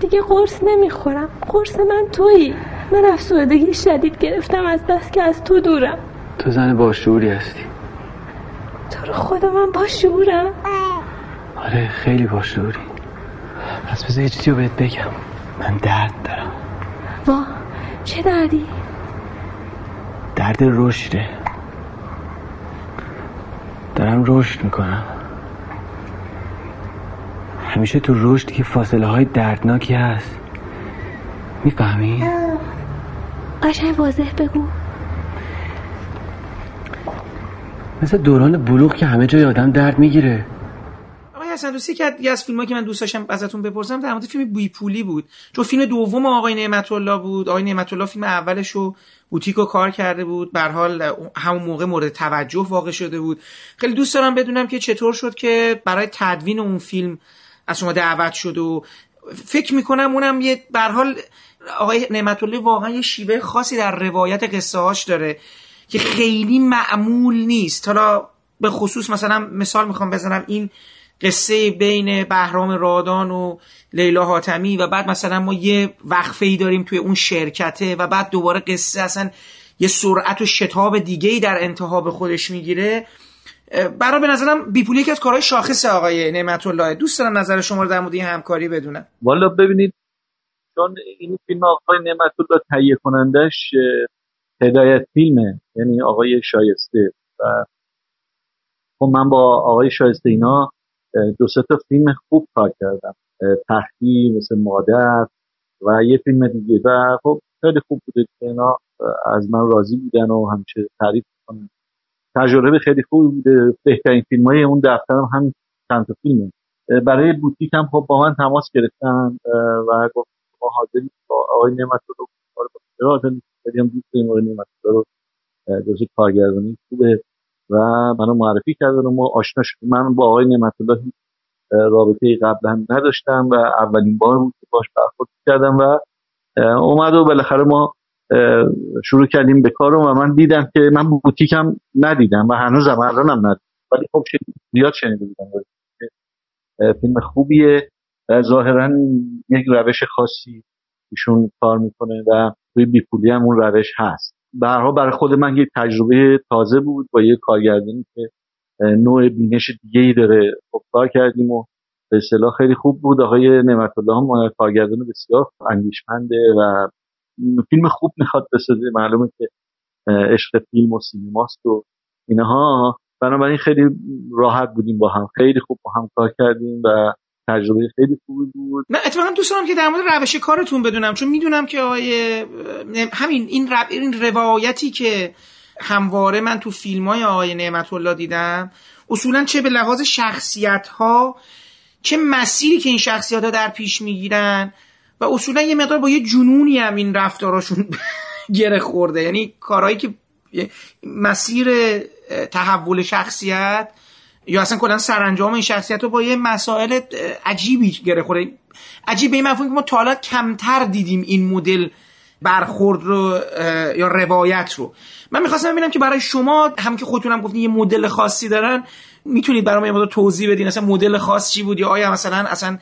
دیگه قرص نمی‌خورم. قرص من تویی. من افسردگی شدید گرفتم از دست که از تو دورم. تو زن باشعوری هستی. تو رو خدا من باشعورم آره خیلی باشعوری پس بذار یه چیزی رو بهت بگم. من درد دارم. وا چه دردی؟ درد رشده. دارم رشد می‌کنم. همیشه تو رشد که فاصله های دردناکی هست. می‌فهمی؟ قشنگ واضح بگو. مثل دوران بلوغ که همه جای آدم درد می‌گیره. آقای حسن دوستی که از فیلم که من دوست داشتم ازتون بپرسم در مورد فیلم بوی پولی بود. چون فیلم دوم آقای نعمت الله بود. آقای نعمت الله فیلم اولش رو بوتیکو کار کرده بود. بر حال همون موقع مورد توجه واقع شده بود. خیلی دوست دارم بدونم که چطور شد که برای تدوین اون فیلم از شما دعوت شد و فکر می‌کنم اونم یه بر حال آقای نعمت الله واقعا یه شیوه خاصی در روایت قصه هاش داره که خیلی معمول نیست. حالا به خصوص مثلا مثال می‌خوام بزنم این قصه بین بهرام رادان و لیلا حاتمی و بعد مثلا ما یه وقفه ای داریم توی اون شرکته و بعد دوباره قصه اصلا یه سرعت و شتاب دیگه ای در انتها به خودش می‌گیره. برای به نظرم بیپولی یکی از کارهای شاخص آقای نعمت الله دوست دارم نظر شما رو در مورد این همکاری بدونم. والا ببینید چون این فیلم آقای نعمت الله تهیه کنندش هدایت فیلمه. یعنی آقای شایسته. و خب من با آقای شایسته اینا دو سه تا فیلم خوب کار کردم. تحقی مثل مادر و یه فیلم دیگه. و خب خیلی خوب بوده اینا از من راضی بودن و همیشه تعریف کنن تجربه خیلی خوب بوده. بهترین فیلم های اون دفترم هم چند تا فیلمه. برای بوتیک هم خب با من تماس گرفتن و گفت ما حاضریم با آقای نعمت رو چرا حاضر خیلی هم دوست داریم آقای نعمت رو. کارگردانی خوبه. و منو معرفی کردن و ما آشنا شدیم من با آقای نعمت الله رابطه قبلا نداشتم و اولین بار بود که باش برخورد کردم و اومد و بالاخره ما شروع کردیم به کارم و من دیدم که من بوتیکم ندیدم و هنوزم الانم ندیدم. ولی خب زیاد شنیده بودم. فیلم خوبیه ظاهرا یک روش خاصی ایشون کار می‌کنه و توی بیپولی هم اون روش هست. برها برای خود من یک تجربه تازه بود با یه کارگردانی که نوع بینش دیگه ای داره خب کار کردیم و به اصطلاح خیلی خوب بود. آقای نعمت الله کارگردان بسیار اندیشمنده و فیلم خوب می‌خواد بسازه. معلومه که عشق فیلم و سینماست و اینها. بنابراین خیلی راحت بودیم با هم. خیلی خوب با هم کار کردیم و تجربه خیلی خوبی بود. من اتفاقا دوست دارم که در مورد روش کارتون بدونم چون می‌دونم که آقای همین این, این روایتی که همواره من تو فیلم های آقای نعمت الله دیدم اصولا چه به لحاظ شخصیت ها چه مسیری که این شخصیت ها در پیش می‌گیرن و اصولا یه مقدار با یه جنونی هم این رفتاراشون گره خورده. یعنی کارهایی که مسیر تحول شخصیت یا اصلا کلا سرانجام این شخصیت رو با یه مسائل عجیبی گره خورده. عجیب به این مفهوم که ما تا کمتر دیدیم این مدل برخورد رو یا روایت رو. من می‌خواستم ببینم که برای شما هم که خودتونم گفتین یه مدل خاصی دارن می‌تونید برای ما توضیح بدین اصلا مدل خاص چی بود؟ یا آیا مثلا اصلا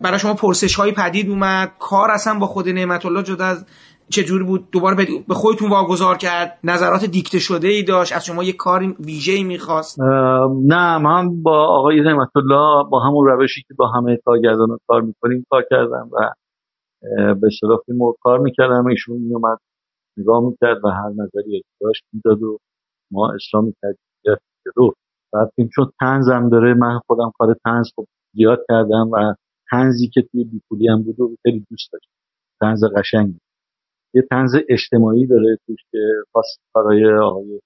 برای شما پرسش های پدید اومد؟ کار اصلا با خود نعمت الله جدا از چجوری بود؟ دوباره به خودتون واگذار کرد؟ نظرات دیکته شده ای داشت؟ از شما یه کار ویژه ای می‌خواست نه من با آقای نعمت الله با همون روشی که با همه کارگردان کار می‌کنیم کار کردم و به اصطلاح فیلم کار می‌کردم. ایشون میومد نگاه می‌کرد و هر نظری داشت می‌داد و ما اصلاح می‌کردیم. رو بعد فیلم چون تنزم داره من خودم کار تنز خب زیاد کردم و تنزی که توی بیپولی هم بود و خیلی دوست داشتم. تنز قشنگی. یه تنز اجتماعی داره توش که خاص کارهای آقای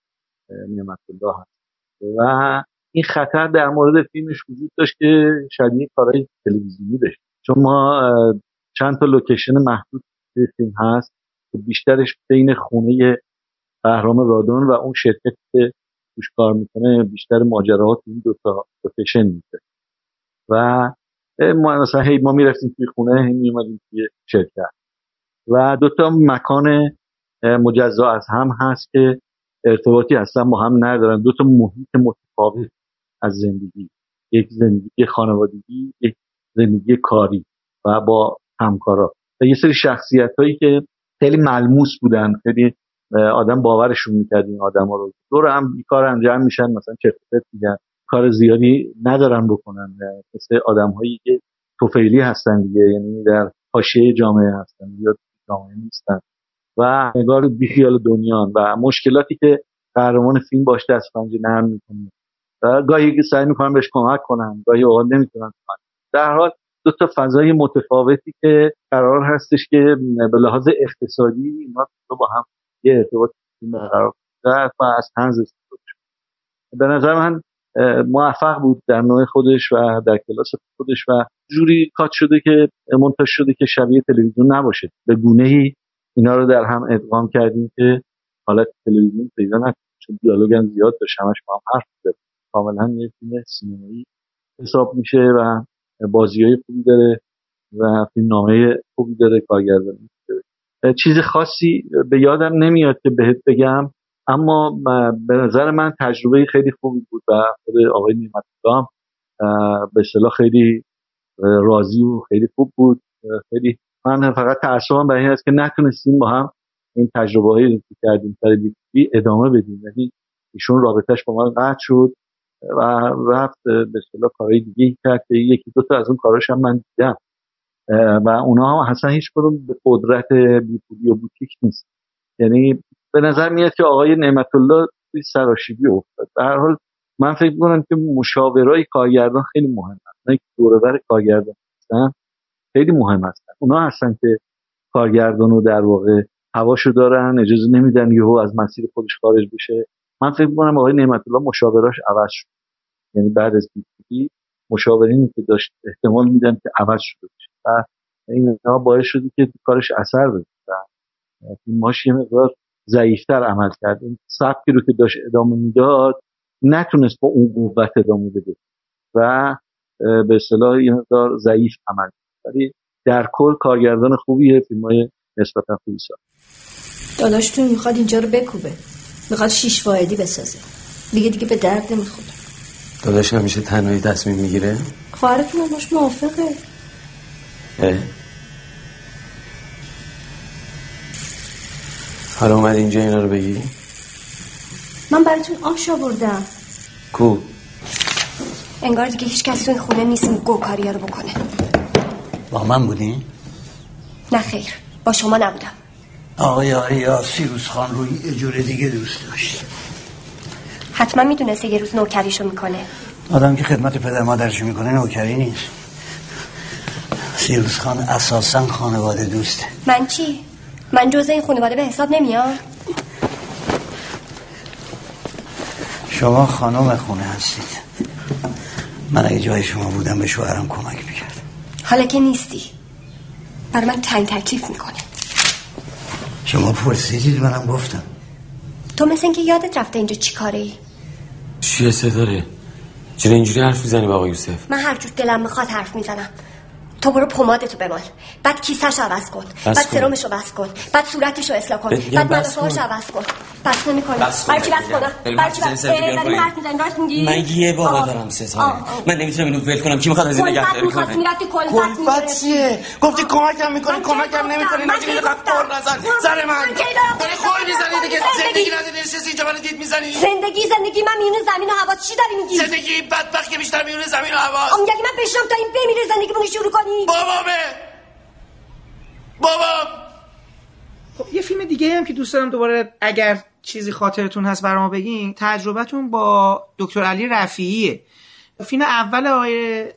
نعمت الله هست. و این خطر در مورد فیلمش وجود داشت که شبیه کارهای تلویزیونی بشه چون ما چند تا لوکیشن محدود توی فیلم هست که بیشترش بین خونه بهرام رادون و اون شرکت که توش کار می‌کنه بیشتر ماجراها تو این دو تا لوکیشن میشه و ما مثلا هی ما می‌رفتیم توی خونه هی میومدیم توی شرکت. و دو تا مکان مجزا از هم هست که ارتباطی اصلا با هم ندارن. دو تا محیط متفاوت از زندگی. یک زندگی خانوادگی یک زندگی کاری و با همکارا. و یه سری شخصیت هایی که خیلی ملموس بودن خیلی آدم باورشون می‌کرد این آدم ها رو. دور هم کار انجام میشن مثلا چه میگن. کار زیادی ندارن بکنن. مثل آدم هایی که توفیلی هستن دیگه یعنی در حاشیه جامعه هستن یا جامعه نیستن. و نگار بیخیال دنیا و مشکلاتی که قهرمان فیلم باش دست پنجه نرم می‌کنه. و گاهی که سعی می‌کنن بهش کمک کنن گاهی اوقات نمی‌تونن در حال دو تا فضای متفاوتی که قرار هستش که به لحاظ اقتصادی اینا با هم یه ارتباط برقرار و از تنز به نظر من موفق بود در نوع خودش و در کلاس خودش و جوری کات شده که منتج شده که شبیه تلویزیون نباشه. به گونه ای اینا رو در هم ادغام کردیم که حالت تلویزیون پیدا نکنه. چون دیالوگ هم زیاد داشت همش با هم حرف زد کاملا یه فیلم سینمایی حساب میشه و بازی های خوبی داره و فیلم نامه خوبی داره. کارگردانی چیز خاصی به یادم نمیاد که بهت بگم. اما به نظر من تجربه خیلی خوبی بود و خود آقای نیمت هم به اصطلاح خیلی راضی و خیلی خوب بود. خیلی من فقط تعصبم برای این است که نتونستیم با هم این تجربه هایی که کردیم سر ادامه بدیم. یعنی ایشون رابطهش با من قطع شد و رفت به اصطلاح کارهای دیگه کرد. یکی دو تا از اون کاراش هم من دیدم. و اونا هم اصلا هیچ کدوم به قدرت بیپولی و بوتیک نیست. یعنی به نظر میاد که آقای نعمت الله توی سراشیبی افتاد. در هر حال من فکر می‌کنم که مشاورای کارگردان خیلی مهم هستن که دوربر کارگردان هستن خیلی مهم هستن. اونا هستن که کارگردان رو در واقع هواشو دارن اجازه نمیدن یهو از مسیر خودش خارج بشه. من فکر می‌کنم آقای نعمت الله مشاوراش عوض شد. یعنی بعد از بیپولی مشاورینی که داشت احتمال میدن که عوض شده بشه. و این باعث شده که کارش اثر بده. فیلماش یه مقدار ضعیفتر عمل کرد. این سبکی رو که داشت ادامه می‌داد نتونست با اون قوت ادامه بده. و به اصطلاح یه مقدار ضعیف عمل ولی در کل کارگردان خوبیه فیلم های نسبتا خوبی ساخت. داداشتون می‌خواد اینجا رو بکوبه. می‌خواد شیش واحدی بسازه. دیگه دیگه به درد نمی‌خوره. داداش همیشه تنهایی تصمیم می‌گیره؟ خواهرتون هم باش موافقه. حالا اومد اینجا اینا رو بگیری؟ من براتون آش آوردم. کو؟ انگار دیگه هیچ کس تو این خونه نیست این گوکاری رو بکنه. با من بودی؟ نه خیر با شما نبودم. آقای آریا سیروس خان روی اجوره دیگه دوست داشت. حتما می‌دونسته یه روز نوکریشو می‌کنه. آدم که خدمت پدر مادرشو می‌کنه نوکری نیست. سیروس خان اساسا خانواده دوسته. من چی؟ من جزء این خانواده به حساب نمیام. شما خانم خونه هستید. من اگه جای شما بودم به شوهرم کمک می‌کرد. حالا که نیستی. بر من تنگ تکلیف می‌کنه شما پرسیدید منم گفتم. تو مثل اینکه یادت رفته اینجا چی کاره ای چیه ستاره؟ چرا اینجوری حرف می‌زنی با آقا یوسف؟ من هر جور دلم می‌خواد حرف می‌زنم. تو برو پمادتو بمال بعد کیسهش عوض کن. بعد. سرمشو بس کن. بعد صورتشو اصلاح کن. میگم بعد کن. عوض کن. بس نمی‌کنه برای چی بس میگم. کنم؟ برای چی بس. حرف راست میگی؟ من یه بابا. دارم ستاره من نمی‌تونم اینو ول کنم. کی می‌خواد از این نگهداری می‌خواستی، کنه؟ کلفت. چیه؟ گفتی کمکم می‌کنی کمکم؟ نمی‌کنی. من نجی؟ قور نزن سر من. داری قور خور می‌زنی؟ دیگه. زندگی- زندگی نداری نشستی اینجا من دید می‌زنی؟ زندگی زندگی. من میونه زمین و هوا چی داری میگی؟ زندگی بدبخت که بیشتر میونه زمین و هوا. یعنی من بشم تا این بمیره زندگیمون رو شروع کنی. بابامه. بابام. خب یه فیلم دیگه هم که دوست دارم دوباره اگر چیزی خاطرتون هست برام بگین تجربتون با دکتر علی رفیعیه. فیلم اول آقای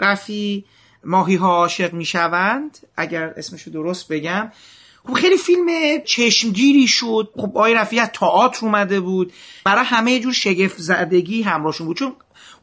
رفی ماهی ها عاشق می‌شوند. اگر اسمشو درست بگم. خب خیلی فیلم چشمگیری شد. خب آقای رفیعی از تئاتر اومده بود. برای همه جور شگفت زدگی همراهشون بود. چون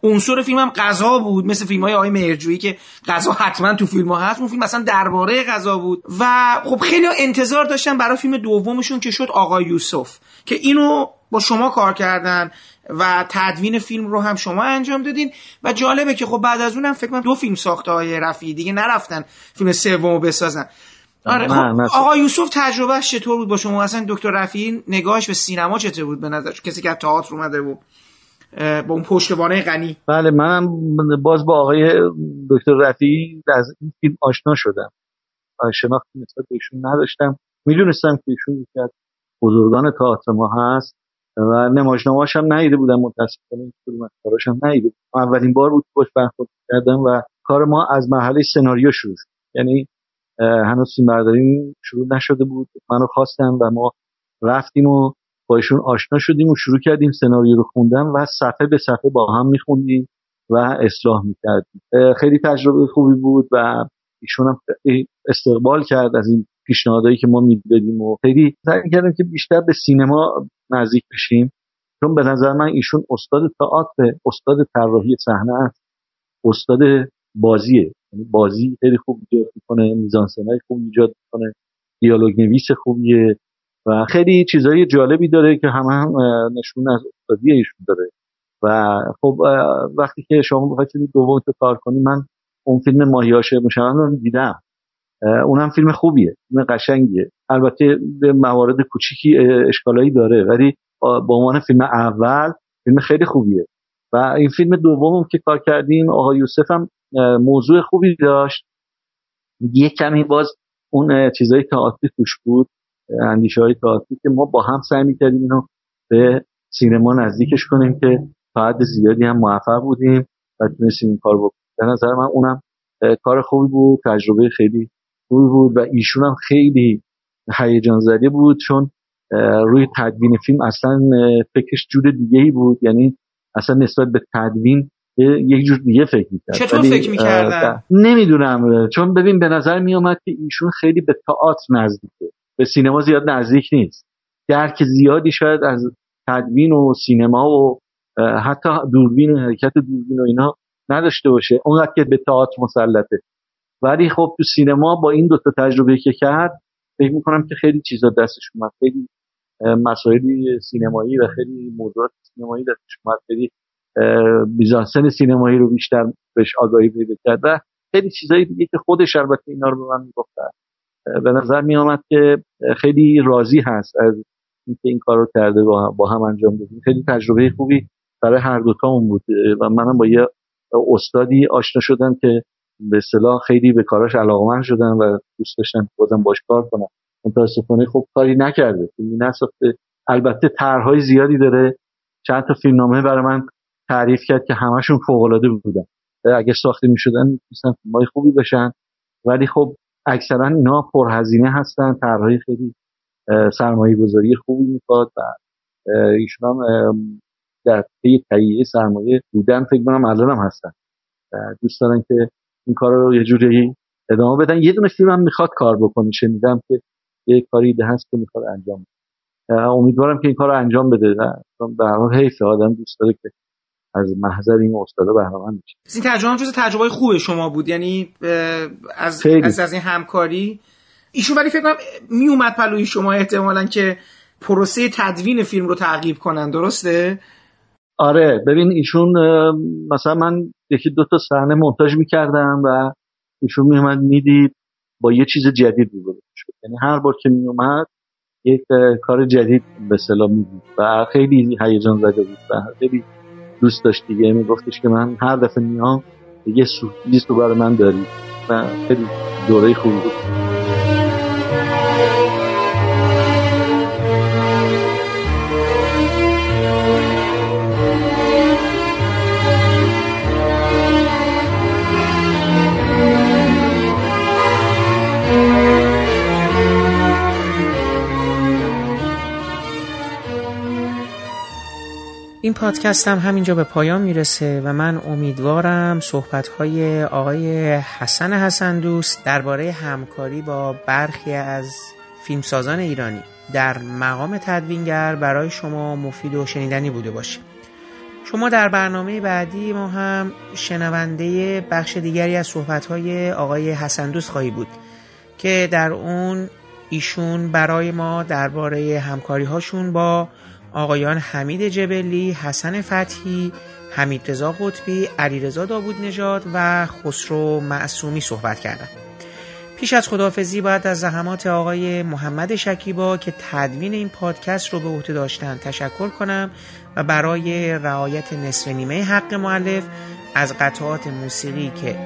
عنصر فیلم هم غذا بود مثل فیلم های آقای مهرجویی که غذا حتما تو فیلم ها هست اون فیلم اصلا درباره غذا بود. و خب خیلی انتظار داشتن برای فیلم دومشون که شد آقای یوسف که اینو با شما کار کردن و تدوین فیلم رو هم شما انجام دادین. و جالبه که خب بعد از اونم فکر کنم دو فیلم ساخته های رفیعی دیگه نرفتن فیلم سومو بسازن. آره نه، خب نه. آقا یوسف تجربهش چطور بود با شما؟ اصلا دکتر رفیعی نگاهش به سینما چطور بود به نظر کسی که تئاتر اومده بود. با اون پشتوانه غنی. بله منم باز با آقای دکتر رفیعی از این فیلم آشنا شدم. شناختی نسبت به ایشون نداشتم. می‌دونستم که ایشون یکی از بزرگان تئاتر ما هست و نمایشنامه‌اش هم ندیده بودم. متاسفانه این فیلم کاراش هم ندیده بودم. اولین بار بود که برخورد کردم و کار ما از مرحله سناریو شروع شد. یعنی هنوز برداری شروع نشده بود. منو خواستن و ما رفتیم و با ایشون آشنا شدیم و شروع کردیم سناریو رو خوندن و صفحه به صفحه با هم میخوندیم و اصلاح می‌کردیم. خیلی تجربه خوبی بود و ایشون هم استقبال کرد از این پیشنهادهایی که ما می‌دادیم و خیلی سعی کردیم که بیشتر به سینما نزدیک بشیم. چون به نظر من ایشون استاد تئاتر استاد طراحی صحنه است. استاد بازیه. یعنی بازی خیلی خوب ایجاد می‌کنه میزانسنای خوب ایجاد می‌کنه دیالوگ نویس خوبیه. و خیلی چیزای جالبی داره که هم اه، نشون از استادی ایشون داره. و خب وقتی که شما بخواید فیلم دوم کار کنی من اون فیلم ماهیاشه مشاهده رو دیدم. اونم فیلم خوبیه فیلم قشنگیه. البته به موارد کوچیکی اشکالایی داره ولی به عنوان فیلم اول فیلم خیلی خوبیه. و این فیلم دومم که کار کردیم آقا یوسف هم موضوع خوبی داشت. یه کمی باز اون اه، چیزای تئاتری توش بود. اندیشه های تئاتری که ما با هم سعی می‌کردیم اینو به سینما نزدیکش کنیم که تا حد زیادی هم موفق بودیم و تونستیم این کار بکنیم. به نظر من اونم کار خوبی بود تجربه خیلی خوبی بود و ایشون هم خیلی هیجان زده بود چون روی تدوین فیلم اصلا فکرش جور دیگه ای بود. یعنی اصلا نسبت به تدوین یک جور دیگه فکر می‌کرد. چطور فکر می‌کردن؟ نمی‌دونم. چون ببین به نظر میومد که ایشون خیلی به تئاتر نزدیکه. به سینما زیاد نزدیک نیست. درک زیادی شاید از تدوین و سینما و حتی دوربین و حرکت دوربین و اینا نداشته باشه. اونقدر که به تئاتر مسلطه. ولی خب تو سینما با این دوتا تجربه که کرد فکر می‌کنم که خیلی چیزا دستش اومد. خیلی اه، مسائلی سینمایی و خیلی موضوعات سینمایی دستش اومد. خیلی اه، میزانسن سینمایی رو بیشتر بهش آگاهی پیدا کرد و خیلی چیزایی دیگه که خودش البته اینا رو به من می‌گفت. به نظر می آمد که خیلی راضی هست از اینکه این کار رو کرده با, هم انجام بدیم خیلی تجربه خوبی برای هر دوتامون بود و منم با یه استادی آشنا شدم که به اصطلاح خیلی به کاراش علاقمند شدن و دوست داشتن که بازم باش کار کنم. متاسفانه خب کاری نکرده. فیلمی نساخته. البته طرحهای زیادی داره. چند تا فیلمنامه برای من تعریف کرد که همشون فوق العاده بودن. اگه ساخته می‌شدن می‌تونستن فیلمای خوبی بشن ولی خب اکثرا اینا پرهزینه هستن طرحهای خیلی سرمایه گذاری خوبی می‌خواد و ایشون هم در طی تهیه سرمایه بودن فکر کنم الان هم هستن دوست دارن که این کار رو یه جوری ادامه بدن. یه دونه فیلم هم می‌خواد کار بکنه شنیدم که یه کاری ده هست که می‌خواد انجام بده. امیدوارم که این کار رو انجام بده. به هر حال حیف آدم دوست داره که از محضر این استادا بهره میشه این تجربه هم جز تجربه خوب شما بود. یعنی از از, از این همکاری. ایشون ولی فکر کنم می اومد پلوی شما احتمالا که پروسه تدوین فیلم رو تعقیب کنن. درسته؟ آره. ببین ایشون مثلا من یکی دو تا صحنه مونتاژ می‌کردم و ایشون میومد می‌دید با یه چیز جدید روبرو شد یعنی هر بار که میومد یک کار جدید به اصطلاح می‌دید. و خیلی هیجان زده بود و خیلی دوست داشت دیگه. میگفتش که من هر دفعه میام یه سورپرایز رو برای من داری. و خیلی دوره خوبی بود. این پادکست هم همینجا به پایان می‌رسه و من امیدوارم صحبت های آقای حسن حسن دوست درباره همکاری با برخی از فیلمسازان ایرانی در مقام تدوینگر برای شما مفید و شنیدنی بوده باشه. شما در برنامه بعدی ما هم شنونده بخش دیگری از صحبت های آقای حسن دوست خواهی بود که در اون ایشون برای ما درباره همکاری هاشون با آقایان حمید جبلی، حسن فتحی، حمید رضا قطبی، علیرضا داوود نژاد و خسرو معصومی صحبت کردند. پیش از خداحافظی باید از زحمات آقای محمد شکیبا که تدوین این پادکست رو به عهده داشتن تشکر کنم و برای رعایت نصف نیمه حق معلف از قطعات موسیقی که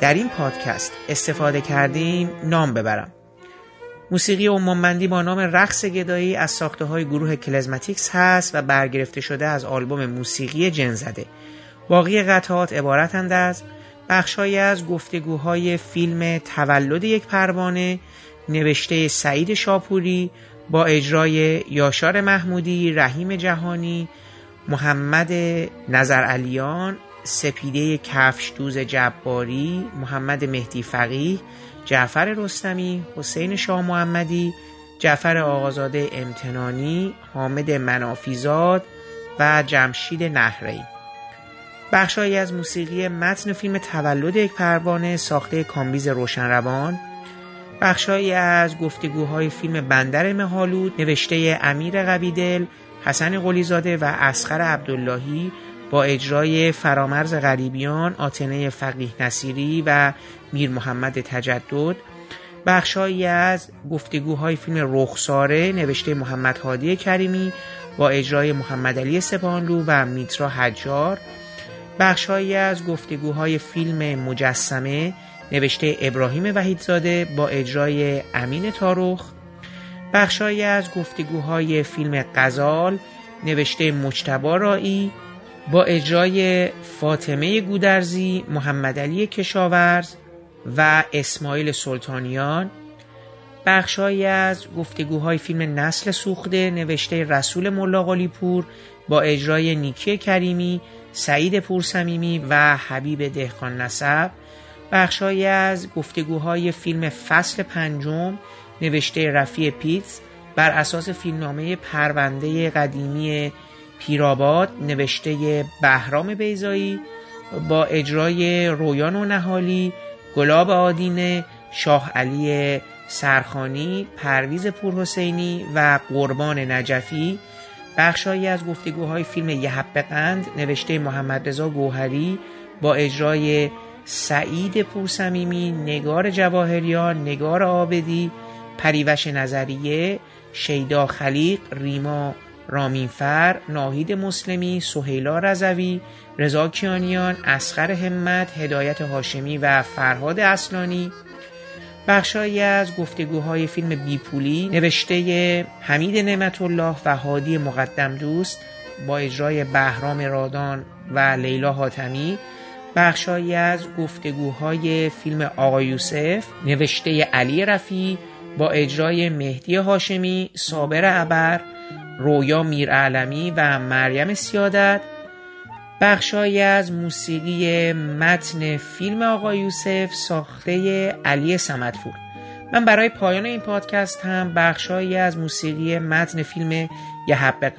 در این پادکست استفاده کردیم نام ببرم. موسیقی عمومبندی با نام رقص گدایی از ساخته های گروه کلزماتیکس هست و برگرفته شده از آلبوم موسیقی جنزده. باقی قطعات عبارتند از بخشهایی از گفتگوهای فیلم تولد یک پروانه نوشته سعید شاپوری با اجرای یاشار محمودی، رحیم جهانی، محمد نظرعلیان، سپیده کفش دوز جباری، محمد مهدی فقیه جعفر رستمی، حسین شاه محمدی، جعفر آقازاده امتنانی، حامد منافیزاد و جمشید نهری. بخشهایی از موسیقی متن فیلم تولد یک پروانه ساخته کامبیز روشنروان. بخشهایی از گفتگوهای فیلم بندر مهالود نوشته امیر قبیدل حسن قلیزاده و اسخر عبداللهی با اجرای فرامرز غریبیان، آتنه فقیه نصیری و میر محمد تجدد بخشهایی از گفتگوهای فیلم رخساره نوشته محمد هادی کریمی با اجرای محمد علی سپانلو و میترا حجار بخشهایی از گفتگوهای فیلم مجسمه نوشته ابراهیم وحیدزاده با اجرای امین تاروخ بخشهایی از گفتگوهای فیلم قزال نوشته مجتبا رایی با اجرای فاطمه گودرزی، محمد علی کشاورز و اسماعیل سلطانیان بخشهایی از گفتگوهای فیلم نسل سوخته نوشته رسول ملا پور با اجرای نیکی کریمی، سعید پورسمیمی و حبیب دهقان نسب بخشهایی از گفتگوهای فیلم فصل پنجم نوشته رفیع پیتز بر اساس فیلمنامه پرونده قدیمی پیراباد نوشته بهرام بیزایی با اجرای رویان و نهالی گلاب آدینه شاه علی سرخانی پرویز پورحسینی و قربان نجفی. بخشهایی از گفتگوهای فیلم یه حب قند نوشته محمد رضا گوهری با اجرای سعید پورسمیمی نگار جواهریان نگار آبدی پریوش نظریه شیدا خلیق ریما رامینفر، ناهید مسلمی، سهیلا رزوی، رضا کیانیان، اسخر همت، هدایت هاشمی و فرهاد اصلانی. بخشایی از گفتگوهای فیلم بیپولی نوشته حمید نعمت الله و هادی مقدم دوست با اجرای بهرام رادان و لیلا حاتمی. بخشایی از گفتگوهای فیلم آقا یوسف نوشته علی رفی با اجرای مهدی هاشمی، صابر ابر، رویا میرعلمی و مریم سیادت بخشهایی از موسیقی متن فیلم آقا یوسف ساخته علی سمتفور من برای پایان این پادکست هم بخشهایی از موسیقی متن فیلم یه حب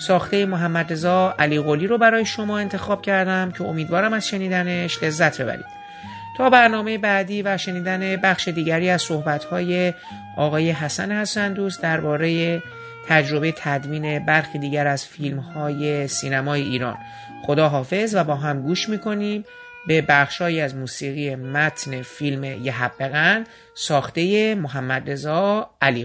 ساخته محمد رضا علی قلی رو برای شما انتخاب کردم که امیدوارم از شنیدنش لذت ببرید. تا برنامه بعدی و شنیدن بخش دیگری از صحبت‌های آقای حسن حسن دوست درباره تجربه تدوین برخی دیگر از فیلم‌های سینمای ایران. خدا حافظ و با هم گوش می‌کنیم به بخشهایی از موسیقی متن فیلم یه ساخته محمد رضا علی